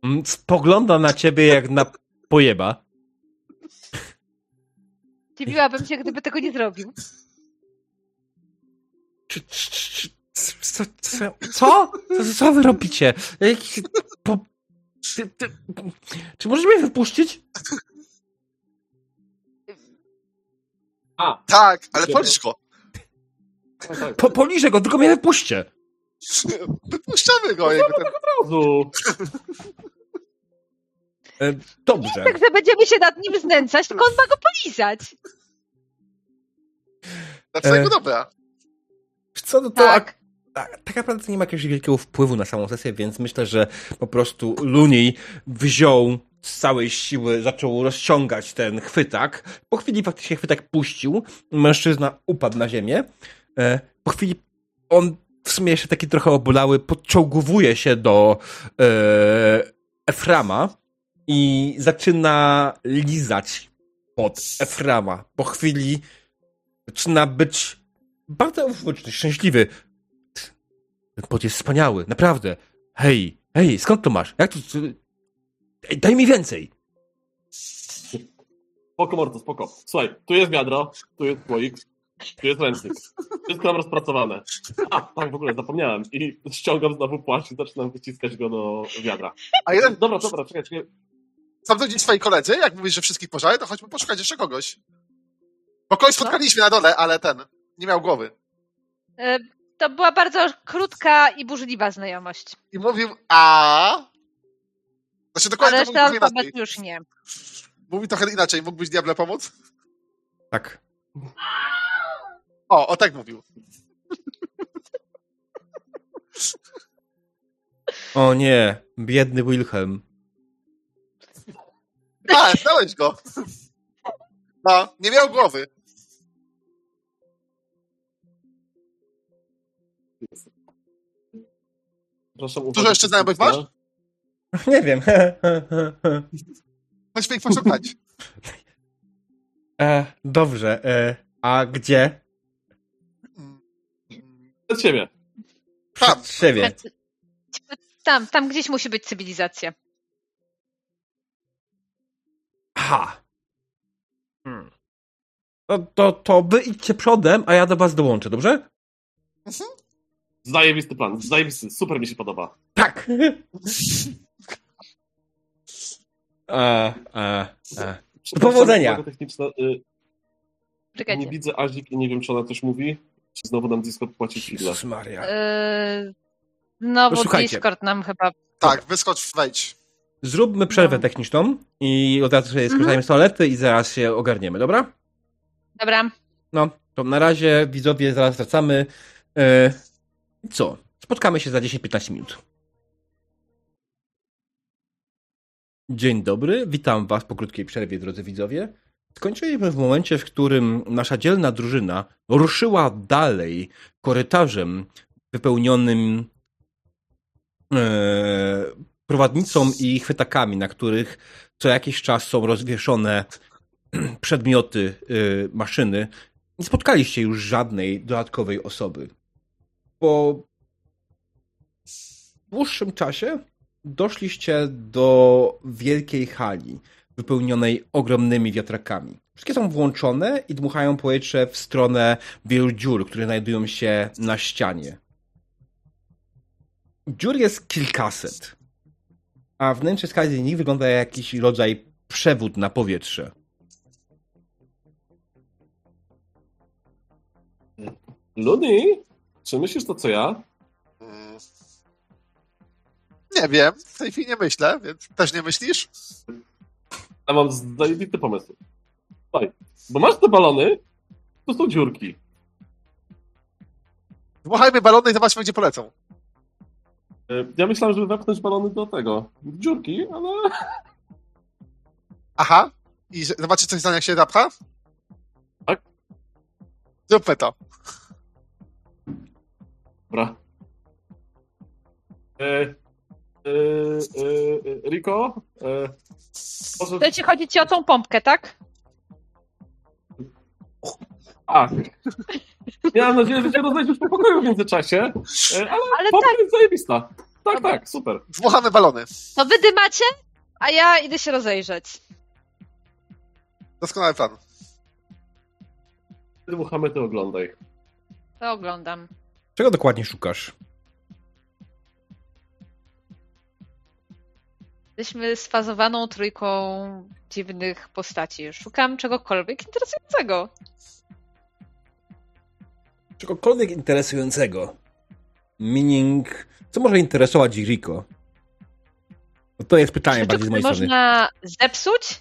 Mm, Spogląda na ciebie jak na pojeba. Dziwiłabym się, gdyby tego nie zrobił. Czy, czy, czy, co, co, co? Co, co wy robicie? Po, ty, ty, czy możesz mnie wypuścić? A, Tak, ale polisz go. tak, tak. Po, poliżę go, tylko mnie wypuśćcie. Wypuszczamy go. Jakby ten... razu. E, Dobrze. Tak, że będziemy się nad nim znęcać, tylko on ma go polizać. Dla twojego E, dobra. Co to, to Tak. tak, tak naprawdę to nie ma jakiegoś wielkiego wpływu na samą sesję, więc myślę, że po prostu Luni wziął z całej siły, zaczął rozciągać ten chwytak. Po chwili faktycznie chwytak puścił, mężczyzna upadł na ziemię. E, Po chwili on w sumie jeszcze taki trochę obolały, podczołgowuje się do e, Eframa i zaczyna lizać pod Eframa. Po chwili zaczyna być bardzo euforyczny, szczęśliwy. Ten pot jest wspaniały, naprawdę. Hej, hej, skąd to masz? Jak to... Daj mi więcej. Spoko, mordo, spoko. Słuchaj, tu jest wiadro, tu jest słoik, tu jest ręcznik. Wszystko mam rozpracowane. A, tak, w ogóle zapomniałem. I ściągam znowu płaszcz i zaczynam wyciskać go do wiadra. A jeden, Dobra, dobra, czekaj, czekaj. Są to gdzieś twoi koledzy? Jak mówisz, że wszystkich pożary, to chodźmy poszukać jeszcze kogoś. Bo kogoś spotkaliśmy na dole, ale ten nie miał głowy. E, To była bardzo krótka i burzliwa znajomość. I mówił, a. Znaczy dokładnie to resztę mówił inaczej. już nie. Mówi trochę inaczej. Mógłbyś Diable pomóc? Tak. O, o tak mówił. O nie, biedny Wilhelm. A, znałeś go. No, nie miał głowy. Przepraszam, Dużo jeszcze znajomych masz? Nie wiem. Chodźmy ich poszukać. e, dobrze, e, a gdzie? Przed siebie. Tam. Przed siebie. Tam, tam gdzieś musi być cywilizacja. Aha. Hmm. To, to, to wy idźcie przodem, a ja do was dołączę, dobrze? Zajebisty plan, zajebisty, super mi się podoba. Tak. a, a, a. Przepraszam, powodzenia. Techniczna, y, nie Czekajcie. widzę Azik i nie wiem, czy ona coś mówi. Czy znowu nam Discord płaci chwilę. Maria. Yy, Znowu No słuchajcie. Discord nam chyba... Tak, wyskocz, wejdź. Zróbmy przerwę No. techniczną i od razu sobie skorzystajmy z toalety i zaraz się ogarniemy, dobra? Dobra. No, to na razie widzowie, zaraz wracamy. E, co? Spotkamy się za 10-15 minut. Dzień dobry, witam was po krótkiej przerwie, drodzy widzowie. Skończyliśmy w momencie, w którym nasza dzielna drużyna ruszyła dalej korytarzem wypełnionym e, prowadnicą i chwytakami, na których co jakiś czas są rozwieszone przedmioty y, maszyny. Nie spotkaliście już żadnej dodatkowej osoby. Po dłuższym czasie doszliście do wielkiej hali wypełnionej ogromnymi wiatrakami. Wszystkie są włączone i dmuchają powietrze w stronę wielu dziur, które znajdują się na ścianie. Dziur jest kilkaset, a wnętrze każdej z nich wygląda jak jakiś rodzaj przewód na powietrze. Luni, czy myślisz to co ja? Mm. Nie wiem, w tej chwili nie myślę, więc też nie myślisz? Ja mam zajebisty pomysł. Słuchaj, bo masz te balony, to są dziurki. Dmuchajmy balony i zobaczmy, gdzie polecą. E, Ja myślałem, żeby wepchnąć balony do tego. Dziurki, ale. Aha. I zobaczysz coś za jak się zapcha? Tak. Zróbmy to. Dobra. E, e, e, Riko, e, może... To ci chodzi ci o tą pompkę, tak? A. Miałem nadzieję, że się rozejdziesz po pokoju w międzyczasie, e, ale, Ale pompka jest zajebista. Tak, Dobra. tak, super. Dmuchamy balony. To wy dymacie, a ja idę się rozejrzeć. Doskonały plan. Dmuchamy, ty oglądaj. To oglądam. Czego dokładnie szukasz? Jesteśmy sfazowaną trójką dziwnych postaci. Szukam czegokolwiek interesującego. Czegokolwiek interesującego. Meaning, co może interesować Rico? No to jest pytanie Rzeczy, bardziej z mojej strony. można zepsuć,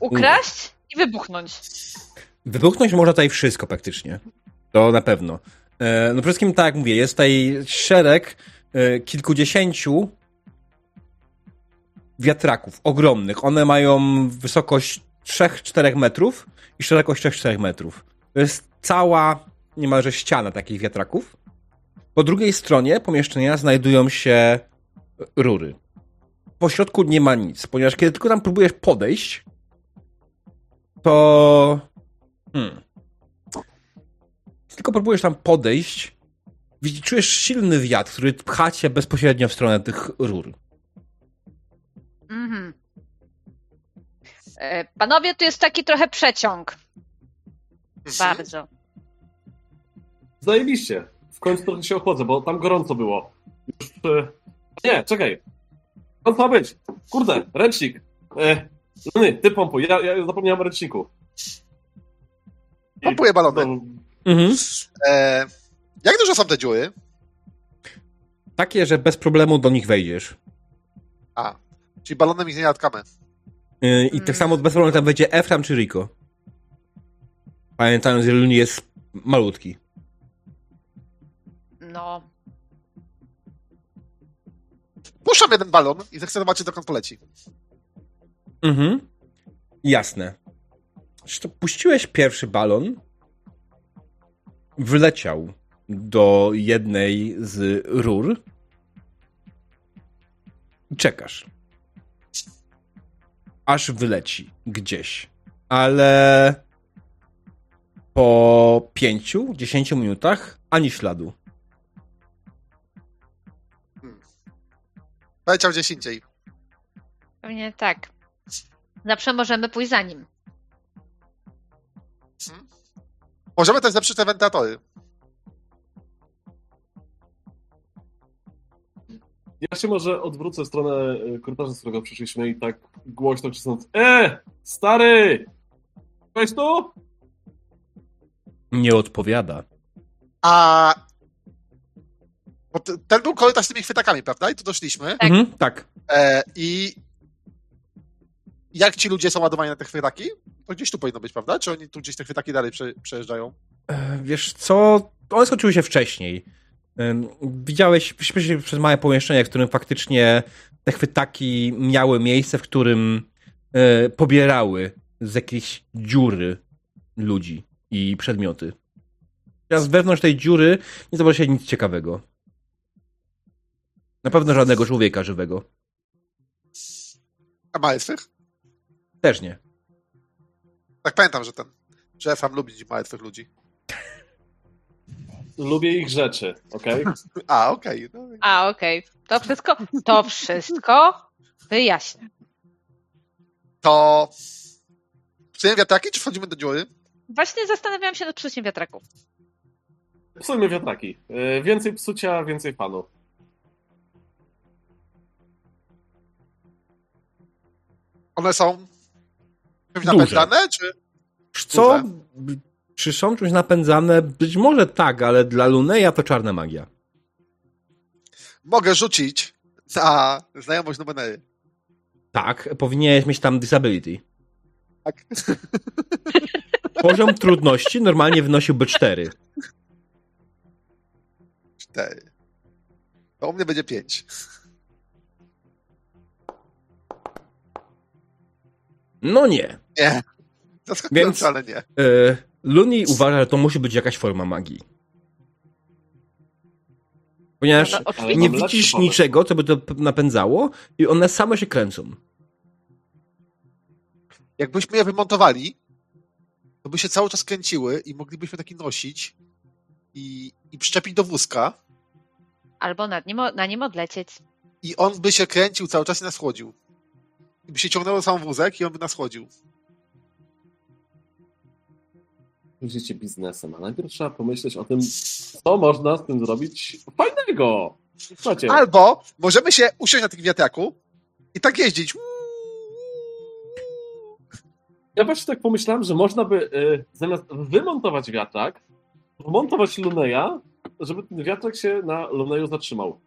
ukraść i wybuchnąć. Wybuchnąć można tutaj wszystko praktycznie. To na pewno. E, No przede wszystkim, tak jak mówię, jest tutaj szereg e, kilkudziesięciu wiatraków ogromnych. One mają wysokość 3-4 metrów i szerokość 3-4 metrów. To jest cała niemalże ściana takich wiatraków. Po drugiej stronie pomieszczenia znajdują się rury. Po środku nie ma nic, ponieważ kiedy tylko tam próbujesz podejść, to Hmm. Tylko próbujesz tam podejść, czujesz silny wiatr, który pcha cię bezpośrednio w stronę tych rur. Mhm. E, Panowie, tu jest taki trochę przeciąg. Bardzo. Zajebiście. W końcu trochę się ochłodzę, bo tam gorąco było. Już, e... Nie, czekaj. Co to ma być? Kurde, ręcznik. E... Lony, ty pompuj, ja, ja zapomniałem o ręczniku. I- Pompuję balony. No, Mhm. E, jak duże są te dziury? Takie, że bez problemu do nich wejdziesz. A, czyli balonem ich nie natkamy. Yy, I tak Mm. samo bez problemu tam wejdzie Efram czy Rico. Pamiętając, że Luni jest malutki. No. Puszczam jeden balon i chcę zobaczyć, dokąd poleci. Mhm. Jasne. Zresztą puściłeś pierwszy balon, wleciał do jednej z rur i czekasz. Aż wyleci gdzieś. Ale po pięciu, dziesięciu minutach ani śladu. Poleciał gdzieś indziej. Pewnie tak. Zawsze możemy pójść za nim. Możemy też zepsuć te wentylatory. Ja się może odwrócę w stronę e, korytarza, z którego przyszliśmy i tak głośno krzycząc E! Stary! Weź tu? Nie odpowiada. A... Bo ten był korytarz z tymi chwytakami, prawda? I tu doszliśmy. Tak. Mhm, tak. E, I jak ci ludzie są ładowani na te chwytaki? To gdzieś tu powinno być, prawda? Czy oni tu gdzieś te chwytaki dalej prze, przejeżdżają? E, Wiesz co, one skończyły się wcześniej. Widziałeś, się przez małe pomieszczenie, w którym faktycznie te chwytaki miały miejsce, w którym e, pobierały z jakiejś dziury ludzi i przedmioty. Teraz wewnątrz tej dziury nie zobaczy się nic ciekawego. Na pewno żadnego człowieka żywego. A martwych? Też nie. Tak pamiętam, że ten, że Efram lubi martwych ludzi. Lubię ich rzeczy, okej? A, okej. No, A, okej. To wszystko, to wszystko wyjaśnię. to psujemy wiatraki, czy wchodzimy do dziury? Właśnie zastanawiałam się nad psuciem wiatraków. Psujmy wiatraki. E, Więcej psucia, więcej fanu. One są Duże. napędzane, czy... Co? Czy są czymś napędzane? Być może tak, ale dla Luneja to czarna magia. Mogę rzucić na znajomość Numenery. Tak, powinieneś mieć tam disability. Tak. Poziom trudności normalnie wynosiłby 4. Cztery. To u mnie będzie pięć. No nie. Nie. Zaskakujące, Więc- ale nie. E, Luni uważa, że to musi być jakaś forma magii. Ponieważ No, nie lepszy widzisz niczego, co by to napędzało i one same się kręcą. Jakbyśmy je wymontowali, to by się cały czas kręciły i moglibyśmy taki nosić i, i przyczepić do wózka Albo na nim, na nim odlecieć. i on by się kręcił cały czas i nas chłodził. I by się ciągnęło sam wózek i on by nas chłodził. Życie biznesem, a najpierw trzeba pomyśleć o tym, co można z tym zrobić fajnego. Słuchajcie, Albo możemy się usiąść na tym wiatraku i tak jeździć. ja właśnie tak pomyślałem, że można by y, zamiast wymontować wiatrak, wmontować Luneja, żeby ten wiatrak się na Luneju zatrzymał.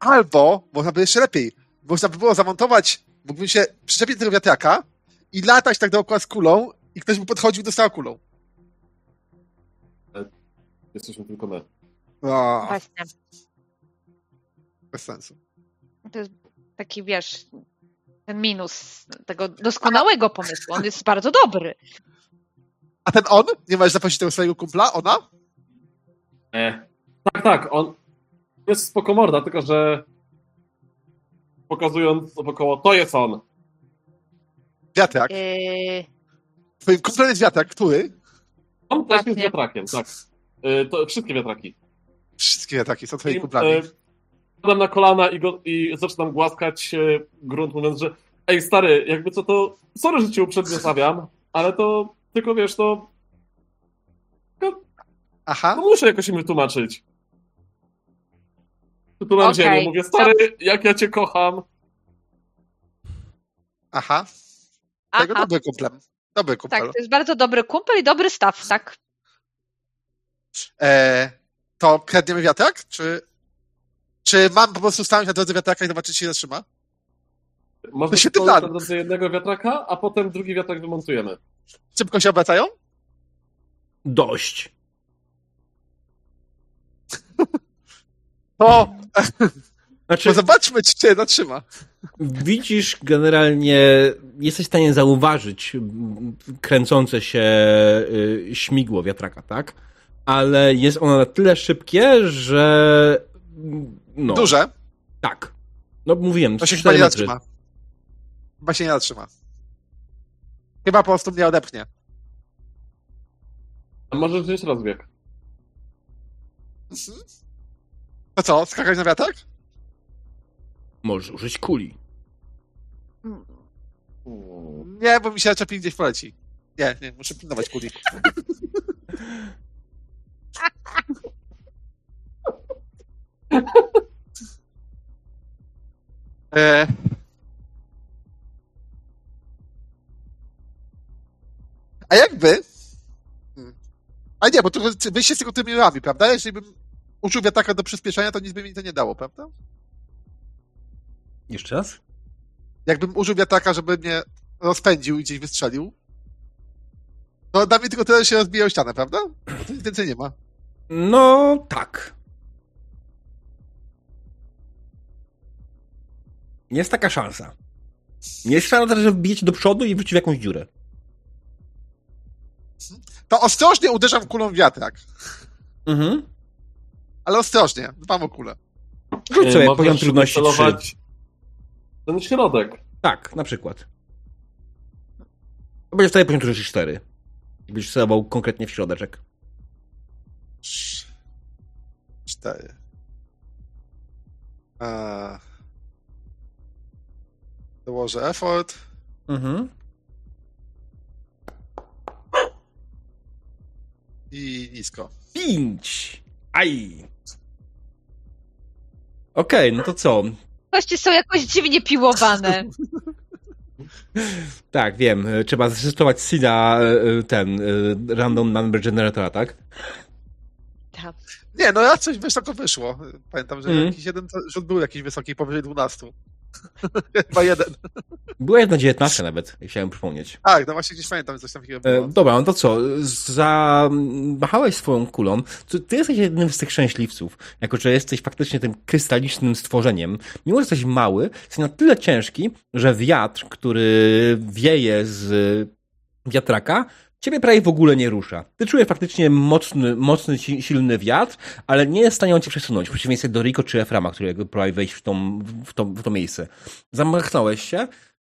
Albo, można by jeszcze lepiej, można by było zamontować, mógłbym się przyczepić do tego wiatraka i latać tak dookoła z kulą i ktoś by podchodził i dostał kulą. Jesteśmy tylko my. O, Właśnie. bez sensu. To jest taki, wiesz, ten minus tego doskonałego pomysłu. On jest bardzo dobry. A ten on? Nie możesz zaprosić tego swojego kumpla? Ona? E, tak, tak, on jest spoko morda, tylko że pokazując wokoło, to jest on. Wiatrak. Yy, Twoim kumplem jest wiatrak, który? On też Tak, jest wiatrakiem, tak. E, to wszystkie wiatraki. Wszystkie wiatraki są twoimi I, kumplami. e, Padam na kolana i, go, i zaczynam głaskać e, grunt, mówiąc, że ej stary, jakby co to, sorry, że cię uprzednio stawiam, ale to tylko wiesz, to, to Aha. muszę jakoś im wytłumaczyć. Tytułem Okej. ziemię, mówię, stary, jak ja cię kocham. Aha. Tego aha, dobry kumplem. Dobry kumpel. tak, to jest bardzo dobry kumpel i dobry staw, tak? E, to kradniemy wiatrak? Czy, czy mam po prostu stanąć na drodze wiatraka i zobaczyć, czy się zatrzyma? Można stworzyć plan. na drodze jednego wiatraka, a potem drugi wiatrak wymontujemy. Szybko się obracają? Dość. To, Znaczy, zobaczmy, czy się zatrzyma. widzisz generalnie, jesteś w stanie zauważyć kręcące się y, śmigło wiatraka, tak? Ale jest ono na tyle szybkie, że no, Duże. tak. No mówiłem, To się 4 chyba nie metry. zatrzyma. Chyba się nie zatrzyma. Chyba po prostu mnie odepchnie. A może wziąć rozbieg. Mhm. To co, skakać na wiatrak? Możesz użyć kuli. Nie, bo mi się czepi gdzieś poleci. Nie, nie, muszę pilnować kuli. e... A jakby? Hmm. A nie, bo to wy- wyjście z tymi rami, prawda? Jeżeli bym użył wiatraka do przyspieszenia, to nic by mi to nie dało, prawda? Jeszcze raz? Jakbym użył wiatraka, żeby mnie rozpędził i gdzieś wystrzelił, to da mi tylko tyle, że się rozbije o ścianę, prawda? Bo to nic więcej nie ma. No, tak. Jest taka szansa. Jest szansa, że wbijecie do przodu i wróci w jakąś dziurę. To ostrożnie uderzam kulą w wiatrak. Mhm. Ale ostrożnie, dbam o kulę. Rzuć sobie poziom trudności 3. Ten środek. Tak, na przykład. To będzie wtedy poziom trudności 4. Jakbyś celował konkretnie w środeczek. Cztery. Eee. Dołożę effort. Mhm. I nisko. 5. Aj. Okej, no to co? Kości są jakoś dziwnie piłowane. Tak, wiem. E, Trzeba zrejestrować Sina e, ten e, random number generatora, tak? Tak. Nie, no ja coś wysoko wyszło. Pamiętam, że Mhm. jakiś jeden rzut był jakiś wysoki, powyżej 12. Chyba jeden. Była jedna 19 nawet, chciałem przypomnieć. Tak, no właśnie gdzieś pamiętam, coś tam takiego. E, dobra, no to co? Zamachałeś swoją kulą. Ty ty jesteś jednym z tych szczęśliwców, jako że jesteś faktycznie tym krystalicznym stworzeniem. Mimo, że jesteś mały, jesteś na tyle ciężki, że wiatr, który wieje z wiatraka, ciebie prawie w ogóle nie rusza. Ty czujesz faktycznie mocny, mocny, si- silny wiatr, ale nie jest w stanie on cię przesunąć, w przeciwieństwie do Rico czy Eframa, którego próbowałeś wejść w, tą, w, to, w to miejsce. Zamachnąłeś się,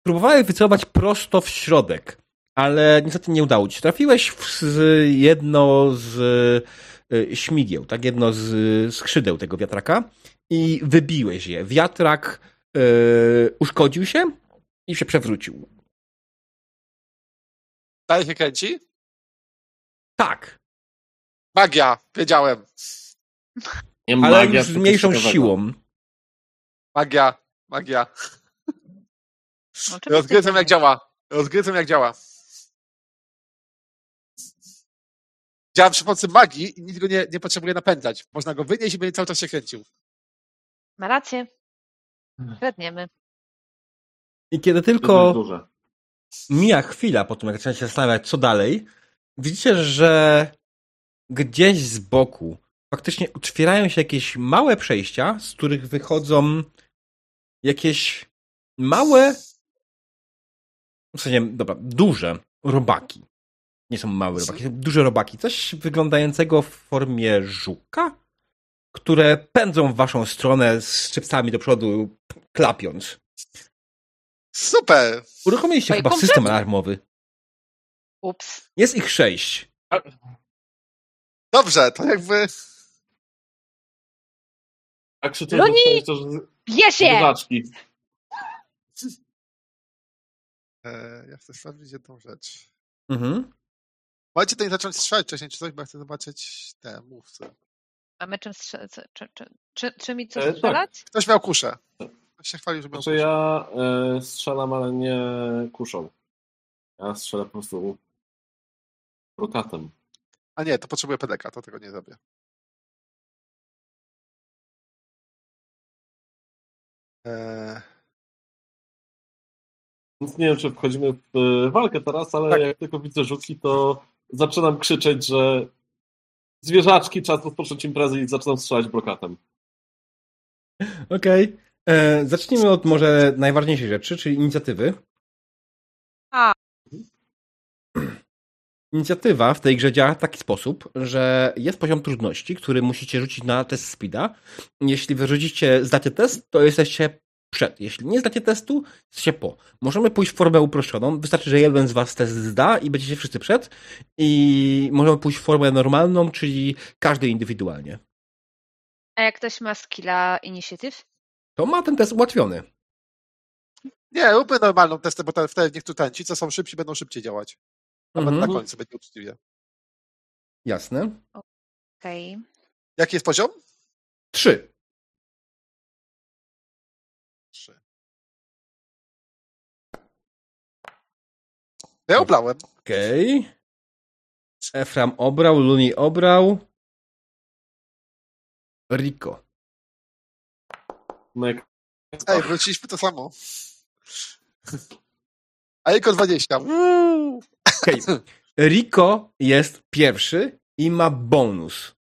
próbowałeś wycelować prosto w środek, ale niestety nie udało ci się. Trafiłeś w jedno z y, śmigieł, tak? Jedno z skrzydeł tego wiatraka i wybiłeś je. Wiatrak y, uszkodził się i się przewrócił. Dalej się kręci? Tak, Magia, wiedziałem. Nie ale magia, już z mniejszą siłą. Magia, magia. Oczywiście. Rozgryzłem jak działa. Rozgryzłem jak działa. Działa przy pomocy magii i nic go nie, nie potrzebuje napędzać. Można go wynieść i będzie cały czas się kręcił. Ma rację. Kradniemy. I kiedy tylko. Mija chwila po tym, jak zaczynacie się zastanawiać, co dalej, widzicie, że gdzieś z boku faktycznie otwierają się jakieś małe przejścia, z których wychodzą jakieś małe, w sensie, dobra, duże robaki. Nie są małe robaki, są duże robaki. Coś wyglądającego w formie żuka, które pędzą w waszą stronę z szczypcami do przodu, klapiąc. Super! Uruchomiliście Oj, chyba kompletnie. system alarmowy. Ups. Jest ich sześć. Dobrze, to jakby... A krzyczę, Luni! że to jest Bierz je! zwierzaczki. E, ja chcę sprawdzić jedną rzecz. Mhm. Możecie tutaj zacząć strzelać wcześniej czy coś, bo ja chcę zobaczyć te mówcy. Mamy czym strzelać? Czy, czy, czy, czy mi co E, tak. strzelać? Ktoś miał kuszę. Się chwalił, Znaczy ja e, strzelam, ale nie kuszą. Ja strzelę po prostu brokatem. A nie, to potrzebuję PDK, to tego nie zrobię. Eee, Więc nie wiem, czy wchodzimy w e, walkę teraz, ale Tak. jak tylko widzę żuki, to zaczynam krzyczeć, że zwierzaczki, czas rozpocząć imprezę i zaczynam strzelać brokatem. Okej. E, Zacznijmy od może najważniejszej rzeczy, czyli inicjatywy. A. Inicjatywa w tej grze działa w taki sposób, że jest poziom trudności, który musicie rzucić na test speeda. Jeśli wyrzucicie, zdacie test, to jesteście przed. Jeśli nie zdacie testu, jesteście po. Możemy pójść w formę uproszczoną. Wystarczy, że jeden z was test zda i będziecie wszyscy przed. I możemy pójść w formę normalną, czyli każdy indywidualnie. A jak ktoś ma skilla inicjatyw? To ma ten test ułatwiony. nie, róbmy normalną testę, bo te, wtedy niech tutaj ci, co są szybsi, będą szybciej działać. Nawet Mhm. na końcu będzie uczciwie. Jasne. Okej. Jaki jest poziom? Trzy. Trzy. Ja oblałem. Okej. Efram obrał, Luni obrał. Rico. Mek. Ej, wróciliśmy to samo. A tylko 20. Uuu. Okej. Rico jest pierwszy i ma bonus.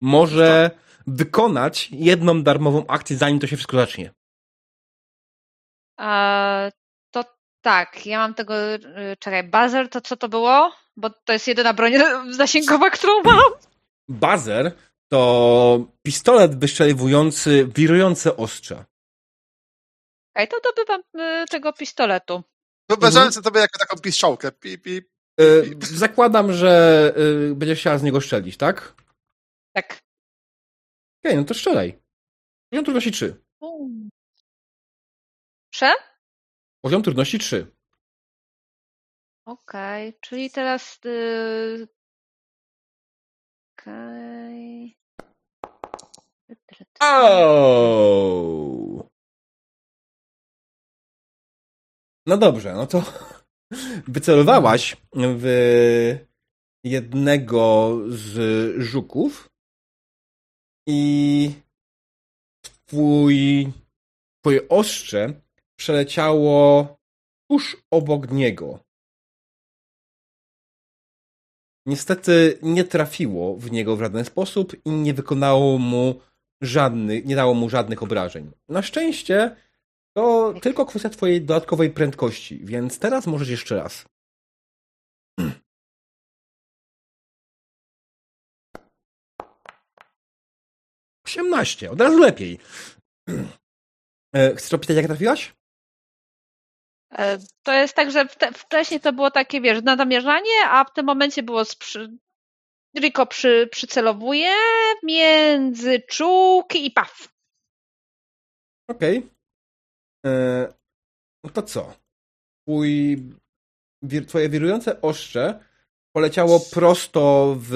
Może wykonać jedną darmową akcję, zanim to się wszystko zacznie. To tak, ja mam tego, y, czekaj, buzzer, to co to było? Bo to jest jedyna broń zasięgowa, którą mam. Bazer to pistolet wystrzeliwujący wirujące ostrza. Okej, to dobywam y, tego pistoletu. Wyobrażałem sobie tobie jako taką piszczołkę. Pi, pi. Y, zakładam, że y, będziesz chciała z niego strzelić, tak? Tak. Okej, no to strzelaj. Poziom trudności 3. Prze? Poziom trudności 3. Okej, czyli teraz. y, Okej. Oh! No dobrze, no to wycelowałaś w jednego z żuków i twój, twoje ostrze przeleciało tuż obok niego. Niestety nie trafiło w niego w żaden sposób i nie wykonało mu żadnych, nie dało mu żadnych obrażeń. Na szczęście to tylko kwestia twojej dodatkowej prędkości, więc teraz możesz jeszcze raz. Osiemnaście, od razu lepiej. E, chcesz opisać, jak trafiłaś? E, To jest tak, że wcześniej to było takie, wiesz, nadamierzanie, a w tym momencie było. Rico przy, przycelowuje między czułki i paf. Okej. E, No to co? Twój, wir, twoje wirujące ostrze poleciało prosto w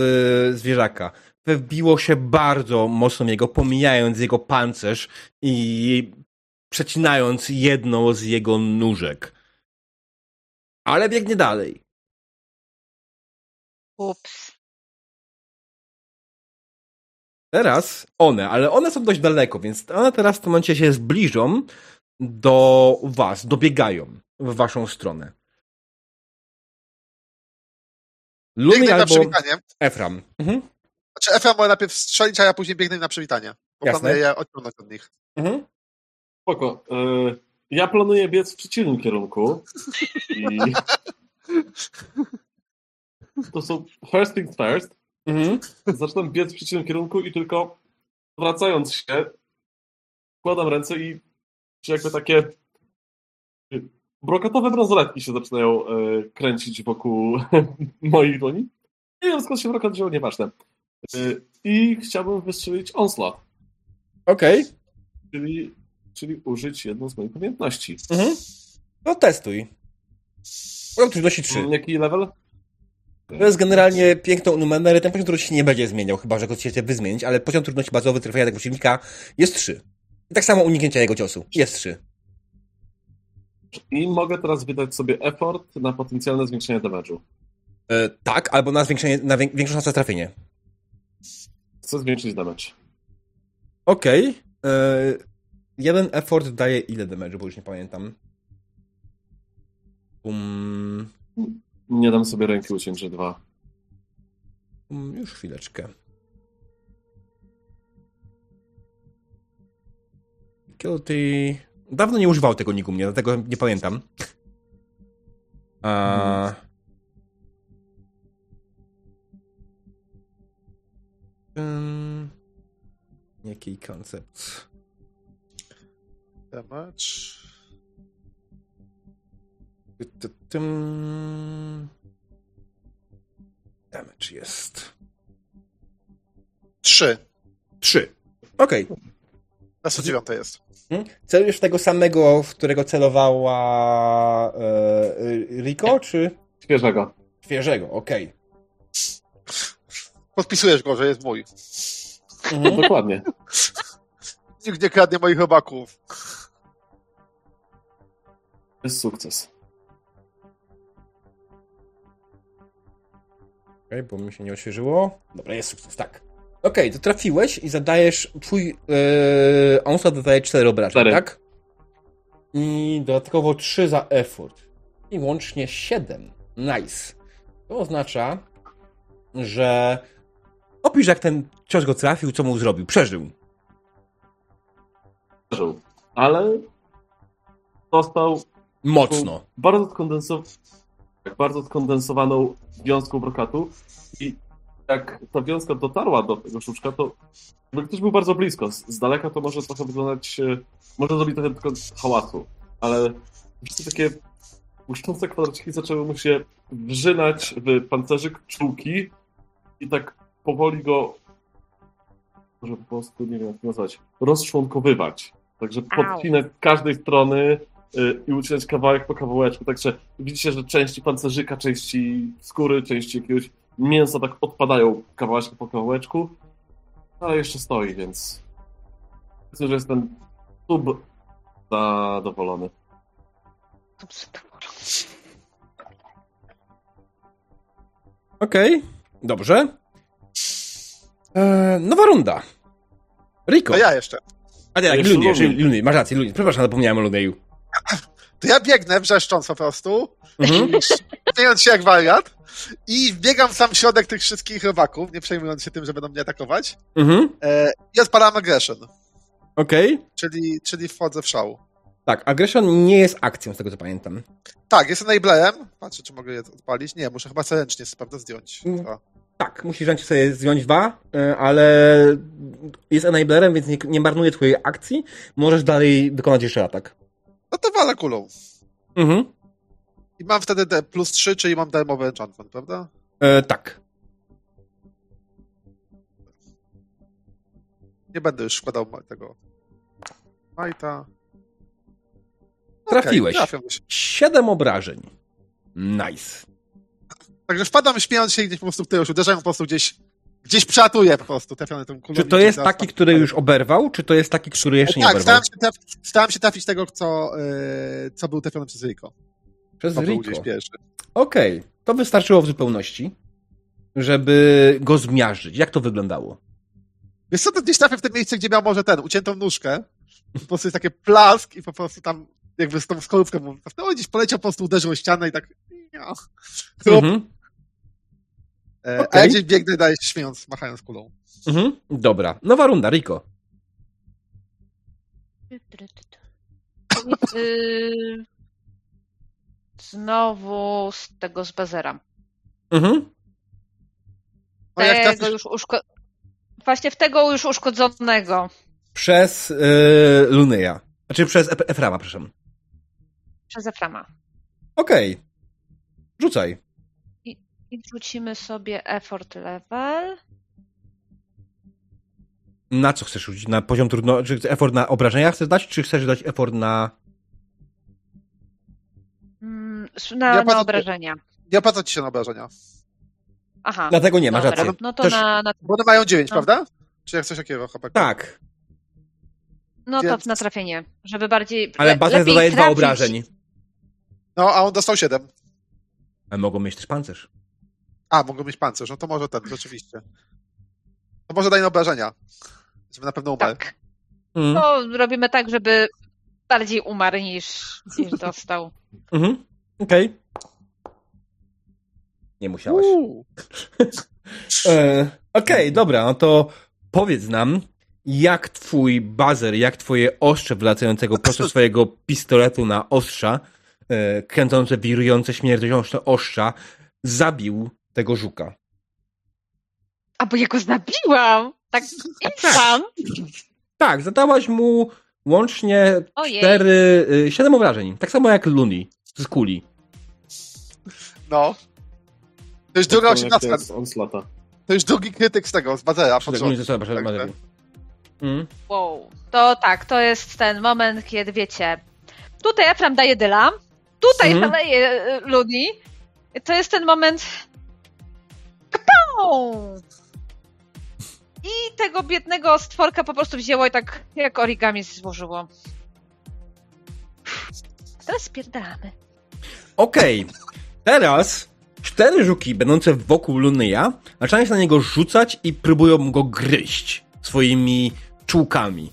zwierzaka. Wbiło się bardzo mocno w niego, pomijając jego pancerz i przecinając jedną z jego nóżek. Ale biegnie dalej. Ups. Teraz one, ale one są dość daleko, więc one teraz w tym momencie się zbliżą do was, dobiegają w waszą stronę. Na albo. Efram. Mhm. Znaczy Efra może najpierw strzelić, a ja później biegnę na przywitanie. Bo Jasne. planuję je odciągnąć od nich. Mhm. Spoko. E, Ja planuję biec w przeciwnym kierunku. I... To są first things first. Mhm. Zaczynam biec w przeciwnym kierunku i tylko wracając się, wkładam ręce i czy jakby takie brokatowe bransoletki się zaczynają e, kręcić wokół moich dłoni. Nie wiem skąd się brokat wziął, nieważne. E, I chciałbym wystrzelić onslaught, Okej. czyli, czyli użyć jedną z moich umiejętności. Mhm. No testuj. Poziom trudności 3. Jaki level? To jest generalnie piękną numerę. Ten poziom trudności nie będzie zmieniał, chyba że go chcecie wy zmienić, ale poziom trudności bazowy trafienia tego przeciwnika jest 3. I tak samo uniknięcia jego ciosu. Jest 3. I mogę teraz wydać sobie effort na potencjalne zwiększenie damage'u. E, tak, albo na zwiększenie, na wię- większą szansę trafienie. Chcę zwiększyć damage. Okej. E, Jeden effort daje ile damage, bo już nie pamiętam. Um, Nie dam sobie ręki uciąć, że dwa. um, już chwileczkę. Guilty. Dawno nie używał tego niku mnie, dlatego nie pamiętam. A... Um, jaki koncept? Damage. Ty- ty- tym. Damage jest. Trzy. Trzy. Okej. Na 109 jest. Mhm. Celujesz w tego samego, w którego celowała e, Rico, czy Świeżego. świeżego? Okej. Podpisujesz go, że jest mój. Mhm. Dokładnie. Nikt nie kradnie moich robaków. Jest sukces. Okej, bo mi się nie odświeżyło. Dobra, jest sukces, tak. Okej, to trafiłeś i zadajesz. Twój yy, onslaught dodaje 4 obrażeń, tak? I dodatkowo 3 za effort. I łącznie 7. Nice. To oznacza, że. Opisz, jak ten cios go trafił, co mu zrobił. Przeżył. Przeżył. Ale dostał Mocno. bardzo, skondensow... bardzo skondensowaną wiązką brokatu i jak ta wiązka dotarła do tego szuczka, to jakby ktoś był bardzo blisko. Z, z daleka to może trochę wyglądać, e, może zrobić trochę tylko hałasu, ale wszystkie takie błyszczące kwadraciki zaczęły mu się wrzynać w pancerzyk czułki i tak powoli go może po prostu, nie wiem jak to nazwać, rozczłonkowywać. Także podcinać z każdej strony i ucinać kawałek po kawałeczku. Także widzicie, że części pancerzyka, części skóry, części jakiegoś mięsa tak odpadają kawałeczek po kawałeczku, ale jeszcze stoi, więc myślę, że jestem sub zadowolony. Okej, dobrze. E, nowa runda. Rico. To ja jeszcze. A nie, tak, Lunie, Lunie, masz rację, Lunie. Przepraszam, zapomniałem o Lunieju. To ja biegnę wrzeszcząc po prostu, Mhm. śmiejąc się jak wariat i biegam w sam środek tych wszystkich robaków, nie przejmując się tym, że będą mnie atakować. Mhm. E, I odpalam aggression, Okej. czyli, czyli wchodzę w szał. Tak, aggression nie jest akcją, z tego co pamiętam. Tak, jestem enablerem. Patrzę, czy mogę je odpalić. Nie, muszę chyba sobie ręcznie prawda, zdjąć. Mm. To. Tak, musisz ręcznie sobie zdjąć dwa, e, ale jest enablerem, więc nie, nie marnuje twojej akcji. Możesz dalej wykonać jeszcze atak. No to walę kulą. Mhm. I mam wtedy D plus 3, czyli mam darmowy enchantment, prawda? E, tak. Nie będę już wkładał tego majta. Trafiłeś. Okay, trafiam się. Siedem obrażeń. Nice. Także wpadam śmiejąc się i gdzieś po prostu w tył, uderzają po prostu gdzieś, gdzieś przatuję po prostu trafiony tym kulą. Czy to jest taki, który już oberwał, czy to jest taki, który jeszcze nie Tak, oberwał? starałem się, trafić, starałem się trafić tego, co, yy, co był trafiony przez Rico. Przez To Rico. Okej, to wystarczyło w zupełności, żeby go zmiażdżyć. Jak to wyglądało? Wiesz co, to gdzieś trafię w te miejsce, gdzie miał może ten, uciętą nóżkę. Po prostu jest takie plask i po prostu tam jakby z tą skorupką no, gdzieś poleciał, po prostu uderzył o ścianę i tak. Mhm. E, A ja gdzieś biegnę dalej śmiejąc, machając kulą. Mhm. Dobra, nowa runda, Rico. Powiedz, y, Znowu z tego z bazera. Mhm. Jak Tego trafisz, już uszko... Właśnie w tego już uszkodzonego. Przez yy, Luneja. Znaczy przez Ef- Eframa, przepraszam. Przez Eframa. Okej. Rzucaj. I wrzucimy sobie effort level. Na co chcesz rzucić? Na poziom trudno... Czy effort na obrażenia chcesz dać, czy chcesz dać effort na... Mm, Na, Ja na obrażenia. nie opłaca ci się na obrażenia. Aha. Dlatego nie, masz dobra, rację. No to Też- na, na, Bo one mają 9, No. prawda? Czy jak coś takiego, chłopak? Tak, no to Więc- na trafienie. Żeby bardziej. ale lepiej dodaje dwa trafić. obrażeń. No, a on dostał 7. Ale mogą mieć też pancerz. A, mogą mieć pancerz, no to może ten, rzeczywiście. To może daj na obrażenia. Żeby na pewno umarł. Tak. Mhm. To robimy tak, żeby bardziej umarł niż, niż dostał. Mhm. Okej. Nie musiałeś. Uuu. E, Okej, dobra, no to powiedz nam, jak twój bazer, jak twoje ostrze wlatującego prosto swojego pistoletu na ostrza, e, kręcące, wirujące, śmiertelnościne ostrza, zabił tego żuka. A bo ja go zabiłam! Tak, instant! Tak, zadałaś mu łącznie Ojej. cztery, y, siedem obrażeń. Tak samo jak Luni z kuli. No. To już druga Tak, To osiemnastka. onslata. To już drugi krytyk z tego, z Bazera. Tak, to Bazeru. Mm. Wow. To tak, to jest ten moment, kiedy wiecie. Tutaj Efram daje Dyla, tutaj Mhm. daje e, Luni. To jest ten moment. Kapą! I tego biednego stworka po prostu wzięło i tak jak origami złożyło. Teraz spierdalamy. Okej, teraz cztery żuki będące wokół Lunyja zaczynają się na niego rzucać i próbują go gryźć swoimi czułkami.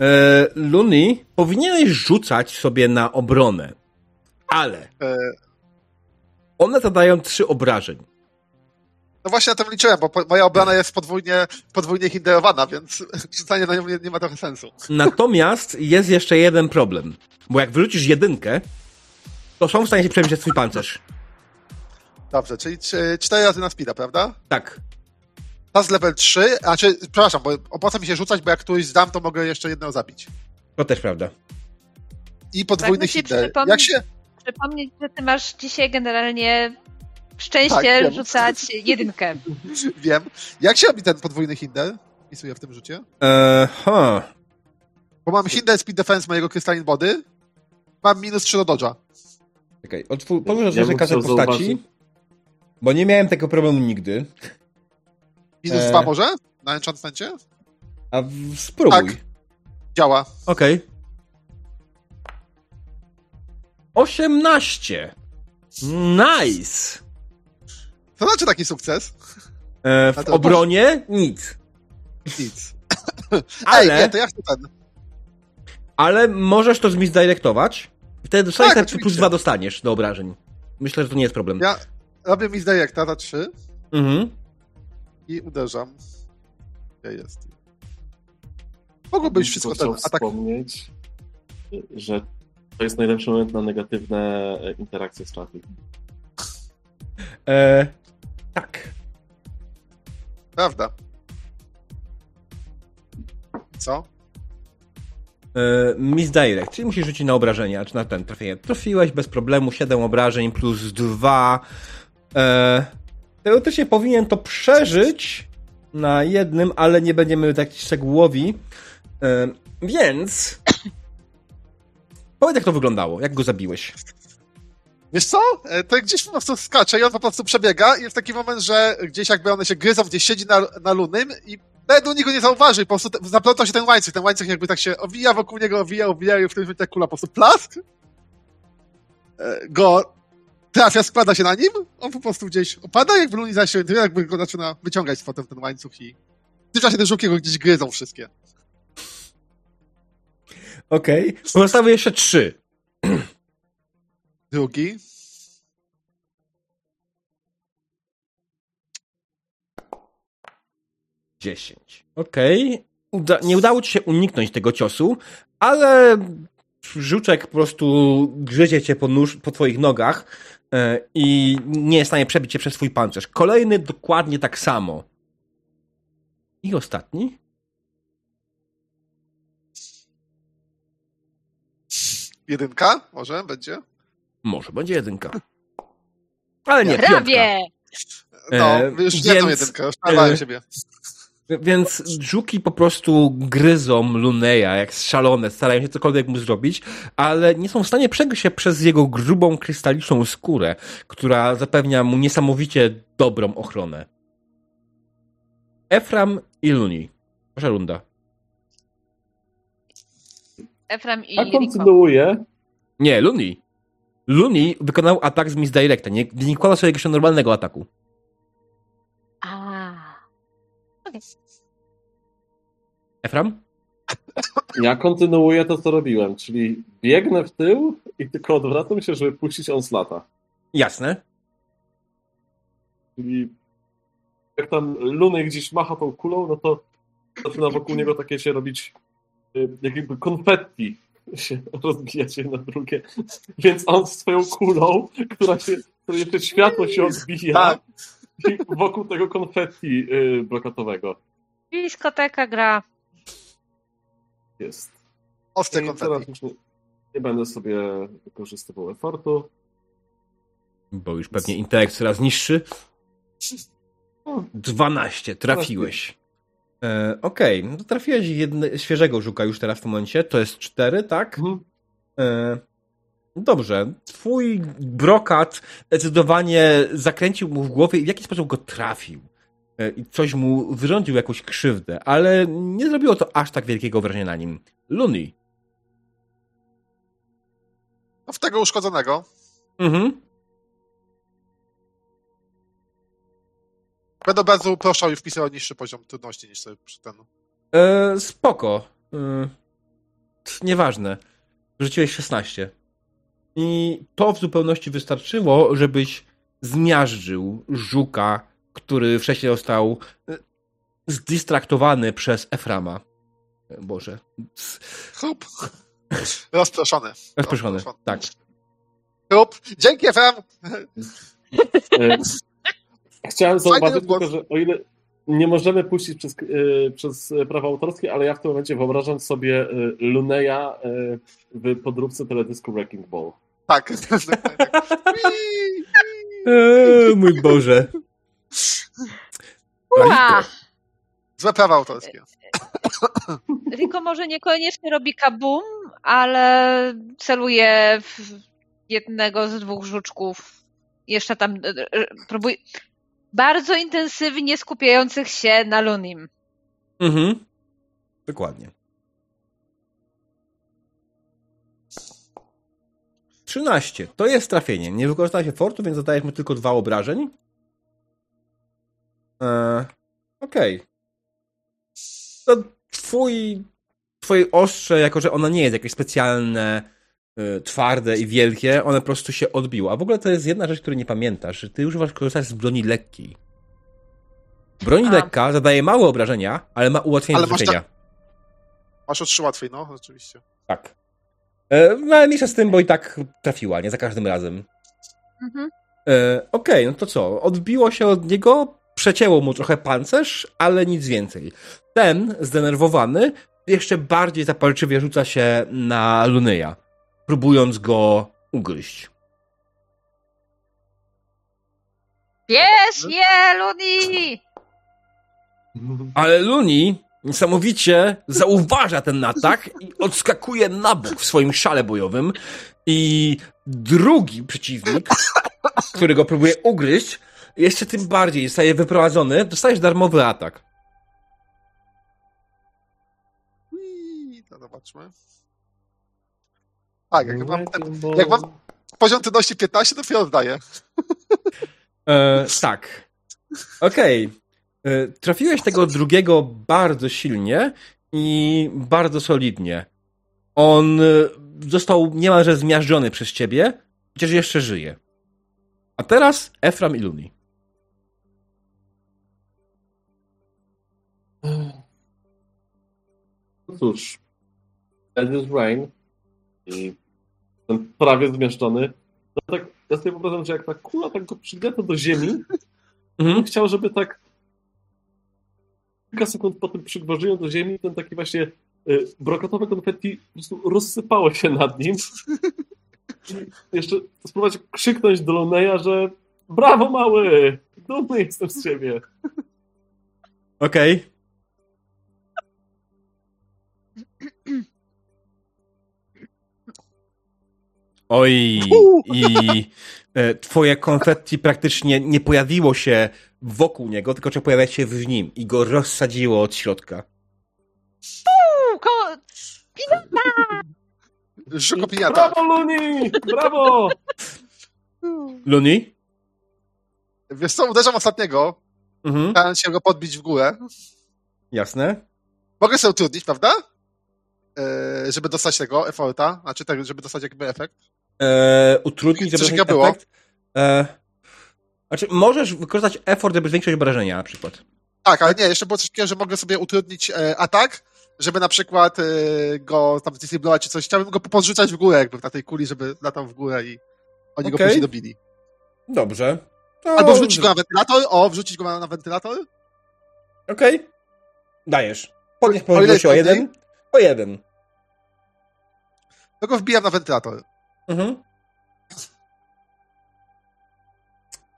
E, Luny, powinieneś rzucać sobie na obronę, ale E, one zadają trzy obrażeń. No właśnie na tym liczyłem, bo po- moja obrona jest podwójnie, podwójnie hinderowana, więc rzucanie na nią nie, nie ma trochę sensu. Natomiast jest jeszcze jeden problem, bo jak wyrzucisz jedynkę, to są w stanie się przebić przez twój pancerz. Dobrze, czyli czy- cztery razy na speeda, prawda? Tak. Czas level 3, a czy, przepraszam, bo opłaca mi się rzucać, bo jak któryś zdam, to mogę jeszcze jednego zabić. To też prawda. I podwójny Tak, hinder. przypomnieć- Jak się, Przypomnieć, że ty masz dzisiaj generalnie szczęście wiem. rzucać jedynkę. wiem, jak się robi ten podwójny hinder? Wpisuję w tym rzucie. Eee, huh. Bo mam hinder speed defense mojego Crystalline Body, mam minus 3 do dodge'a. Powiem, że Ja kartę chciał postaci, zauważyć- bo nie miałem tego problemu nigdy. Minus E. 2 może? Na enchantmencie? A w, spróbuj. Tak. Działa. Okej. 18. Nice. To znaczy taki sukces? E, w obronie nic. Nic. Ale, Ej, nie, to ja chcę ten. ale możesz to zmisdirectować. Wtedy dostaniesz Tak, oczywiście. plus dwa dostaniesz do obrażeń. Myślę, że to nie jest problem. Ja robię mi directa za 3 Mhm. i uderzam. Gdzie jest? Mogło być wszystko ten atak. wspomnieć, że to jest najlepszy moment na negatywne e, interakcje z czatem. E, tak. Prawda. Co? E, misdirect, czyli musisz rzucić na obrażenia, czy na ten trafienie. Trafiłeś bez problemu, 7 obrażeń plus 2. E, teoretycznie powinien to przeżyć na jednym, ale nie będziemy tak szczegółowi. E, więc. Powiedz, jak to wyglądało, jak go zabiłeś. Wiesz co? E, To gdzieś po prostu skacze i on po prostu przebiega i jest taki moment, że gdzieś jakby one się gryzą, gdzieś siedzi na, na lunym i nawet niego nie zauważy, po prostu te- zaplątał się ten łańcuch, ten łańcuch jakby tak się owija wokół niego, owija, owija i w tym momencie kula po prostu plask e, go trafia, składa się na nim, on po prostu gdzieś opada, jakby Luni zaś się orientuje, jakby go zaczyna wyciągać z potem ten łańcuch i w tym czasie te żółki go gdzieś gryzą wszystkie. Okej. Pozostały jeszcze 3. Drugi. Dziesięć. Okej. Uda- nie udało ci się uniknąć tego ciosu, ale żuczek po prostu gryzie cię po, nóż, po twoich nogach e, i nie jest w stanie przebić cię przez twój pancerz. Kolejny dokładnie tak samo. I ostatni? Jedynka może będzie? Może będzie jedynka. Ale nie, piątka. Prawie! No, E, już więc, jedną jedynkę, e, siebie. Więc żuki po prostu gryzą Luneja jak szalone, starają się cokolwiek mu zrobić, ale nie są w stanie przegryźć się przez jego grubą, krystaliczną skórę, która zapewnia mu niesamowicie dobrą ochronę. Efram i Luni. Wasza runda. Efram i Riko. kontynuuję. Nie, Luni. Luni wykonał atak z Misdirecta, nie, nie kładał sobie jeszcze normalnego ataku. A. Efram? Ja kontynuuję to, co robiłem, czyli biegnę w tył i tylko odwracam się, żeby puścić on z lata. Jasne. Czyli jak tam Luny gdzieś macha tą kulą, no to zaczyna wokół niego takie się robić y, jak jakby konfetti się rozbija się na drugie. Więc on swoją kulą, która się, jeszcze światło się odbija Tak. i wokół tego konfetti y, blokatowego Dyskoteka gra. jest. Ostre konfetti. teraz już nie, nie będę sobie wykorzystywał efortu. Bo już pewnie intelekt coraz niższy. 12, trafiłeś. E, Okej, no to trafiłeś jedne, świeżego żuka już teraz w tym momencie. To jest 4, tak? Mhm. E, dobrze. Twój brokat zdecydowanie zakręcił mu w głowie i w jakiś sposób go trafił. E, I coś mu wyrządził jakąś krzywdę, ale nie zrobiło to aż tak wielkiego wrażenia na nim. Luni. No w tego uszkodzonego. Mhm. Będę od razu proszał i wpisywał niższy poziom trudności niż sobie przy ten. E, spoko. E, nieważne. Rzuciłeś 16. I to w zupełności wystarczyło, żebyś zmiażdżył żuka, który wcześniej został e, zdistraktowany przez Eframa. E, Boże. Chrup. Rozproszony. Rozproszony, tak. Chrup. Dzięki, FM. E, Chciałem zauważyć tylko, że o ile nie możemy puścić przez, e, przez prawa autorskie, ale ja w tym momencie wyobrażam sobie e, Luneja e, w podróbce teledysku Wrecking Ball. Tak. tak. E, mój Boże. Ua! Złe prawa autorskie. Riko może niekoniecznie robi kabum, ale celuje w jednego z dwóch żuczków. Jeszcze tam e, e, próbuje. Bardzo intensywnie skupiających się na Lunim. Mhm. Dokładnie. 13. To jest trafienie. Nie wykorzystałeś efortu, więc zadajesz mu tylko dwa obrażeń. Eee, Okej. To twój, twoje ostrze, jako że ono nie jest jakieś specjalne, twarde i wielkie, one po prostu się odbiło. A w ogóle to jest jedna rzecz, której nie pamiętasz, że ty używasz korzystać z broni lekkiej. Broń A. lekka zadaje małe obrażenia, ale ma ułatwienie Ale do masz trafienia. Masz o trzy łatwiej, no, oczywiście. Tak. E, no ale mniejsza z tym, bo i tak trafiła, nie za każdym razem. Mhm. E, Okej, no to co? Odbiło się od niego, przecięło mu trochę pancerz, ale nic więcej. Ten, zdenerwowany, jeszcze bardziej zapalczywie rzuca się na Luneja, próbując go ugryźć. Bierz je, Luni! Ale Luni niesamowicie zauważa ten atak i odskakuje na bok w swoim szale bojowym i drugi przeciwnik, który go próbuje ugryźć, jeszcze tym bardziej zostaje wyprowadzony, dostajesz darmowy atak. I to zobaczmy. Tak, jak mam, ten, Bo- jak mam poziom trudności 15, to dopiero oddaję. E, tak. Okej. E, Trafiłeś tego drugiego bardzo silnie i bardzo solidnie. On e, został niemalże zmiażdżony przez ciebie, chociaż jeszcze żyje. A teraz Efram i Luni. No cóż, Rain i ten prawie zmieszczony, no tak, ja sobie wyobrażam, że jak ta kula tak go przygniata do ziemi, Mhm. chciał, żeby tak kilka sekund po tym przygwożeniu do ziemi ten taki właśnie y, brokatowe konfetti po prostu rozsypało się nad nim. I jeszcze spróbować krzyknąć do Loneya, że brawo mały, dumny jestem z ciebie. Okej. Oj, i e, twoje konfetti praktycznie nie pojawiło się wokół niego, tylko że pojawia się w nim i go rozsadziło od środka. U, ko- Żuko piniata. Brawo Luni, brawo! Luni? Wiesz co, uderzam ostatniego, Mhm, starając się go podbić w górę. jasne. Mogę sobie utrudnić, prawda? E, żeby dostać tego efforta, znaczy tak, żeby dostać jakby efekt. E, utrudnić, żeby ten było? efekt. E, znaczy, możesz wykorzystać effort, żeby zwiększyć obrażenia na przykład. Tak, ale nie, jeszcze było coś takiego, że mogę sobie utrudnić e, atak, żeby na przykład e, go tam zdisablować czy coś. Chciałbym go podrzucać w górę jakby na tej kuli, żeby latał w górę i oni go Okej. później dobili. Dobrze. To... Albo wrzucić go na wentylator, o, wrzucić go na, na wentylator. Okej. Dajesz. Podnieś O możliwość o jest jeden. O jeden. To go wbijam na wentylator. Mhm.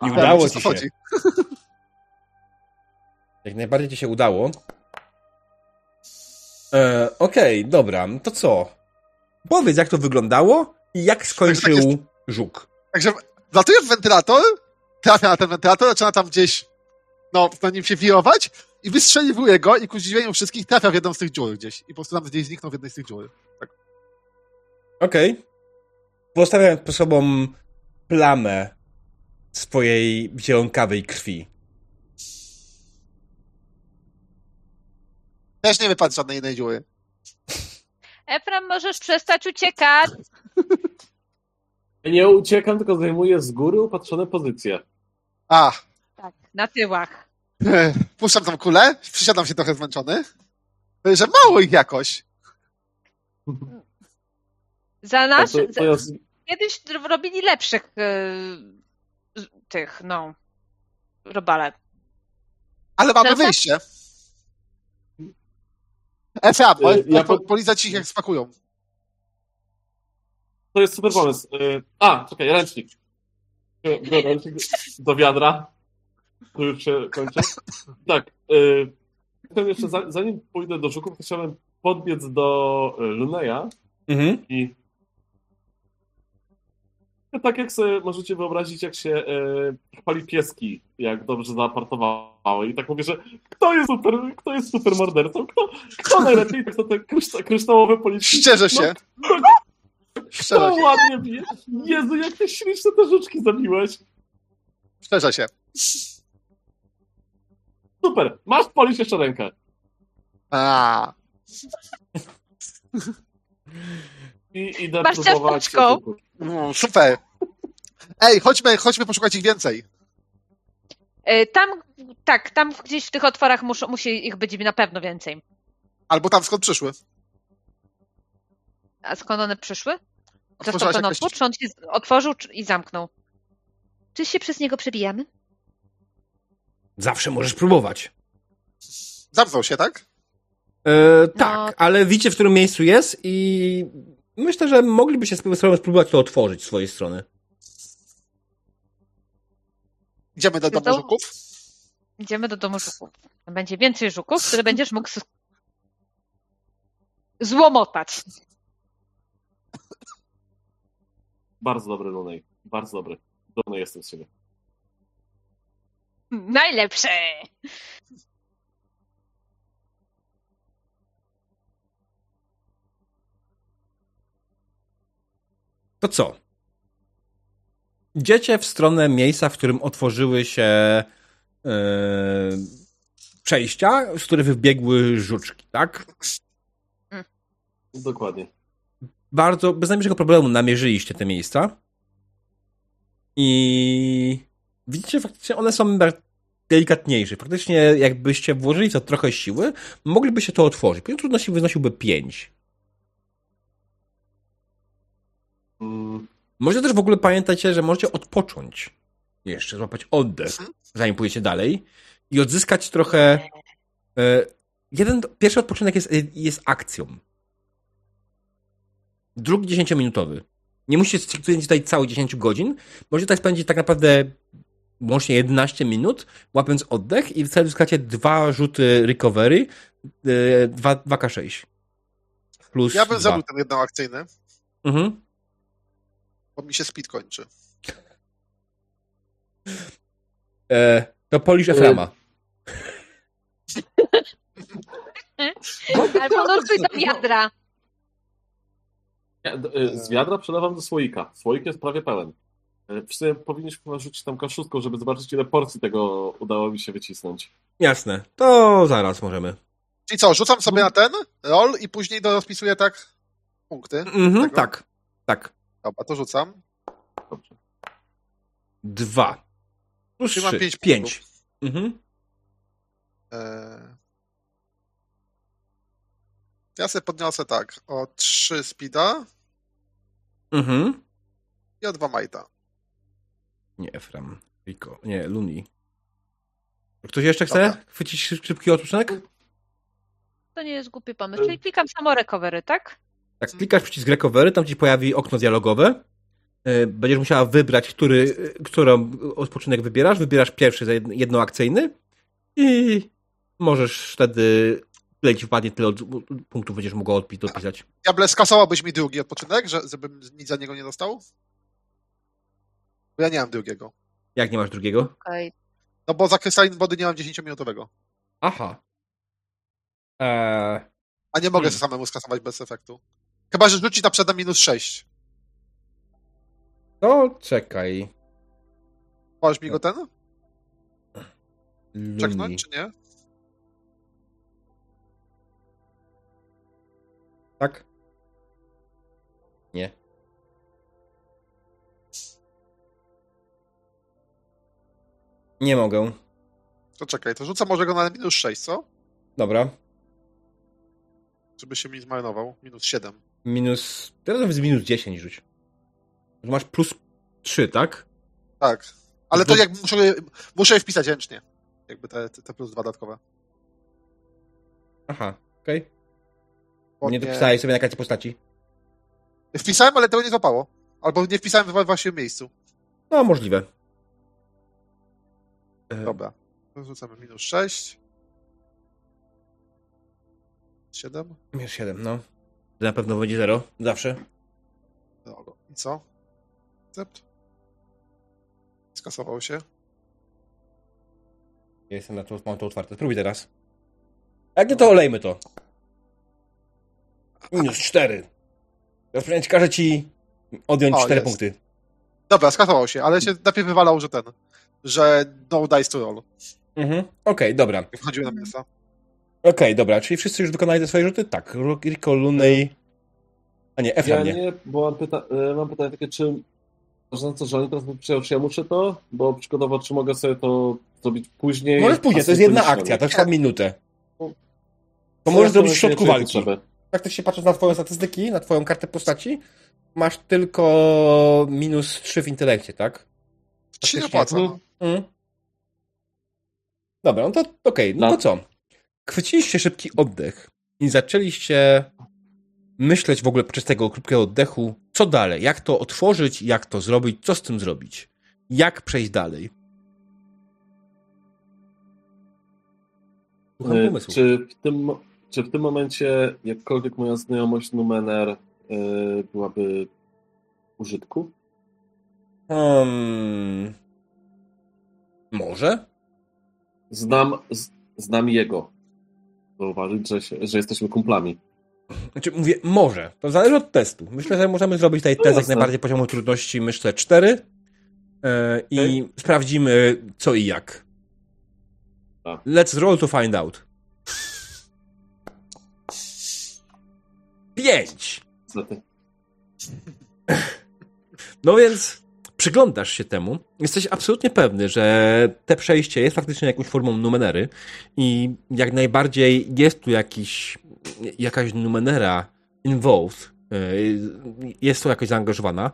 I A, udało ci co się. chodzi. Jak najbardziej ci się udało. E, Okej, dobra. To co? Powiedz, jak to wyglądało i jak skończył Tak, żuk. Także wlatuję w wentylator, trafia na ten wentylator, zaczyna tam gdzieś no, na nim się wirować i wystrzeliwuje go i ku zdziwieniu wszystkich trafia w jedną z tych dziur gdzieś. I po prostu tam gdzieś zniknął w jednej z tych dziur. Okej. Pozostawiając po sobą plamę swojej zielonkawej krwi. Też nie wypadł z żadnej innej dziury. Efram, możesz przestać uciekać. Nie uciekam, tylko zajmuję z góry upatrzone pozycje. A, Tak, na tyłach. puszczam tą kulę, przysiadam się trochę zmęczony. Że mało ich jakoś. Za nas To, to ja, z- kiedyś robili lepszych yy, tych, no, robale. Ale mamy Teraz- wyjście. Po, E, ja po, po- ich jak spakują. to jest super pomysł. Y, A, czekaj, ręcznik. Ręcznik do wiadra. Tu już się kończy. Tak. y, jeszcze, za- zanim pójdę do żuków, to chciałem podbiec do y, Luneya Mhm. i tak jak sobie możecie wyobrazić, jak się e, chwali pieski, jak dobrze zaapartowały. I tak mówię, że kto jest super, kto jest super mordercą? Kto, kto najlepiej? Tak to te kryszta, kryształowe policzki. Szczerze się. No, Szczerze To się. ładnie bije. Jezu, jak ty śliczne te żuczki zabiłeś. Szczerze się. Super, masz polić jeszcze rękę. A, I idę Masz próbować. mm, super. Ej, chodźmy, chodźmy poszukać ich więcej. E, Tam, tak, tam gdzieś w tych otworach muszą, musi ich być na pewno więcej. Albo tam skąd przyszły. A skąd one przyszły? Został ten jakaś... otwór, czy on się otworzył czy- i zamknął? Czy się przez niego przebijamy? Zawsze możesz próbować. Zamknął się, tak? E, tak, No. ale widzicie, w którym miejscu jest i myślę, że moglibyście spróbować spróbować to otworzyć z swojej strony. Idziemy do domu żuków. Idziemy do domu żuków. Będzie więcej żuków, które będziesz mógł złomotać. Bardzo dobry Lunej. Bardzo dobry. Dumny jestem z siebie. Najlepsze! To co? Idziecie w stronę miejsca, w którym otworzyły się e, przejścia, z których wybiegły żuczki, tak? Dokładnie. Bardzo, bez najmniejszego problemu namierzyliście te miejsca. I widzicie, faktycznie one są delikatniejsze. Faktycznie, jakbyście włożyli w to trochę siły, mogliby się to otworzyć. Poziom trudności wynosiłby 5. Może też w ogóle pamiętajcie, że możecie odpocząć. Jeszcze, złapać oddech, zanim pójdziecie dalej. I odzyskać trochę. E, jeden, pierwszy odpoczynek jest, jest akcją. Drugi 10-minutowy. Nie musicie spędzić tutaj całe 10 godzin. Możecie tutaj spędzić tak naprawdę łącznie 11 minut, łapiąc oddech i wtedy uzyskacie dwa rzuty recovery, e, dwa- 2K6. Plus Ja bym dwa. zrobił ten jednoakcyjny, Mhm. Bo mi się speed kończy. E, to polisz Eframa. Albo nurkuj do wiadra. Ja, d- y, z wiadra przelewam do słoika. Słoik jest prawie pełen. Y, W sumie powinniśmy chyba rzucić tam kaszustką, żeby zobaczyć, ile porcji tego udało mi się wycisnąć. Jasne. To zaraz możemy. Czyli co, rzucam sobie na ten roll i później do- rozpisuję tak punkty. Mhm, Tego? tak. Tak. Dobra, to rzucam. Dobrze. Dwa. Plus Czyli mam trzy. pięć Pięć. Mhm. Eee... Ja sobie podniosę tak, o 3 speeda Mhm. i o 2 majta. Nie Efram. Rico. Nie, Luni. Ktoś jeszcze chce Dobra. chwycić szyb- szybki odpoczynek? To nie jest głupi pomysł. Czyli klikam samo recovery, tak? Tak, klikasz przycisk recovery, tam ci pojawi okno dialogowe. E, Będziesz musiała wybrać, który, którą odpoczynek wybierasz. Wybierasz pierwszy, jednoakcyjny i możesz wtedy, tyle ci wpadnie, tyle od, punktów będziesz mogła odpi- odpisać. Diable, skasowałbyś mi drugi odpoczynek, że, żebym nic za niego nie dostał? Bo ja nie mam drugiego. Jak nie masz drugiego? Okej. No bo za Crystalline Body nie mam 10-minutowego. Aha. Eee, A nie mogę hmm. samemu skasować bez efektu. Chyba, że rzucić na na minus 6. to czekaj. Możesz mi go ten? Luni. Czeknąć, czy nie? Tak? Nie. Nie mogę. To czekaj, to rzucam może go na minus 6, co? Dobra. Żeby się mi zmarnował. Minus 7. Minus. Teraz z minus 10 rzuć. Masz plus 3, tak? Tak. Ale to jak muszę, muszę je wpisać ręcznie. Jakby te, te, plus dwa dodatkowe. Aha, okej. Bo Nie dopisałeś sobie na karcie postaci. Wpisałem, ale tego nie złapało. Albo nie wpisałem we właściwym miejscu. No, możliwe. E, Dobra. Rzucamy minus 6. 7. Minus 7, no. Na pewno będzie 0. Zawsze. Dobra. I co? Akcept. Skasował się. Ja jestem na to, mam to otwarte. Spróbuj teraz. Jak nie, to olejmy to. Minus 4. Rozpoczynać każe ci Odjąć O, 4 jest. punkty. Dobra, skasował się, ale się najpierw wywalał, że ten, że no dice to roll, Mhm. Okej, dobra. jak wchodziły na mięsa. Okej, dobra, czyli wszyscy już wykonali te swoje rzuty? Tak, Rico, Lunej... A nie, Efra Ja nie. nie, bo mam, pyta e, mam pytanie takie, czy że oni teraz by przyjął, czy ja muszę to? Bo przykładowo, czy mogę sobie to zrobić później? Możesz później, to jest jedna akcja, to trwa minutę. To Co możesz ja zrobić w środku walki. Jak też się patrzysz na twoją statystyki, na twoją kartę postaci, masz tylko minus 3 w intelekcie, tak? To opłaca. no. Mm. Dobra, no to okej, no No. to co? Chwyciliście szybki oddech i zaczęliście myśleć w ogóle podczas tego krótkiego oddechu, co dalej, jak to otworzyć, jak to zrobić, co z tym zrobić, jak przejść dalej. Słucham E, pomysłu. Czy w, tym, czy w tym momencie jakkolwiek moja znajomość Numener e, byłaby użytku? Hmm... Może? Znam, z, znam jego. Zauważyć, że, się, że jesteśmy kumplami. Znaczy, mówię, może. To zależy od testu. Myślę, że możemy zrobić tutaj test jak najbardziej poziomu trudności, myślę, 4 yy, i sprawdzimy co i jak. Tak. Let's roll to find out. 5! Niestety. No więc przyglądasz się temu. Jesteś absolutnie pewny, że te przejście jest faktycznie jakąś formą numenery i jak najbardziej jest tu jakiś, jakaś numenera involved, yy, jest tu jakoś zaangażowana,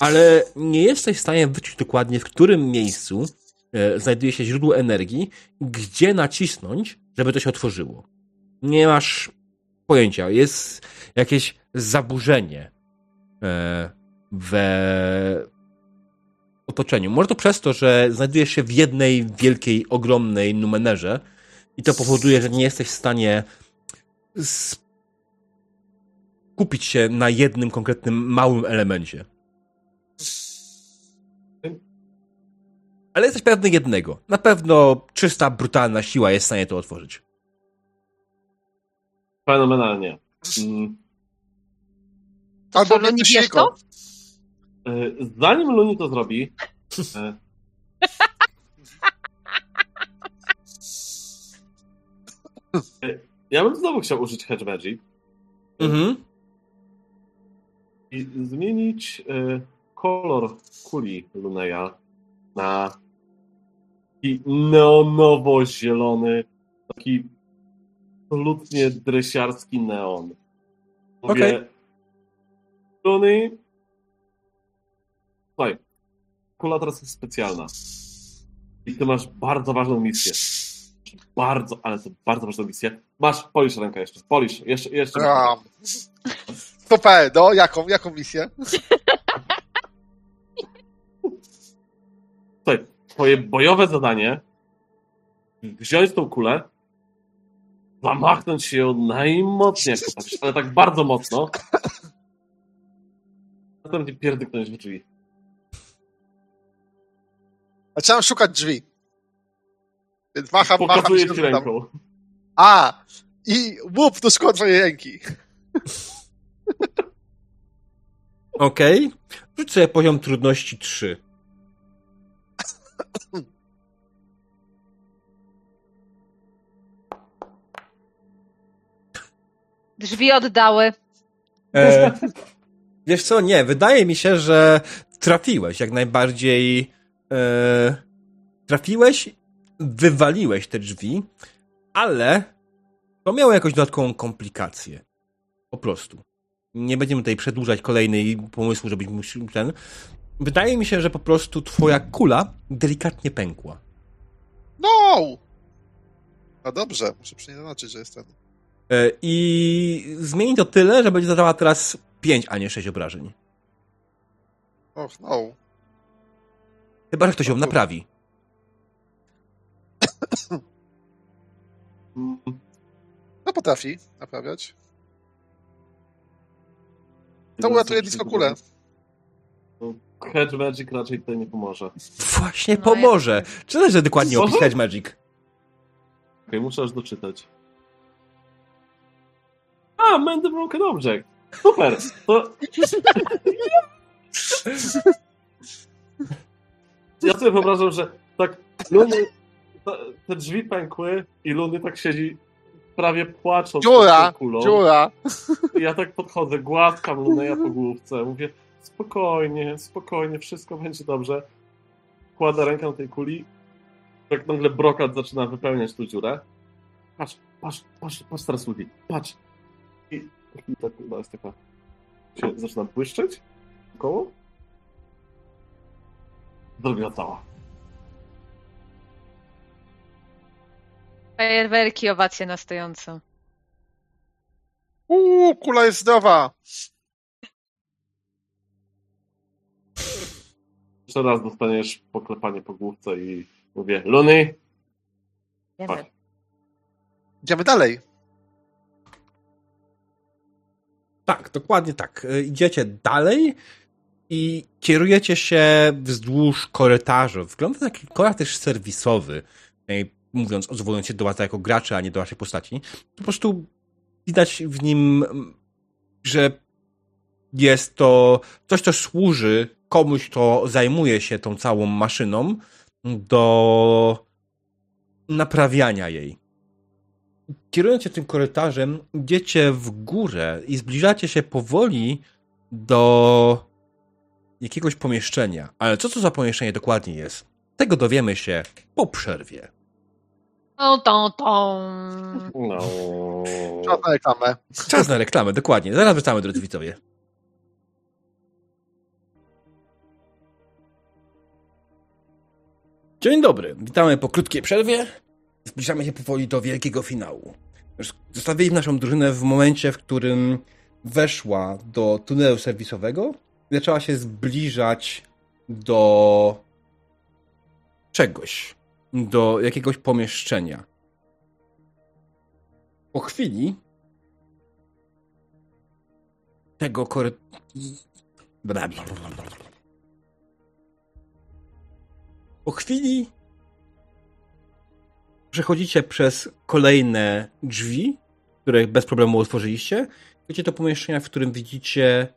ale nie jesteś w stanie wyczuć dokładnie, w którym miejscu yy, znajduje się źródło energii, gdzie nacisnąć, żeby to się otworzyło. Nie masz pojęcia. Jest jakieś zaburzenie e, we otoczeniu. Może to przez to, że znajdujesz się w jednej wielkiej, ogromnej numenerze i to powoduje, że nie jesteś w stanie skupić się na jednym konkretnym małym elemencie. Ale jesteś pewny jednego. Na pewno czysta, brutalna siła jest w stanie to otworzyć. Fenomenalnie. Mm, Albo też wiesz to? E, Zanim Luni to zrobi, e, e, ja bym znowu chciał użyć Hedge Magic Mhm. i zmienić kolor kuli Luneja na taki neonowo-zielony, taki absolutnie dresiarski neon. Mówię, Okej. Luny, kula teraz jest specjalna i ty masz bardzo ważną misję. Bardzo, ale to bardzo ważną misję. Masz, polisz rękę jeszcze, polisz, jeszcze, jeszcze. A. Super, no jaką, jaką misję? Słuchaj, twoje bojowe zadanie wziąć tą kulę, zamachnąć się ją najmocniej, jak potrafisz, ale tak bardzo mocno. Następnie pierdyknąć w drzwi. Zacząłem szukać drzwi. Więc macham, macham. Pokazuję się ci tam. ręką. A! I łup do szkła twojej ręki. Okej. Rzuć sobie poziom trudności 3. Drzwi oddały. E, wiesz co, nie, wydaje mi się, że trafiłeś jak najbardziej. E, trafiłeś, wywaliłeś te drzwi, ale to miało jakąś dodatkową komplikację. Po prostu. Nie będziemy tutaj przedłużać kolejnej pomysłu, żebyś musiał ten. Wydaje mi się, że po prostu twoja kula delikatnie pękła. No! No dobrze, muszę przynajmniej zaznaczyć, że jest ten. E, I zmieni to tyle, że będzie zadała teraz 5, a nie 6 obrażeń. Och, no. Chyba, że ktoś ją naprawi. No potrafi naprawiać. To uratuje blisko kulę. Hedge Magic raczej tutaj nie pomoże. Właśnie No, pomoże. Czy należy dokładnie Co? opisać Magic? Okej, muszę aż doczytać. A, Mend the Broken Object. Super! To... ja sobie wyobrażam, że tak Luny, te, drzwi pękły i Luny tak siedzi prawie płacząc Dziura, tą kulą. dziura. I ja tak podchodzę, głaskam Lunę po główce, mówię spokojnie, spokojnie, wszystko będzie dobrze. Kładę rękę na tej kuli, tak nagle brokat zaczyna wypełniać tu dziurę. Patrz, patrz, patrz, patrz teraz ludzi, patrz. I, i tak kula jest taka, się zaczyna błyszczeć koło. Cała. Fajerwerki, owacje na stojąco. Uuu, kula jest zdrowa. Jeszcze raz dostaniesz poklepanie po główce i mówię, Luny, chodź. Idziemy dalej. Tak, dokładnie tak. Y, Idziecie dalej i kierujecie się wzdłuż korytarza. Wygląda jak korytarz serwisowy. Mówiąc, odwołując się do was jako graczy, a nie do waszej postaci. Po prostu widać w nim, że jest to coś, co służy komuś, kto zajmuje się tą całą maszyną do naprawiania jej kierując się tym korytarzem, idziecie w górę i zbliżacie się powoli do jakiegoś pomieszczenia. Ale co to za pomieszczenie dokładnie jest? Tego dowiemy się po przerwie. Tą, tą, tą. No. Czas na reklamę. Czas na reklamę, dokładnie. Zaraz wracamy, drodzy widzowie. Dzień dobry, witamy po krótkiej przerwie. Zbliżamy się powoli do wielkiego finału. Zostawiliśmy naszą drużynę w momencie, w którym weszła do tunelu serwisowego zaczęła się zbliżać do czegoś, do jakiegoś pomieszczenia. Po chwili tego kory... Bla, bla, bla, bla, bla. Po chwili przechodzicie przez kolejne drzwi, które bez problemu otworzyliście. Widzicie to pomieszczenia, w którym widzicie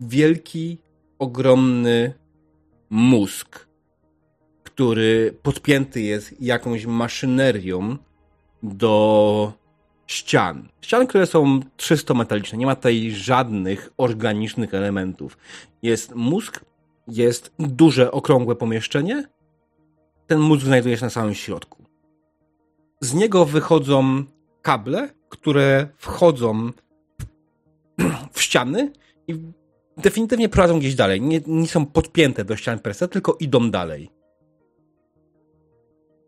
wielki, ogromny mózg, który podpięty jest jakąś maszynerią do ścian. Ścian, które są czysto metaliczne. Nie ma tutaj żadnych organicznych elementów. Jest mózg, jest duże, okrągłe pomieszczenie. Ten mózg znajduje się na samym środku. Z niego wychodzą kable, które wchodzą w ściany i definitywnie prowadzą gdzieś dalej. Nie, nie są podpięte do ścian se, tylko idą dalej.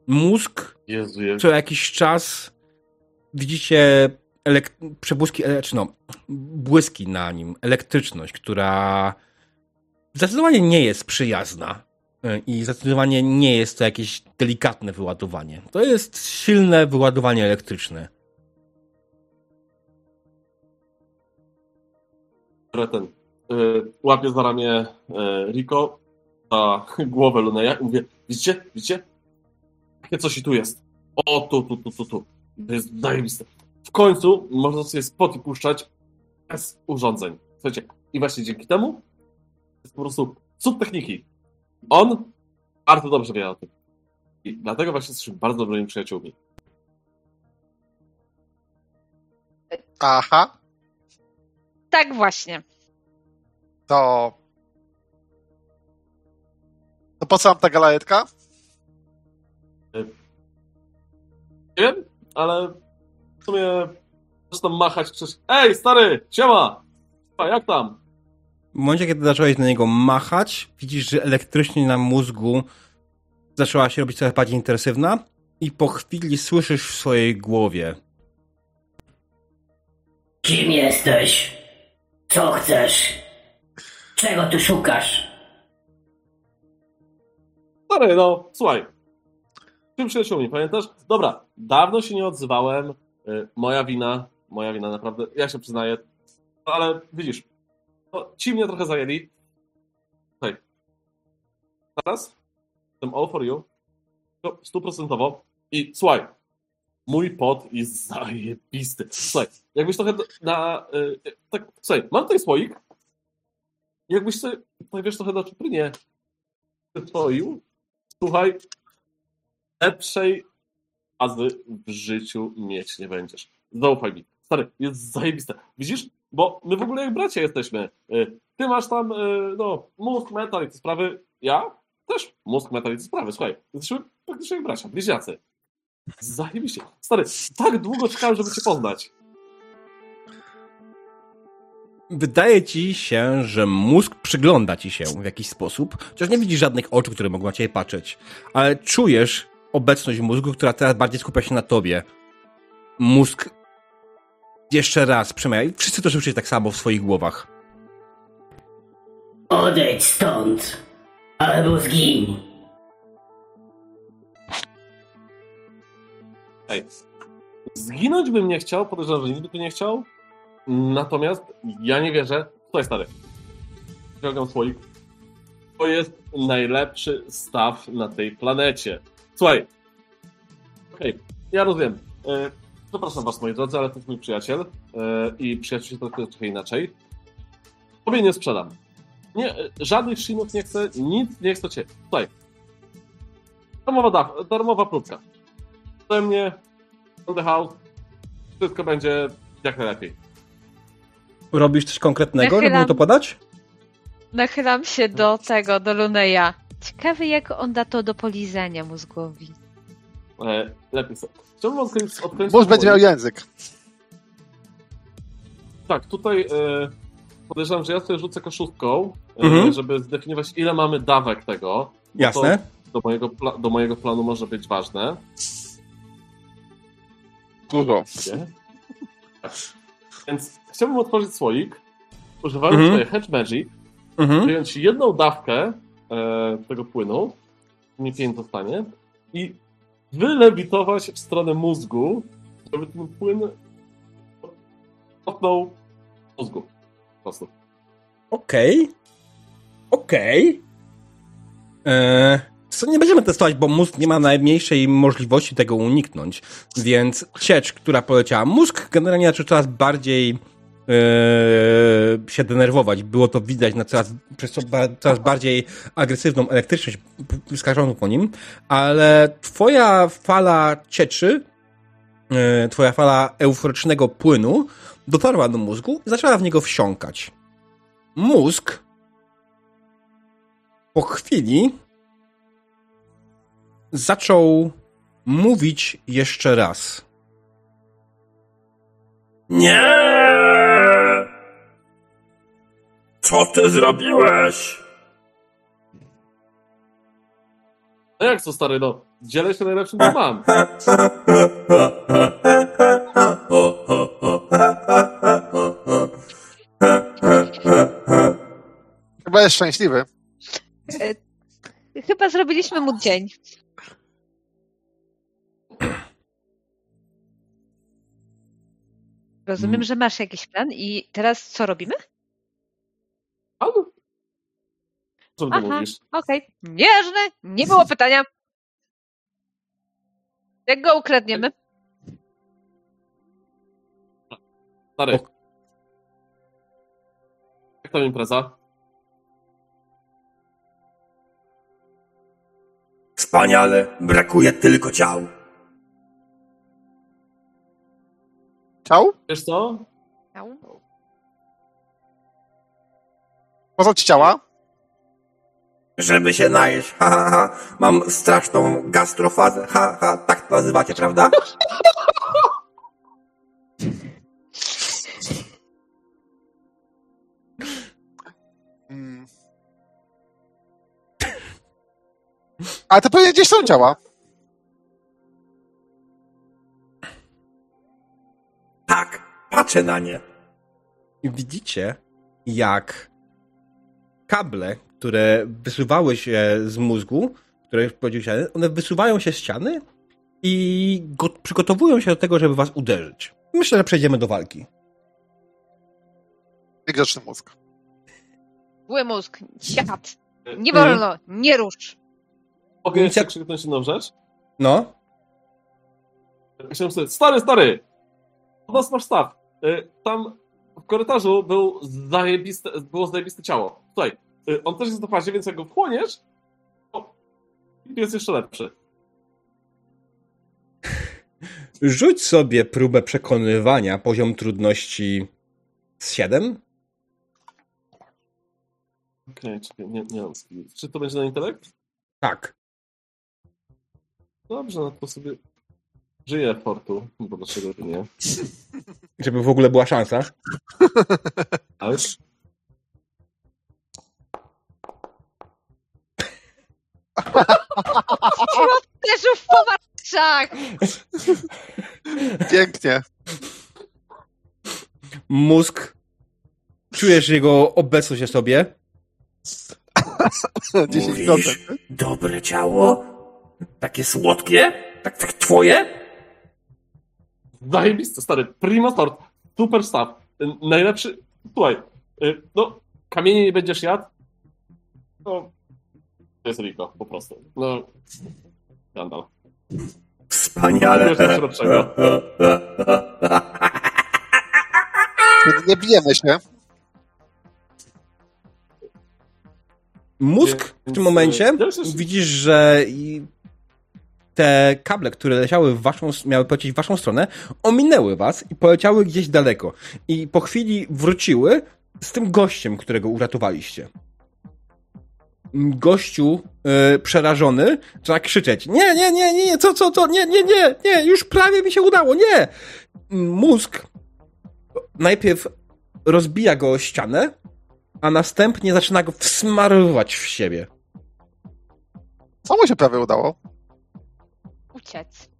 Mózg Jezu, jak... co jakiś czas widzicie elek- przebłyski, czy no, błyski na nim, elektryczność, która zdecydowanie nie jest przyjazna y, i zdecydowanie nie jest to jakieś delikatne wyładowanie. To jest silne wyładowanie elektryczne. y, łapie za ramię y, Rico, za głowę Luneja i mówię, widzicie, widzicie? Takie coś i tu jest. O, tu, tu, tu, tu, tu. To jest zajebiste. W końcu można sobie spoty puszczać bez urządzeń. Słuchajcie, i właśnie dzięki temu jest po prostu cud techniki. On bardzo dobrze wie o tym. I dlatego właśnie jesteśmy bardzo dobrymi przyjaciółmi. Aha, Tak właśnie. To... To po co nam ta galaretka? Nie wiem, ale w sumie zaczynam machać przez... Ej, stary, siema! A jak tam? W momencie, kiedy zacząłeś na niego machać, widzisz, że elektrycznie na mózgu zaczęła się robić coraz bardziej intensywna i po chwili słyszysz w swojej głowie Kim jesteś? Co chcesz? Czego tu szukasz? Stary, no, słuchaj. Tym przyjaciółmi, pamiętasz? Dobra, dawno się nie odzywałem. Y, Moja wina, moja wina, naprawdę. Ja się przyznaję. Ale widzisz, no, ci mnie trochę zajęli. Słuchaj. Teraz jestem all for you. To Stuprocentowo. I słuchaj, mój pot jest zajebisty. Słuchaj, jakbyś trochę na... y, tak, słuchaj, mam tutaj słoik. Jakbyś sobie, tutaj wiesz, trochę na czuprynie przyswoił, słuchaj, lepszej fazy w życiu mieć nie będziesz. Zaufaj mi. Stary, jest zajebiste. Widzisz? Bo my w ogóle jak bracia jesteśmy. Y, Ty masz tam, y, no, mózg, metal i te sprawy. Ja też mózg, metal i te sprawy. Słuchaj, jesteśmy praktycznie jak bracia, bliźniacy. Zajebiście. Stary, tak długo czekałem, żeby cię poznać. Wydaje ci się, że mózg przygląda ci się w jakiś sposób, chociaż nie widzisz żadnych oczu, które mogą na ciebie patrzeć, ale czujesz obecność mózgu, która teraz bardziej skupia się na tobie. Mózg jeszcze raz przemawia i wszyscy to słyszycie tak samo w swoich głowach. Odejdź stąd, albo zgiń. Ej, zginąć bym nie chciał, podejrzewam, że nigdy by nie chciał. Natomiast ja nie wierzę. Słuchaj, stary. Wyciągam słoik. To jest najlepszy staw na tej planecie. Słuchaj. Okej, ja rozumiem. E, przepraszam was, moi drodzy, ale to jest mój przyjaciel. E, I przyjaciół się trochę, inaczej. Tobie nie sprzedam. Nie, e, żadnych szynów nie chcę, nic nie chcę cię. Słuchaj. Darmowa, da, darmowa próbka. Ode mnie, on the house, wszystko będzie jak najlepiej. Robisz coś konkretnego, żeby Nachylam. mu to podać? Nachylam się do tego, do Luneja. Ciekawy, jak on da to do polizania mózgowi. E, lepiej sobie. Chciałbym odkręcić, odkręcić Mózg będzie miał język. Tak, tutaj e, podejrzewam, że ja sobie rzucę koszulką, e, Mhm. żeby zdefiniować, ile mamy dawek tego. Jasne. To do, mojego pla- do mojego planu może być ważne. Dużo. Nie? Więc chciałbym otworzyć słoik, używając Mhm. swojej Hedge Magic, Mhm. wyjąć jedną dawkę e, tego płynu, nie pięć zostanie, i wylewitować w stronę mózgu, żeby ten płyn kopnął mózgu. Po prostu. Okej. Okej. Eee, Co nie będziemy testować, bo mózg nie ma najmniejszej możliwości tego uniknąć. Więc ciecz, która poleciała. Mózg generalnie zaczął coraz bardziej eee, się denerwować. Było to widać na coraz, przez co ba, coraz bardziej agresywną elektryczność skażoną po nim. Ale twoja fala cieczy, eee, twoja fala euforycznego płynu dotarła do mózgu i zaczęła w niego wsiąkać mózg po chwili zaczął mówić jeszcze raz. Nie! Co ty zrobiłeś? No jak co stary, no? Dzielę się najlepszym, co mam. Chyba jest szczęśliwy. Chyba zrobiliśmy mu dzień. Rozumiem, Mm. że masz jakiś plan i teraz co robimy? Co ty Aha. mówisz? Okej. Nieważne, nie było pytania. Jak go ukradniemy? Stary. Jak tam impreza? Wspaniale, brakuje tylko ciał. Ciał? Wiesz co? Po co ci ciała? Żeby się najeść, ha, ha, ha. Mam straszną gastrofazę, ha, ha. Tak to nazywacie, prawda? Mm. Ale to pewnie gdzieś są ciała. Patrzę na nie. I widzicie, jak kable, które wysuwały się z mózgu, które wchodziły ściany, one wysuwają się z ściany i go, przygotowują się do tego, żeby was uderzyć. Myślę, że przejdziemy do walki. Niegrzeczny mózg. Zły mózg, siad. Nie wolno, nie rusz. Mogę jeszcze krzyknąć jedną rzecz? No, Chciałem sobie, stary, stary! Od nas masz staw. Y, Tam w korytarzu był zajebiste, było zajebiste ciało. Słuchaj, y, on też jest na fazie, więc jak go wchłoniesz, jest jeszcze lepszy. Rzuć sobie próbę przekonywania, poziom trudności z 7. Okej, czekaj, nie, nie mam. Czy to będzie na intelekt? Tak. Dobrze, no to sobie żyję portu, bo dlaczego nie. Żeby w ogóle była szansa. Ale Leżu w powarzach! Pięknie. Mózg. Czujesz jego obecność w sobie. 10%. Mówisz, dobre ciało? Takie słodkie? Tak, tak twoje? Zajebiste, stary, prima sort, super stuff, Y, najlepszy, słuchaj, y, no, kamienie nie będziesz jadł, no, to jest Rico, po prostu, no, skandal. Wspaniale. Nie bijemy się. Mózg w tym momencie e, też jest- widzisz, że i te kable, które leciały w waszą, miały polecieć w waszą stronę, ominęły was i poleciały gdzieś daleko. I po chwili wróciły z tym gościem, którego uratowaliście. Gościu e, przerażony zaczyna krzyczeć nie, nie, nie, nie, nie, co, co, co, nie, nie, nie, nie, już prawie mi się udało, nie! Mózg najpierw rozbija go o ścianę, a następnie zaczyna go wsmarowywać w siebie. Co mu się prawie udało? Uciec.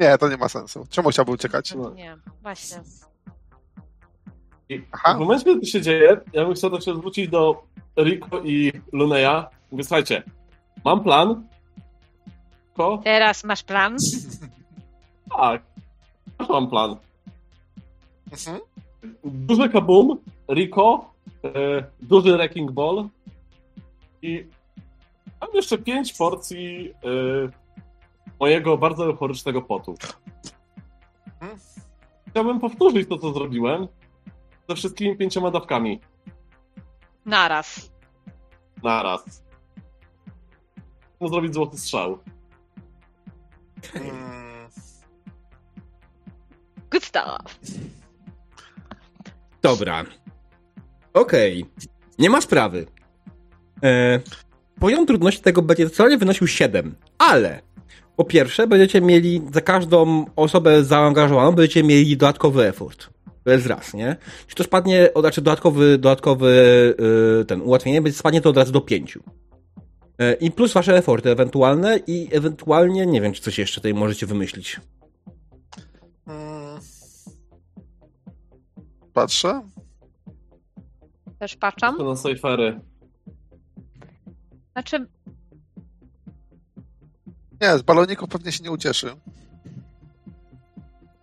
Nie, to nie ma sensu. Czemu chciałby uciekać? No. Nie, właśnie. I Aha. w momencie, kiedy to się dzieje, ja bym chciał tak się zwrócić do Rico i Luneya. Mówię, słuchajcie, mam plan. Ko? Teraz masz plan? Tak. Też mam plan. Mhm. Duży kabum, Rico, e, duży wrecking ball i mam jeszcze pięć porcji e, mojego bardzo euforycznego potu. Mhm. Chciałbym powtórzyć to, co zrobiłem ze wszystkimi pięcioma dawkami Naraz. naraz. Chcę zrobić złoty strzał. Mm, Good stuff. Dobra. Okej. Nie ma sprawy. E, poziom trudności tego będzie wcale wynosił 7, ale po pierwsze będziecie mieli za każdą osobę zaangażowaną będziecie mieli dodatkowy effort. To jest raz, nie? Jeśli to spadnie, znaczy dodatkowy, dodatkowy y, ten ułatwienie, będzie spadnie to od razu do 5. E, I plus wasze eforty ewentualne i ewentualnie, nie wiem, czy coś jeszcze tutaj możecie wymyślić. mm. Patrzę. Też patrzam. To na Sejfery. Znaczy, Nie, z baloników pewnie się nie ucieszy.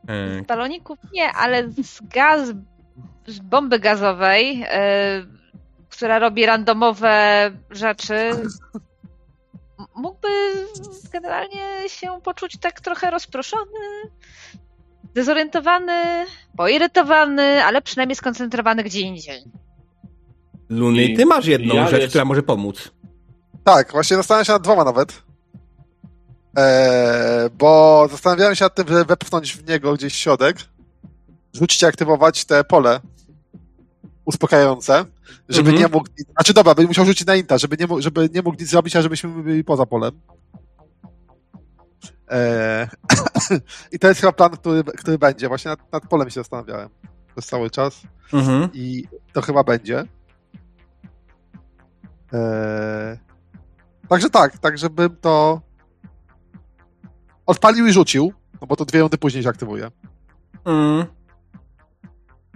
E, baloników nie, ale z gaz, z bomby gazowej, e, która robi randomowe rzeczy, mógłby generalnie się poczuć tak trochę rozproszony, dezorientowany, poirytowany, ale przynajmniej skoncentrowany gdzie indziej. Luny, ty masz jedną ja rzecz, jeszcze- która może pomóc. Tak, właśnie zastanawiam się nad dwoma nawet. Eee, bo zastanawiałem się nad tym, żeby wepchnąć w niego gdzieś środek, rzucić i aktywować te pole uspokajające, żeby Mhm. nie mógł. Znaczy dobra, będzie musiał rzucić na inta, żeby nie, mógł, żeby nie mógł nic zrobić, a żebyśmy byli poza polem. Eee, I to jest chyba plan, który, który będzie. Właśnie nad, nad polem się zastanawiałem przez cały czas Mhm. i to chyba będzie. Eee... Także tak, tak żebym to odpalił i rzucił, no bo to dwie rundy później się aktywuje. Mm.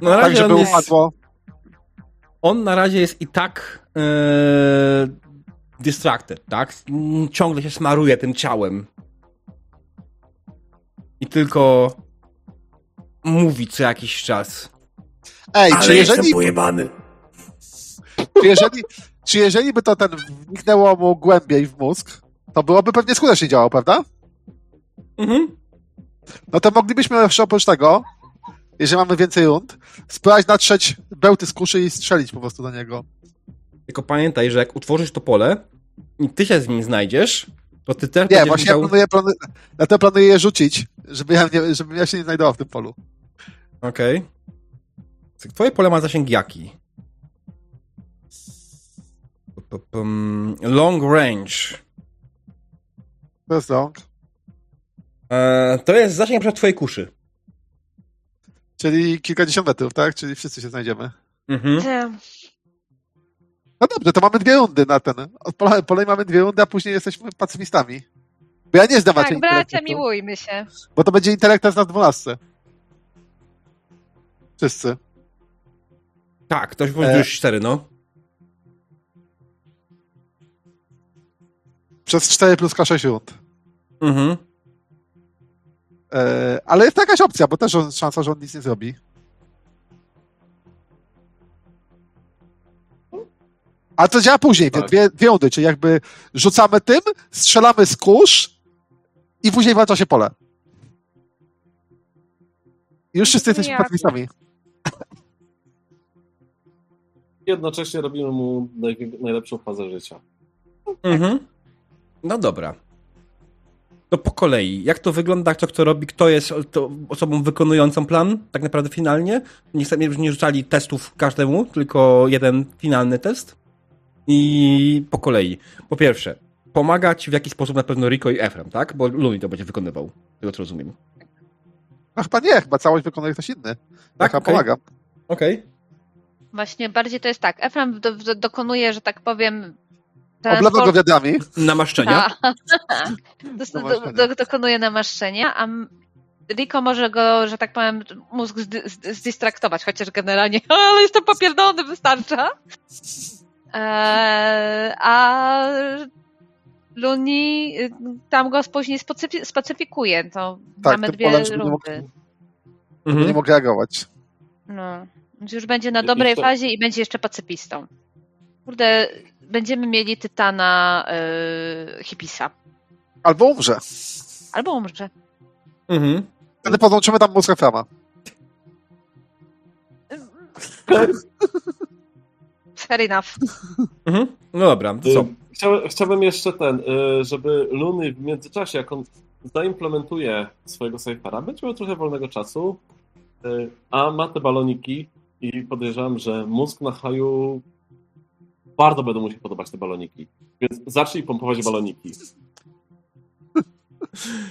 No na Tak, razie żeby on, jest, upadło. on na razie jest i tak e, distracted, tak? Ciągle się smaruje tym ciałem. I tylko mówi co jakiś czas. Ej, Ale czy jestem jeżeli, pojebany. czy jeżeli, czy jeżeli by to ten wniknęło mu głębiej w mózg, to byłoby pewnie skutecznie działało, prawda? Mhm. No to moglibyśmy jeszcze oprócz tego, jeżeli mamy więcej rund, spróbować natrzeć bełty z kuszy i strzelić po prostu do niego. Tylko pamiętaj, że jak utworzysz to pole i ty się z nim znajdziesz, to ty też Nie, właśnie ja musiał... planuję, planuję, dlatego planuję je rzucić, żeby ja, nie, żebym ja się nie znajdował w tym polu. Okej. Twoje pole ma zasięg jaki? Pum, Long range. To jest long. E, to jest zasięg przed twojej kuszy. Czyli kilkadziesiąt metrów, tak? Czyli wszyscy się znajdziemy. Mhm. Ty, No dobrze, to mamy dwie rundy na ten. Od polej mamy dwie rundy, a później jesteśmy pacyfistami. Bo ja nie znam Tak, bracia, miłujmy się. Bo to będzie intelektas na dwunastce. Wszyscy. Tak, ktoś E. już cztery, no. Przez 4 plus K6 rund. Mhm. E, ale jest to jakaś opcja, bo też on, szansa, że on nic nie zrobi. Ale to działa później, Tak. dwie, dwie rundy, czyli jakby rzucamy tym, strzelamy z kurz i później walcza się pole. I już wszyscy jesteśmy pacyfistami. Jednocześnie robimy mu naj, najlepszą fazę życia. Mhm. No dobra. To po kolei. Jak to wygląda, kto kto robi, kto jest to osobą wykonującą plan, tak naprawdę finalnie? Nie, chcę- nie rzucali testów każdemu, tylko jeden finalny test. I po kolei. Po pierwsze, pomagać w jakiś sposób na pewno Rico i Efrem, tak? Bo Luni to będzie wykonywał. z Tego co rozumiem. No chyba nie, chyba całość wykonuje ktoś inny. Tak, okej. pomagam. Okej. Właśnie bardziej to jest tak. Efram do, do, dokonuje, że tak powiem. Oblewa go wiadrami. Namaszczenia. Tak. Do, do, Namaszczenia. do, dokonuje namaszczenia, a Rico może go, że tak powiem, mózg zdistraktować, chociaż generalnie, ale jestem popierdolony, wystarcza. Eee, a Luni y, tam go później spacyfi- spacyfikuje. To Tak, mamy dwie żeby nie mógł, rundy. Mhm. nie mógł reagować. No. Więc już będzie na dobrej fazie i będzie jeszcze pacyfistą. Kurde, będziemy mieli Tytana yy, Hipisa. Albo umrze. Albo umrze. Mhm. Wtedy podłączymy tam mózg Eframa. Fair enough. Mhm. No dobra, to co? Y, Chciałem, chciałbym jeszcze ten, y, żeby Luny w międzyczasie, jak on zaimplementuje swojego safeara, będzie miał trochę wolnego czasu, y, a ma te baloniki i podejrzewam, że mózg na haju bardzo będą mu się podobać te baloniki. Więc zacznij pompować baloniki.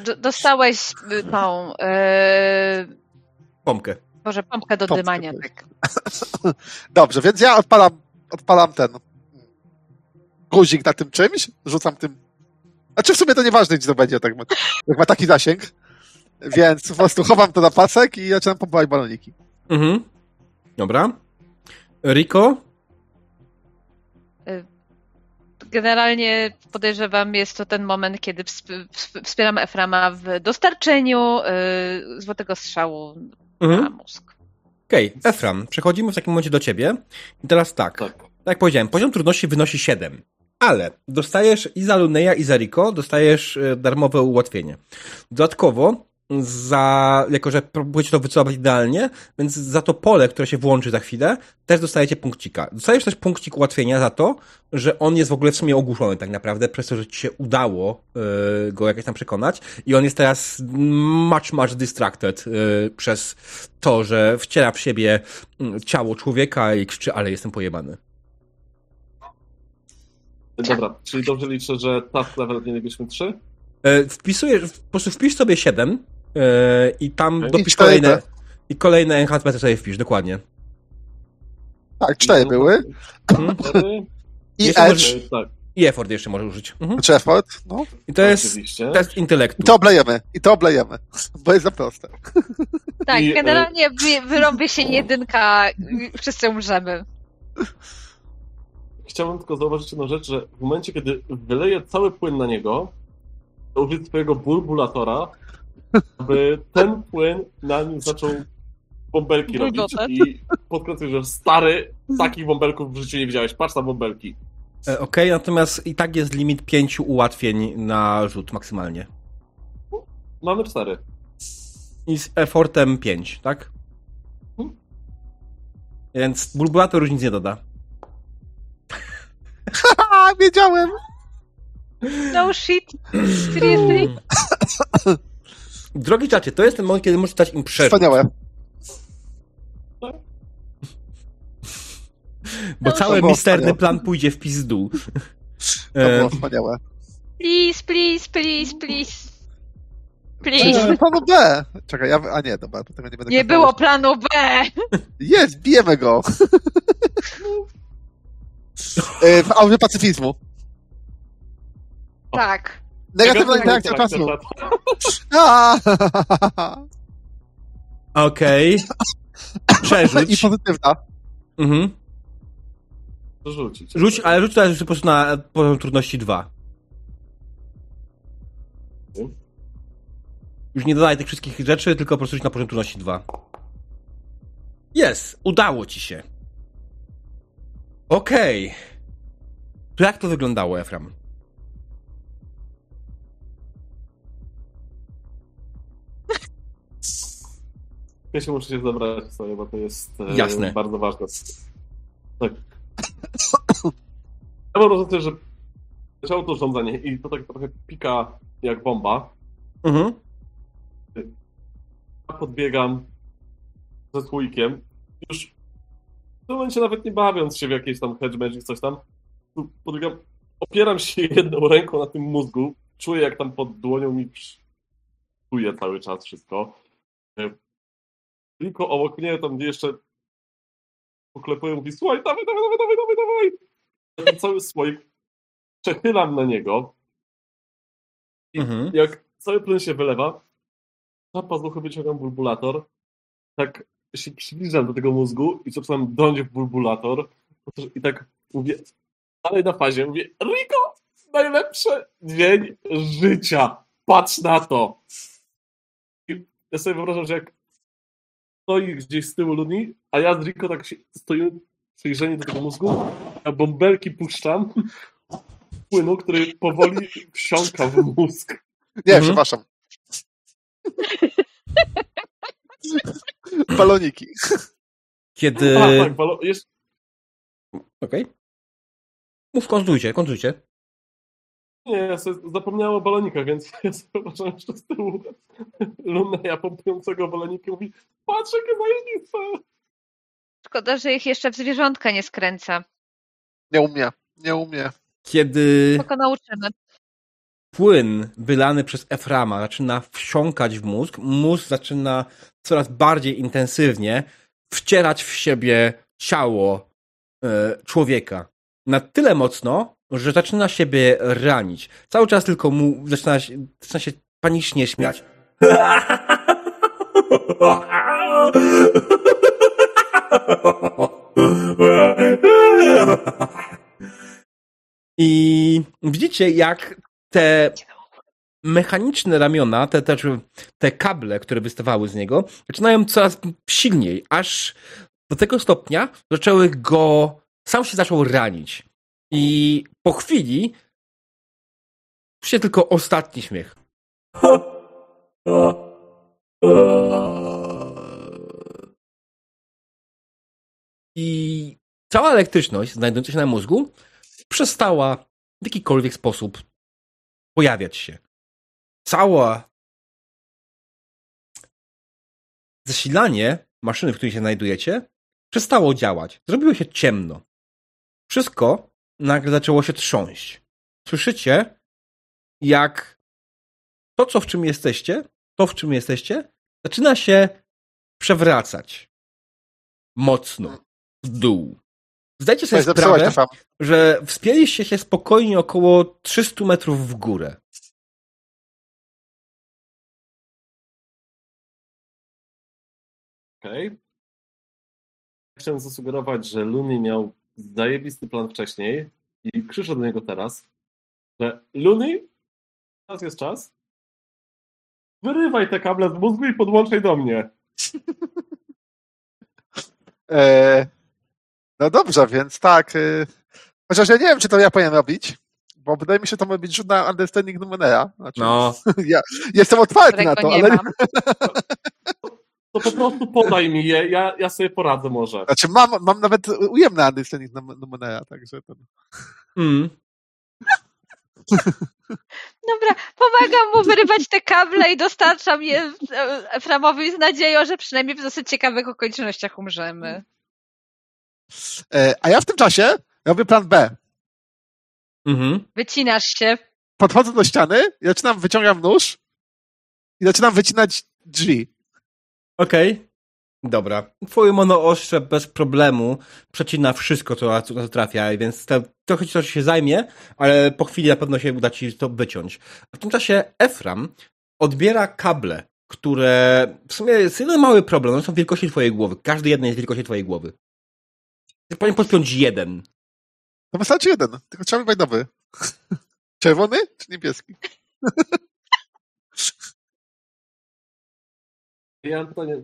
D- dostałeś y, tą, yy, Pompkę. może pompkę do Pompkę, dymania. tak. Dobrze, więc ja odpalam, odpalam ten guzik na tym czymś, rzucam tym. Znaczy w sumie to nieważne, gdzie to będzie, tak ma, jak ma taki zasięg. Więc po prostu chowam to na pasek i zaczynam pompować baloniki. Mhm. Dobra. Rico? Generalnie podejrzewam, jest to ten moment, kiedy wsp- wsp- wspieram Eframa w dostarczeniu yy, złotego strzału na Mhm. mózg. Okej, Efram, przechodzimy w takim momencie do ciebie. I teraz tak. Tak. Tak jak powiedziałem, poziom trudności wynosi 7. Ale dostajesz i za Luneja, i za Rico dostajesz e, darmowe ułatwienie. Dodatkowo, za, jako że próbujecie to wycelować idealnie, więc za to pole, które się włączy za chwilę, też dostajecie punkcika. Dostajesz też punkcik ułatwienia za to, że on jest w ogóle w sumie ogłuszony tak naprawdę, przez to, że ci się udało e, go jakoś tam przekonać i on jest teraz much, much distracted e, przez to, że wciera w siebie ciało człowieka i krzyczy, ale jestem pojebany. Dobra, czyli dobrze liczę, że task level mielibyśmy 3? E, Wpisujesz, po prostu wpisz sobie 7 e, i tam dopisz I cztery kolejne, i kolejne enhancementy sobie wpisz, dokładnie. Tak, cztery były. Mhm. I Jeszcze Edge, możesz- Tak, I effort jeszcze może użyć. Mhm. czy effort, no. I to jest oczywiście. test intelektu. I to oblejemy. I to oblejemy. Bo jest za proste. Tak, I, e, generalnie wy, wyrąbie się jedynka, wszyscy umrzemy. Chciałbym tylko zauważyć jedną rzecz, że w momencie, kiedy wyleję cały płyn na niego, to użyję swojego bulbulatora, aby ten płyn na nim zaczął bąbelki robić i podkreślę, że stary, takich bąbelków w życiu nie widziałeś. Patrz na bąbelki. E, Okej, natomiast i tak jest limit 5 ułatwień na rzut maksymalnie. Mamy cztery. I z effortem 5, tak? Mhm. Więc bulbulator już nic nie doda. wiedziałem. No shit. Seriously? Drogi czacie, to jest ten moment, kiedy możesz dać im przerwę. Wspaniałe. Bo To cały misterny wspaniałe. plan pójdzie w pizdu. To było wspaniałe. Please, please, please, please. Please. planu B. Czekaj, ja... A nie, dobra, to tego nie będę Nie było planu B. Jest, bijemy go. E, w aurze pacyfizmu. Tak. Negatywna interakcja czasu. A! Okej. I Przerzuć. pozytywna. Mhm. Rzucić. Rzuć, ale rzuć teraz po prostu na poziom trudności 2. Już nie dodaj tych wszystkich rzeczy, tylko po prostu rzuć na poziom trudności 2. Jest! Udało ci się. Okej. To jak to wyglądało, Efram? Ja się muszę się zabrać sobie, bo to jest e, Jasne. bardzo ważne. Tak. Ja mam wrażenie, że zaczęło to urządzenie i to tak trochę pika jak bomba. Mhm. Ja podbiegam ze słoikiem. Już w tym momencie nawet nie bawiąc się w jakieś tam hedge magic, coś tam. Podbiegam, opieram się jedną ręką na tym mózgu. Czuję jak tam pod dłonią mi czuje cały czas wszystko. Tylko obok mnie tam gdzie jeszcze poklepują, mówi, słuchaj, dawaj, dawaj, dawaj, dawaj, dawaj, dawaj. Cały słoik przechylam na niego. Mhm. Jak cały plyn się wylewa, na pazuchy wyciągam bulbulator, tak się przybliżam do tego mózgu i zaczynam dąć w bulbulator i tak mówię, dalej na fazie, mówię, Rico, najlepszy dzień życia, patrz na to. I ja sobie wyobrażam, że jak stoi gdzieś z tyłu Luni, a ja z Rico tak się stoimy przyjrzeni do tego mózgu, a bąbelki puszczam płynu, który powoli wsiąka w mózg. Nie, Mhm. przepraszam. Baloniki. Kiedy... A, tak, balo... jest... Okej. Mów, kontynuujcie, kontynuujcie. Nie, ja sobie zapomniałem o balonikach, więc ja sobie zobaczyłem jeszcze z tyłu Luneja pompującego baloniki i mówi patrz, jakie zajebiste! Szkoda, że ich jeszcze w zwierzątka nie skręca. Nie umie. Nie umie. Kiedy Tylko nauczymy. płyn wylany przez Eframa zaczyna wsiąkać w mózg, mózg zaczyna coraz bardziej intensywnie wcierać w siebie ciało e, człowieka. Na tyle mocno, że zaczyna siebie ranić. Cały czas tylko mu zaczyna się, zaczyna się panicznie śmiać. I widzicie, jak te mechaniczne ramiona, te, te, te kable, które wystawały z niego, zaczynają coraz silniej, aż do tego stopnia zaczęły go, sam się zaczął ranić. I po chwili się tylko ostatni śmiech. I cała elektryczność znajdująca się na mózgu przestała w jakikolwiek sposób pojawiać się. Cała zasilanie maszyny, w której się znajdujecie, przestało działać. Zrobiło się ciemno. Wszystko nagle zaczęło się trząść. Słyszycie, jak to, co w czym jesteście, to, w czym jesteście, zaczyna się przewracać mocno w dół. Zdajcie sobie sprawę, że wspięliście się spokojnie około 300 metrów w górę. Okej. Chciałem zasugerować, że Luni miał zajebisty plan wcześniej i krzyczę do niego teraz, że Luni, teraz jest czas, wyrywaj te kable z mózgu i podłączaj do mnie. E, no dobrze, więc tak. E, chociaż ja nie wiem, czy to ja powinienem robić, bo wydaje mi się, że to ma być rzut na understanding Numenera. Znaczy, No, ja jestem otwarty na którego to, nie ale mam. To po prostu podaj mi je, ja, ja sobie poradzę może. znaczy mam, mam nawet ujemny Num- Numenera, także to... mm. Dobra, pomagam mu wyrywać te kable i dostarczam je e, Eframowi z nadzieją, że przynajmniej w dosyć ciekawych okolicznościach umrzemy. E, a ja w tym czasie robię plan B. Mhm. Wycinasz się. Podchodzę do ściany i zaczynam, wyciągam nóż i zaczynam wycinać drzwi. Okej. Dobra. Twoje monoostrze bez problemu przecina wszystko, co, co trafia, więc te, trochę ci to się zajmie, ale po chwili na pewno się uda ci to wyciąć. W tym czasie Efram odbiera kable, które w sumie jest jeden mały problem, one są wielkości twojej głowy. Każdy jeden jest wielkości twojej głowy. Powinien podpiąć jeden. No wystarczy jeden, tylko trzeba wybrać nowy. Czerwony czy niebieski? Ja mam pytanie.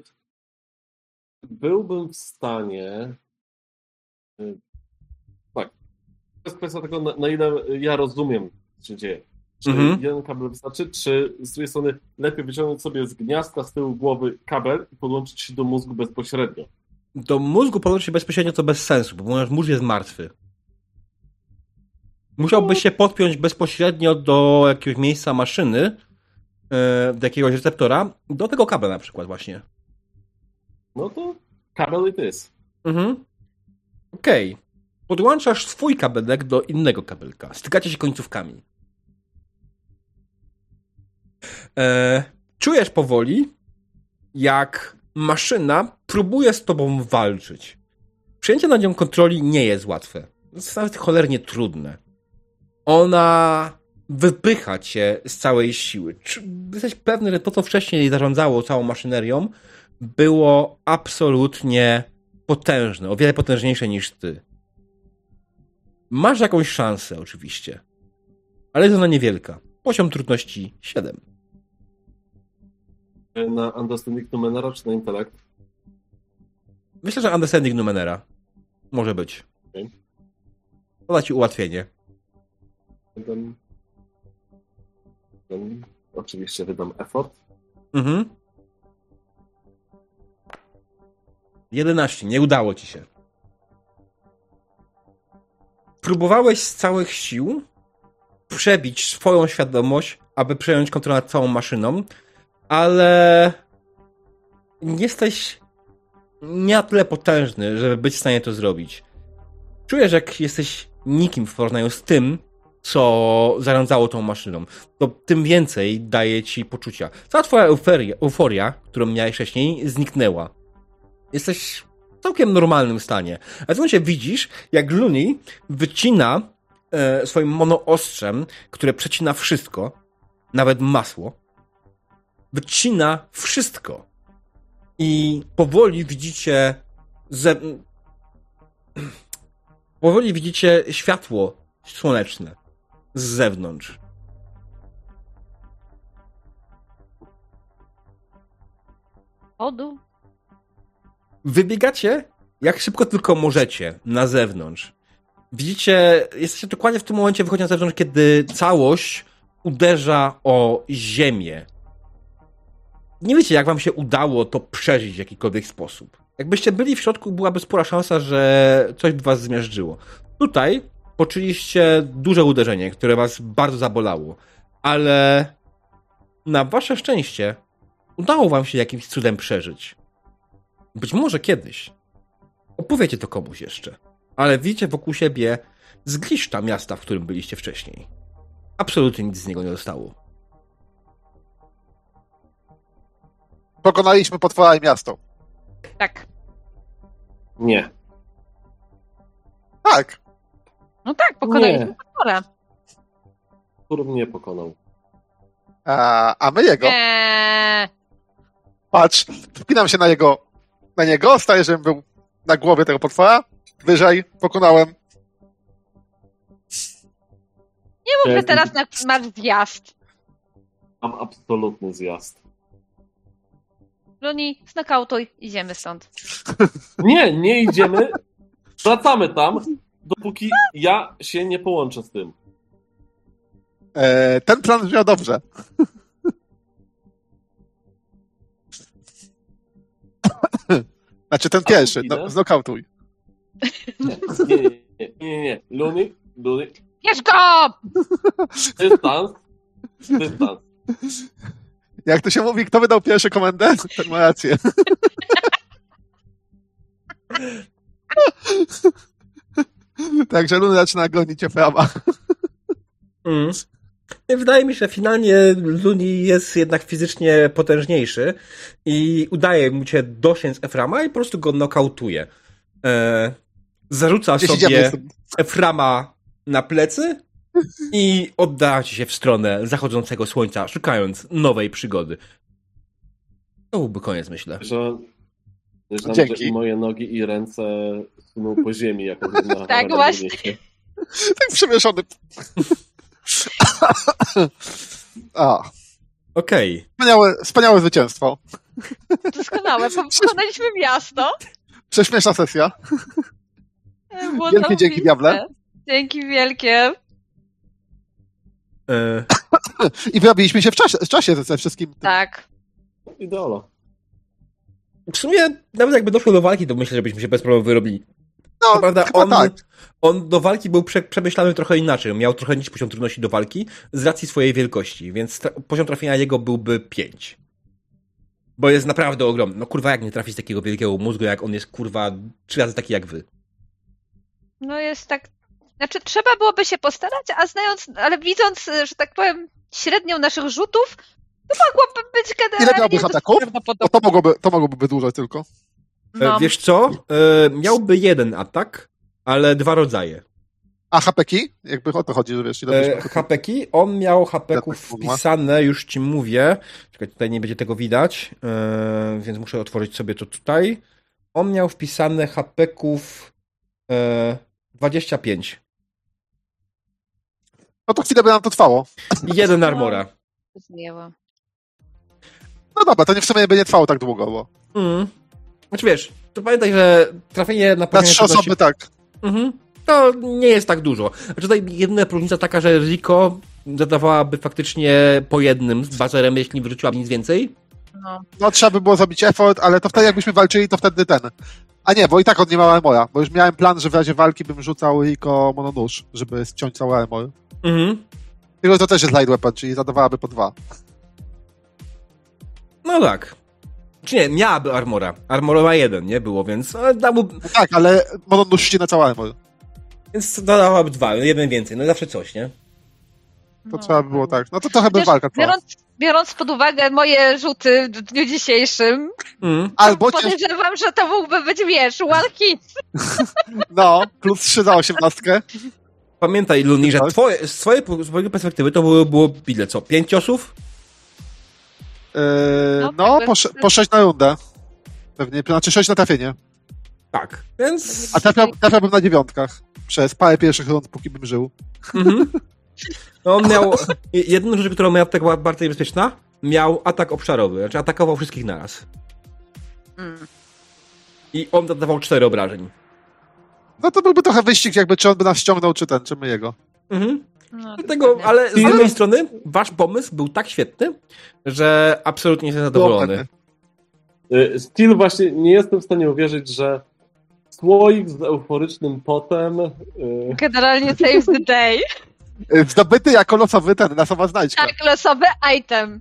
Byłbym w stanie. y, Tak. To jest kwestia tego, na, na ile ja rozumiem, co się dzieje. Czy Mhm. jeden kabel wystarczy, czy z drugiej strony lepiej wyciągnąć sobie z gniazdka z tyłu głowy kabel i podłączyć się do mózgu bezpośrednio? Do mózgu podłączyć się bezpośrednio to bez sensu, bo ponieważ mózg jest martwy. Musiałbyś się podpiąć bezpośrednio do jakiegoś miejsca maszyny, do jakiegoś receptora, do tego kabla na przykład właśnie. No to kabel it is. Mhm. Okej. Podłączasz swój kabelek do innego kabelka. Stykacie się końcówkami. E, czujesz powoli, jak maszyna próbuje z tobą walczyć. Przyjęcie nad nią kontroli nie jest łatwe. Jest nawet cholernie trudne. Ona wypycha cię z całej siły. Czy jesteś pewny, że to, co wcześniej zarządzało całą maszynerią, było absolutnie potężne, o wiele potężniejsze niż ty. Masz jakąś szansę, oczywiście, ale jest ona niewielka. Poziom trudności 7. Na understanding numenera czy na intelekt? Myślę, że understanding numenera. Może być. Okay. To ci ułatwienie. 7. Oczywiście wydam effort. Mhm. 11. Nie udało ci się. Próbowałeś z całych sił przebić swoją świadomość, aby przejąć kontrolę nad całą maszyną, ale jesteś nie na tyle potężny, żeby być w stanie to zrobić. Czujesz, jak jesteś nikim w porównaniu z tym, co zarządzało tą maszyną. To tym więcej daje ci poczucia. Cała twoja euforia, euforia którą miałeś wcześniej, zniknęła. Jesteś w całkiem normalnym stanie. A w momencie widzisz, jak Luni wycina e, swoim monoostrzem, które przecina wszystko, nawet masło, wycina wszystko. I powoli widzicie ze... powoli widzicie światło słoneczne z zewnątrz. Odu. Wybiegacie jak szybko tylko możecie na zewnątrz. Widzicie, jesteście dokładnie w tym momencie wychodzi na zewnątrz, kiedy całość uderza o ziemię. Nie wiecie, jak wam się udało to przeżyć w jakikolwiek sposób. Jakbyście byli w środku, byłaby spora szansa, że coś by was zmiażdżyło. Tutaj poczuliście duże uderzenie, które was bardzo zabolało, ale na wasze szczęście udało wam się jakimś cudem przeżyć. Być może kiedyś opowiecie to komuś jeszcze, ale widzicie wokół siebie zgliszcza miasta, w którym byliście wcześniej. Absolutnie nic z niego nie zostało. Pokonaliśmy potwora i miasto. Tak. Nie. Tak. No tak, pokonaliśmy Nie. potwora. Który mnie pokonał. A, a my jego. Eee, Patrz, wpinam się na jego, na niego, staję, żebym był na głowie tego potwora. Wyżej, pokonałem. nie mów, że Ja- teraz na- masz zjazd. Mam absolutny zjazd. Luni, znokautuj, idziemy stąd. Nie, nie idziemy. Wracamy tam, dopóki ja się nie połączę z tym. E, ten plan brzmiał dobrze. Znaczy ten pierwszy, no, znokautuj. Nie, nie, nie, nie, nie, nie. Luny, Luny, Bierz go! Dystans. Dystans. Jak to się mówi, kto wydał pierwszy komendę? Ten ma rację. Także Luna zaczyna gonić Eframa. Mm. Wydaje mi się, że finalnie Luni jest jednak fizycznie potężniejszy i udaje mu się dosięć Eframa i po prostu go nokautuje. E, zarzuca sobie. Eframa na plecy i oddaje się w stronę zachodzącego słońca, szukając nowej przygody. To byłby koniec, myślę. Że, że, Dzięki. że i moje nogi i ręce suną po ziemi, jak na Tak, właśnie. Tak przemieszany. A, Okej. wspaniałe, wspaniałe zwycięstwo. Doskonałe, bo pokonaliśmy miasto. Prześmieszna sesja. Było Wielkie dzięki. Diable. Dzięki wielkie. E, I wyrobiliśmy się w czasie, w czasie ze wszystkim. Tak. Idola. W sumie, nawet jakby doszło do walki, to myślę, że byśmy się bez problemu wyrobili. No, Co prawda, chyba on, tak. on do walki był prze, przemyślany trochę inaczej. Miał trochę niższy poziom trudności do walki z racji swojej wielkości, więc tra- poziom trafienia jego byłby 5. Bo jest naprawdę ogromny. No kurwa, jak nie trafić z takiego wielkiego mózgu, jak on jest kurwa trzy razy taki jak wy. No jest tak. Znaczy, trzeba byłoby się postarać, a znając, ale widząc, że tak powiem, średnią naszych rzutów, to mogłoby być generalnie. Ile miałbyś ataków? O, prawdopodobne. to mogłoby, to mogłoby być dłużej tylko. E, No. Wiesz co? E, miałby jeden atak, ale dwa rodzaje. A hapeki? Jakby o to chodzi, że wiesz, ile E, byś... hapeki, on miał hapeków wpisane, już ci mówię. Czekaj, tutaj nie będzie tego widać, e, więc muszę otworzyć sobie to tutaj. On miał wpisane hapeków e, 25. No to chwilę by nam to trwało. I jeden armora. Zdjęłam. No dobra, to nie w sumie by nie trwało tak długo, bo Mm. Znaczy wiesz, to pamiętaj, że trafienie na na poziomie trzy trudności- osoby tak. Mhm. To nie jest tak dużo. Znaczy tutaj jedyna różnica taka, że Rico zadawałaby faktycznie po jednym z bazerem, jeśli wyrzuciła nic więcej. No. No trzeba by było zrobić effort, ale to wtedy jakbyśmy walczyli, to wtedy ten. A nie, bo i tak on nie ma armora, bo już miałem plan, że w razie walki bym rzucał Rico mononóż, żeby ściąć cały armor. Mhm. Tylko to też jest light weapon, czyli zadawałaby po dwa. No tak. Czy nie, miałaby armora. Armora ma jeden, nie było, więc da mu, No tak, ale mononóż ścina cały armor. więc dodałaby dwa, jeden więcej, no zawsze coś, nie? To No. trzeba by było tak. No to trochę by walka trwała. biorąc, biorąc pod uwagę moje rzuty w dniu dzisiejszym, Mm. Albo cię, podejrzewam, że to mógłby być, wiesz, one hit. no, plus 3 za osiemnastkę. Pamiętaj, Luni, że Tak. twoje, z twojej z twojej perspektywy to było, było ile, co, pięć ciosów? Yy, No, no, po, po 6 na rundę. Pewnie, znaczy 6 na trafienie. Tak, więc... A trafiał, trafiałbym na dziewiątkach. Przez parę pierwszych rund, póki bym żył. Mhm. No on miał, jedną rzecz, którą miał tak była bardzo niebezpieczna, miał atak obszarowy, znaczy atakował wszystkich naraz. Mm. I on zadawał cztery obrażeń. No to byłby trochę wyścig, jakby czy on by nas ściągnął, czy ten, czy my jego. Mhm. No, Dlatego, ale z drugiej strony, wasz pomysł był tak świetny, że absolutnie jestem zadowolony. Y, Still właśnie nie jestem w stanie uwierzyć, że słoik z euforycznym potem y, Generalnie saves the day. Yy, Zdobyty jako losowy ten, losowa znajdźka. Tak, losowy item.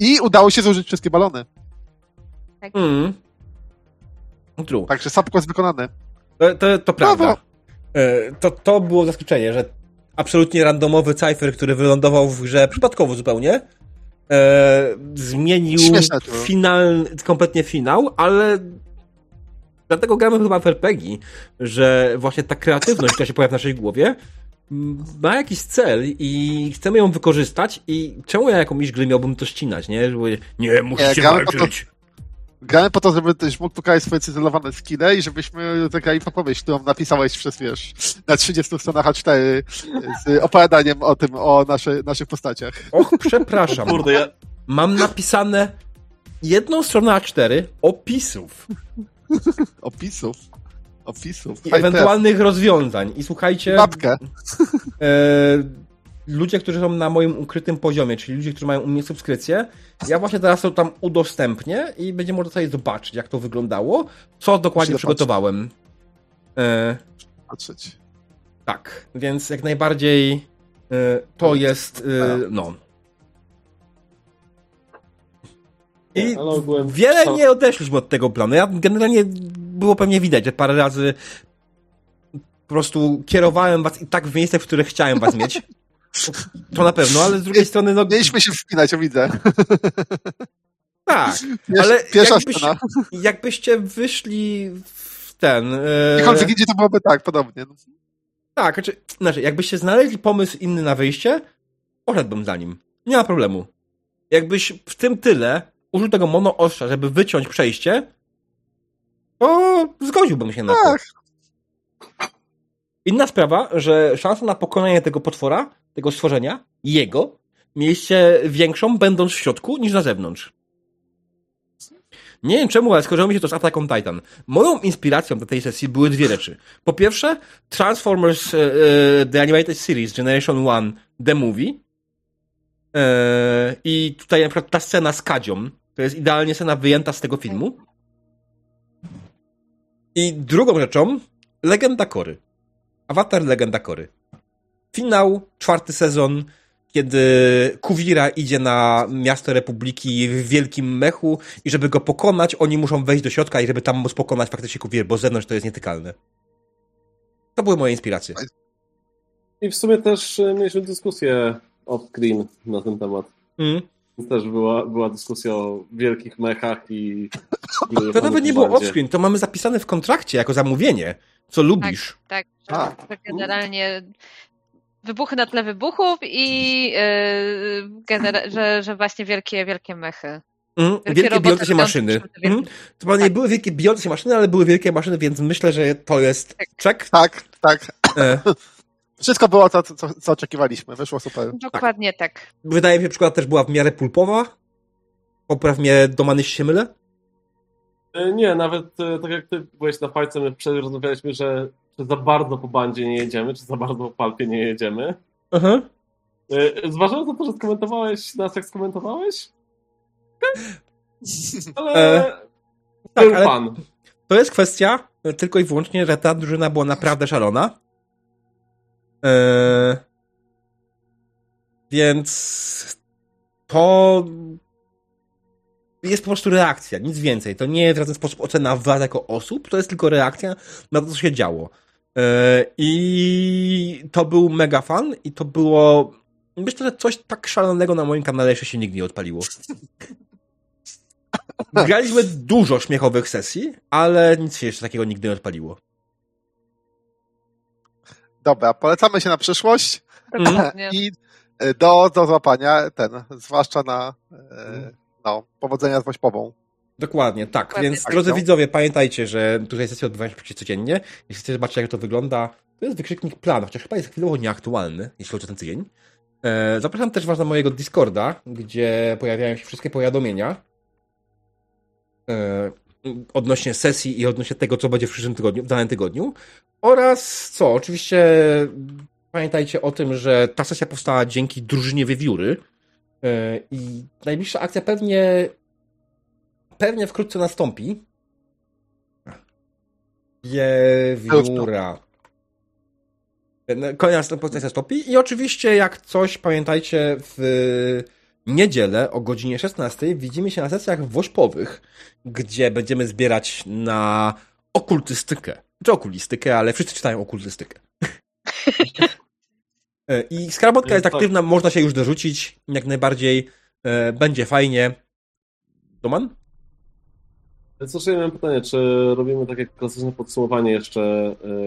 I udało się zużyć wszystkie balony. Mm. True. Także subquest wykonany. To, to, to prawda. Brawo. E, To, to było zaskoczenie, że absolutnie randomowy cypher, który wylądował w grze przypadkowo zupełnie, e, zmienił final, kompletnie finał, ale dlatego gramy chyba w RPG, że właśnie ta kreatywność, która się pojawia w naszej głowie, ma jakiś cel i chcemy ją wykorzystać i czemu ja jakąś grę miałbym to ścinać, nie? Żeby, nie, musicie gramy po to- walczyć. Grałem po to, żeby też mógł pokazać swoje cyzelowane skille i żebyśmy zagrali w opowieść, którą napisałeś przez, wiesz, na 30 stronach A4 z opowiadaniem o tym, o nasze, naszych postaciach. Och, przepraszam. kurde, ja, mam napisane jedną stronę A4 opisów Opisów. Opisów. i ewentualnych rozwiązań. I słuchajcie, Mapkę. e, ludzie, którzy są na moim ukrytym poziomie, czyli ludzie, którzy mają u mnie subskrypcję, ja właśnie teraz to tam udostępnię i będzie można sobie zobaczyć, jak to wyglądało, co dokładnie przygotowałem. E, Patrzeć. Tak, więc jak najbardziej y, to jest, y, no. I ogółem wiele nie odeszliśmy od tego planu. Ja generalnie było pewnie widać, że parę razy po prostu kierowałem was i tak w miejsce, w których chciałem was mieć. To na pewno, ale z drugiej strony, no Mieliśmy się wpinać, ja widzę. tak, Pierwsza, ale pierwsza jakbyś, scena. jakbyście wyszli w ten... W E, konflikcie to byłoby tak, podobnie. Tak, znaczy, znaczy, jakbyście znaleźli pomysł inny na wyjście, poszedłbym za nim. Nie ma problemu. Jakbyś w tym tyle użył tego mono ostrza, żeby wyciąć przejście, to zgodziłbym się na to. Tak. Inna sprawa, że szansa na pokonanie tego potwora, tego stworzenia, jego, mieliście większą, będąc w środku, niż na zewnątrz. Nie wiem czemu, ale skojarzyło mi się to z Attack Titan. Moją inspiracją do tej sesji były dwie rzeczy. Po pierwsze, Transformers e, e, The Animated Series Generation 1 The Movie e, i tutaj na przykład ta scena z Kadzią, to jest idealnie scena wyjęta z tego filmu. I drugą rzeczą, Legenda Kory. Avatar Legenda Kory. Finał, czwarty sezon, kiedy Kuwira idzie na miasto Republiki w wielkim mechu i żeby go pokonać, oni muszą wejść do środka i żeby tam móc pokonać faktycznie Kuwirę, bo z zewnątrz to jest nietykalne. To były moje inspiracje. I w sumie też e, mieliśmy dyskusję off-screen na ten temat. Mm. Też była, była dyskusja o wielkich mechach i... To nawet nie było offscreen, to mamy zapisane w kontrakcie jako zamówienie, co lubisz. Tak, A. że generalnie wybuchy na tle wybuchów i yy, że, że właśnie wielkie, wielkie mechy. Mm. Wielkie Wielkie roboty bijące maszyny. Mm. To chyba nie były wielkie bijące się maszyny, ale były wielkie maszyny, więc myślę, że to jest Tak. check. Tak, tak. E, Wszystko było to, co, co oczekiwaliśmy. Wyszło super. Dokładnie tak. Wydaje mi się, że przykład też była w miarę pulpowa. Popraw mnie, Doman, jeśli się mylę. E, Nie, nawet e, tak jak ty byłeś na fajce, my rozmawialiśmy, że czy za bardzo po bandzie nie jedziemy, czy za bardzo po palpie nie jedziemy. Aha. E, Zważając na to, że skomentowałeś nas, jak skomentowałeś, ale E, tak, był ale- pan. To jest kwestia tylko i wyłącznie, że ta drużyna była naprawdę szalona. E, więc to jest po prostu reakcja, nic więcej. To nie jest w żaden sposób ocena was jako osób, to jest tylko reakcja na to, co się działo. E, I to był mega fan i to było myślę, że coś tak szalonego na moim kanale jeszcze się nigdy nie odpaliło. Graliśmy dużo śmiechowych sesji, ale nic się jeszcze takiego nigdy nie odpaliło. Dobra, polecamy się na przyszłość. Dokładnie. i e, do, do złapania ten, zwłaszcza na e, no, powodzenia z Wośpową. Dokładnie, tak. Dokładnie Więc tak, drodzy no. widzowie, pamiętajcie, że tutaj sesje odbywają się przecież codziennie. Jeśli chcecie zobaczyć, jak to wygląda, to jest wykrzyknik plan, chociaż chyba jest chwilowo nieaktualny, jeśli chodzi o ten tydzień. E, zapraszam też was na mojego Discorda, gdzie pojawiają się wszystkie powiadomienia e, odnośnie sesji i odnośnie tego, co będzie w przyszłym tygodniu, w danym tygodniu. Oraz co, oczywiście pamiętajcie o tym, że ta sesja powstała dzięki drużynie Wiewióry i najbliższa akcja pewnie pewnie wkrótce nastąpi. Wiewióra. Kolejna następna nastąpi i oczywiście jak coś, pamiętajcie w niedzielę o godzinie 16 widzimy się na sesjach wośpowych, gdzie będziemy zbierać na okultystykę. Czy okulistykę, ale wszyscy czytają okultystykę. E, I skrabotka jest Tak. aktywna, można się już dorzucić, jak najbardziej e, będzie fajnie. Doman? Cóż, ja miałem pytanie, czy robimy takie klasyczne podsumowanie jeszcze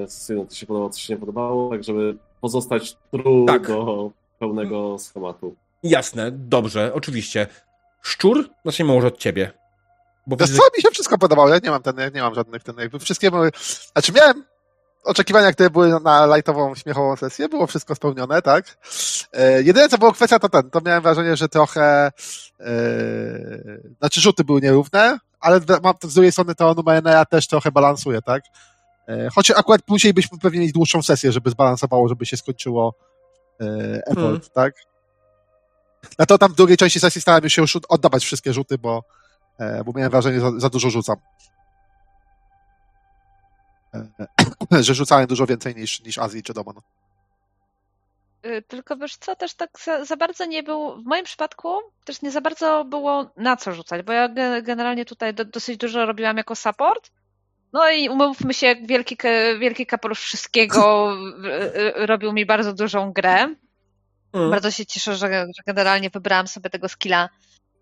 e, sesyjne, co się podobało, co się nie podobało, tak żeby pozostać true Tak. do pełnego schematu. Jasne, dobrze, oczywiście. Szczur? Zacznijmy może od ciebie. Bo Wiesz widzę, co, mi się wszystko podobało, ja nie mam ten, ja nie mam żadnych ten, jakby wszystkie były, znaczy miałem oczekiwania, które były na lightową, śmiechową sesję, było wszystko spełnione, tak? E, jedyne co było kwestia to ten, to miałem wrażenie, że trochę, e, znaczy rzuty były nierówne, ale mam, z drugiej strony to Numenera też trochę balansuje, tak? E, choć akurat musielibyśmy pewnie mieć dłuższą sesję, żeby zbalansowało, żeby się skończyło e, effort, Hmm. tak? Na to tam w drugiej części sesji starałem się już oddawać wszystkie rzuty, bo e, bo miałem wrażenie, że za, za dużo rzucam. Że rzucałem dużo więcej niż, niż Azji czy Doman. Y, Tylko wiesz co, też tak za, za bardzo nie był, w moim przypadku też nie za bardzo było na co rzucać, bo ja ge- generalnie tutaj do, dosyć dużo robiłam jako support. No i umówmy się, jak wielki, wielki kapelusz wszystkiego y, y, robił mi bardzo dużą grę. Mm. Bardzo się cieszę, że, że generalnie wybrałam sobie tego skilla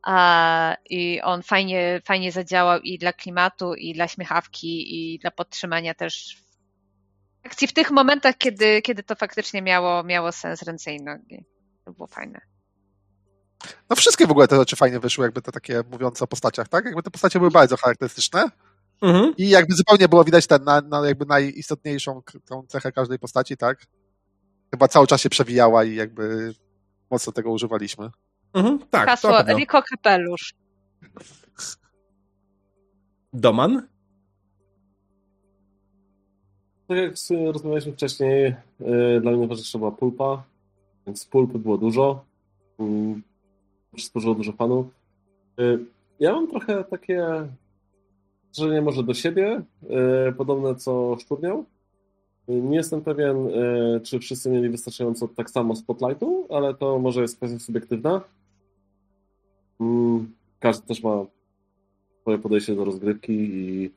a, i on fajnie, fajnie zadziałał i dla klimatu, i dla śmiechawki, i dla podtrzymania też akcji w tych momentach, kiedy, kiedy to faktycznie miało, miało sens ręce i nogi. To było fajne. No wszystkie w ogóle te rzeczy fajnie wyszły, jakby te takie mówiące o postaciach, tak? Jakby te postacie były bardzo charakterystyczne Mhm. i jakby zupełnie było widać ten, na, na jakby najistotniejszą tą cechę każdej postaci, tak? Chyba cały czas się przewijała i jakby mocno tego używaliśmy. Mhm. Tak, Hasło. Rico Kapelusz. Doman? Tak jak rozmawialiśmy wcześniej, yy, dla mnie najważniejsza była pulpa, więc pulpy było dużo. Yy, Stworzyło dużo fanów. Yy, Ja mam trochę takie wrażenie może do siebie, yy, podobne co Szczurniał. Yy, Nie jestem pewien, czy wszyscy mieli wystarczająco tak samo spotlightu, ale to może jest kwestia subiektywna. Yy, Każdy też ma swoje podejście do rozgrywki i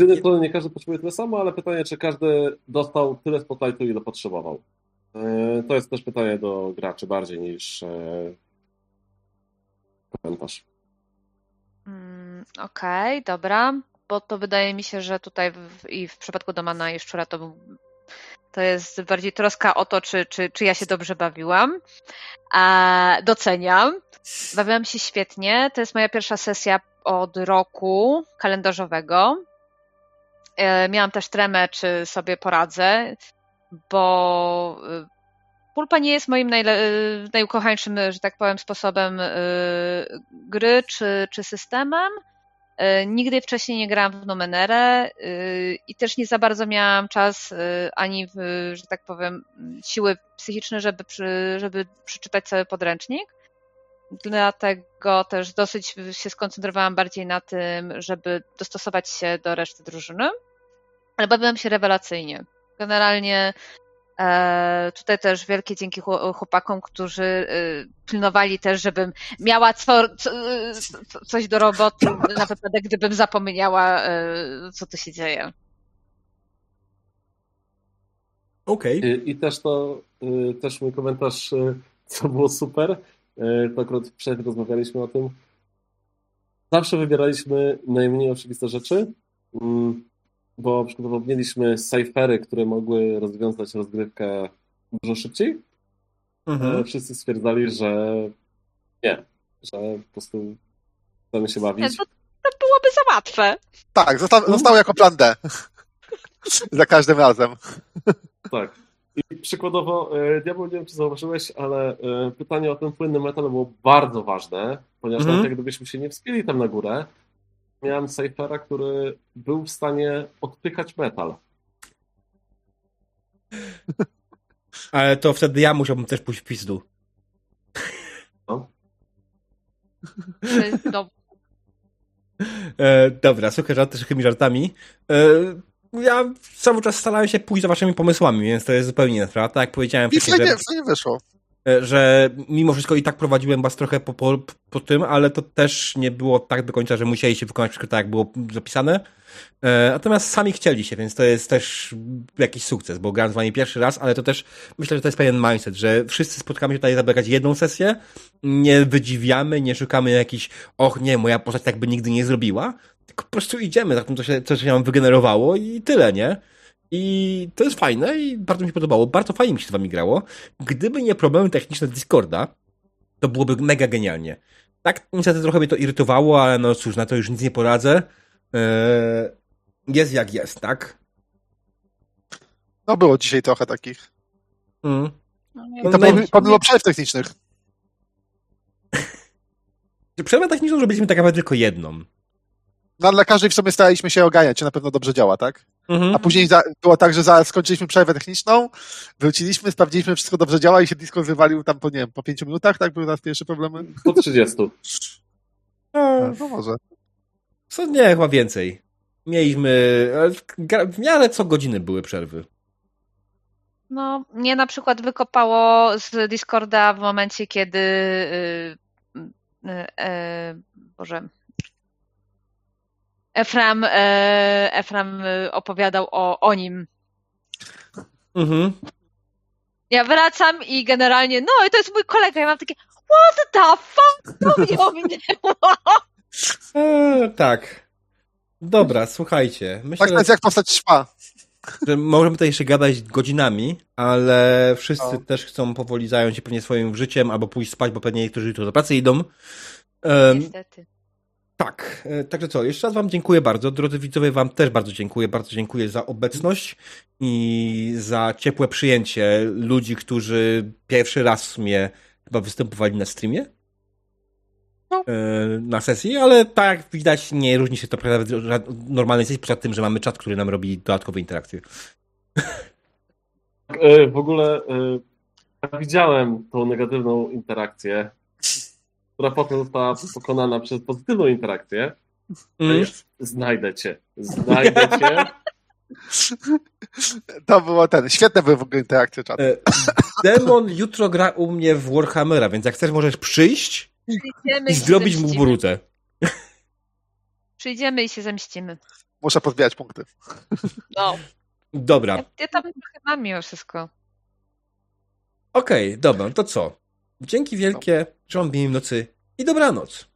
Z jednej strony nie każdy potrzebuje tyle samo, ale pytanie, czy każdy dostał tyle spotlightu, ile potrzebował. E, To jest też pytanie do graczy bardziej niż e, komentarz. Mm, Okej, dobra. Bo to wydaje mi się, że tutaj w, i w przypadku Domana i Szczura to, to jest bardziej troska o to, czy, czy, czy ja się dobrze bawiłam. A, doceniam. Bawiłam się świetnie. To jest moja pierwsza sesja od roku kalendarzowego. E, Miałam też tremę, czy sobie poradzę, bo y, Pulpa nie jest moim najle- y, najukochańszym, że tak powiem, sposobem y, gry czy, czy systemem. Y, Nigdy wcześniej nie grałam w Numenerę y, i też nie za bardzo miałam czas y, ani, w, że tak powiem, siły psychiczne, żeby, przy, żeby przeczytać cały podręcznik. Dlatego też dosyć się skoncentrowałam bardziej na tym, żeby dostosować się do reszty drużyny. Ale bawiłam się rewelacyjnie. Generalnie e, tutaj też wielkie dzięki chło- chłopakom, którzy e, pilnowali też, żebym miała co, co, co, coś do roboty na wypadek, gdybym zapomniała, e, co tu się dzieje. Okej. I, i też to, y, też mój komentarz, y, co było super, to akurat wcześniej rozmawialiśmy o tym. Zawsze wybieraliśmy najmniej oczywiste rzeczy, mm, bo przykładowo mieliśmy cyfery, które mogły rozwiązać rozgrywkę dużo szybciej, Mhm. ale wszyscy stwierdzali, że nie, że po prostu chcemy się bawić. to, to byłoby za łatwe. Tak, został, został jako plan D. Za każdym razem. Tak. I przykładowo, e, Diabeł, nie wiem, czy zauważyłeś, ale e, pytanie o ten płynny metal było bardzo ważne, ponieważ Mhm. nawet jak gdybyśmy się nie wspięli tam na górę, miałem Cyphera, który był w stanie odpykać metal. Ale to wtedy ja musiałbym też pójść w pizdu. To jest do- E, dobra, słuchaj, żarty suchymi żartami. E, ja cały czas starałem się pójść za waszymi pomysłami, więc to jest zupełnie inna sprawa. Tak jak powiedziałem I fajnie, że, fajnie wyszło. e, że mimo wszystko i tak prowadziłem was trochę po, po, po tym, ale to też nie było tak do końca, że musieliście wykonać wszystko tak, jak było zapisane. E, natomiast sami chcieli się, więc to jest też jakiś sukces, bo grałem z wami pierwszy raz, ale to też myślę, że to jest pewien mindset, że wszyscy spotkamy się tutaj zabrać jedną sesję, nie wydziwiamy, nie szukamy jakichś, och nie, moja postać tak by nigdy nie zrobiła, tylko po prostu idziemy za tym, co się, co się nam wygenerowało i tyle, nie? I to jest fajne i bardzo mi się podobało. Bardzo fajnie mi się z wami grało. Gdyby nie problemy techniczne Discorda, to byłoby mega genialnie. Tak, niestety trochę mnie to irytowało, ale no cóż, na to już nic nie poradzę. Eee, jest jak jest, tak? No było dzisiaj trochę takich. Mm. no nie I to no, pomimo, pomimo przerw technicznych. Przerwę techniczną zrobiliśmy tak naprawdę tylko jedną. No ale dla każdej w sumie staraliśmy się oganiać, czy na pewno dobrze działa, tak? Mhm. A później za, było tak, że zaraz skończyliśmy przerwę techniczną, wróciliśmy, sprawdziliśmy, wszystko dobrze działa i się Discord wywalił tam po, nie wiem, po pięciu minutach, tak? Były nas pierwsze problemy. Po 30. No, No może. co nie, chyba więcej. mieliśmy, e, w- miarę co godziny były przerwy. No, mnie na przykład wykopało z Discorda w momencie, kiedy y, y, y, Boże Efram, e, Efram y, opowiadał o, o nim. Mhm. Ja wracam i generalnie, no i to jest mój kolega, ja mam takie what the fuck, to mnie ominęło. E, tak. Dobra, słuchajcie. Myślę, Tak to jest jak postać szpa. że możemy tutaj jeszcze gadać godzinami, ale wszyscy No. też chcą powoli zająć się pewnie swoim życiem albo pójść spać, bo pewnie niektórzy jutro do pracy idą. Niestety. Tak, e, także co, jeszcze raz Wam dziękuję bardzo. Drodzy widzowie, Wam też bardzo dziękuję. Bardzo dziękuję za obecność i za ciepłe przyjęcie ludzi, którzy pierwszy raz w sumie chyba występowali na streamie. No. E, Na sesji, ale tak jak widać, nie różni się to normalnej sesji, poza tym, że mamy czat, który nam robi dodatkowe interakcje. E, W ogóle widziałem tą negatywną interakcję, która potem została pokonana przez pozytywną interakcję. Mm. Znajdę cię. Znajdę cię. To było ten. Świetne były w ogóle interakcje czatu. E, Demon jutro gra u mnie w Warhammera, więc jak chcesz, możesz przyjść Przyjdziemy i zrobić mu brutę. Przyjdziemy i się zemścimy. Muszę pozbierać punkty. No. Dobra, Ja, ja tam trochę mam mimo wszystko. Okej, dobra, to co? Dzięki wielkie, wam miłej nocy i dobranoc.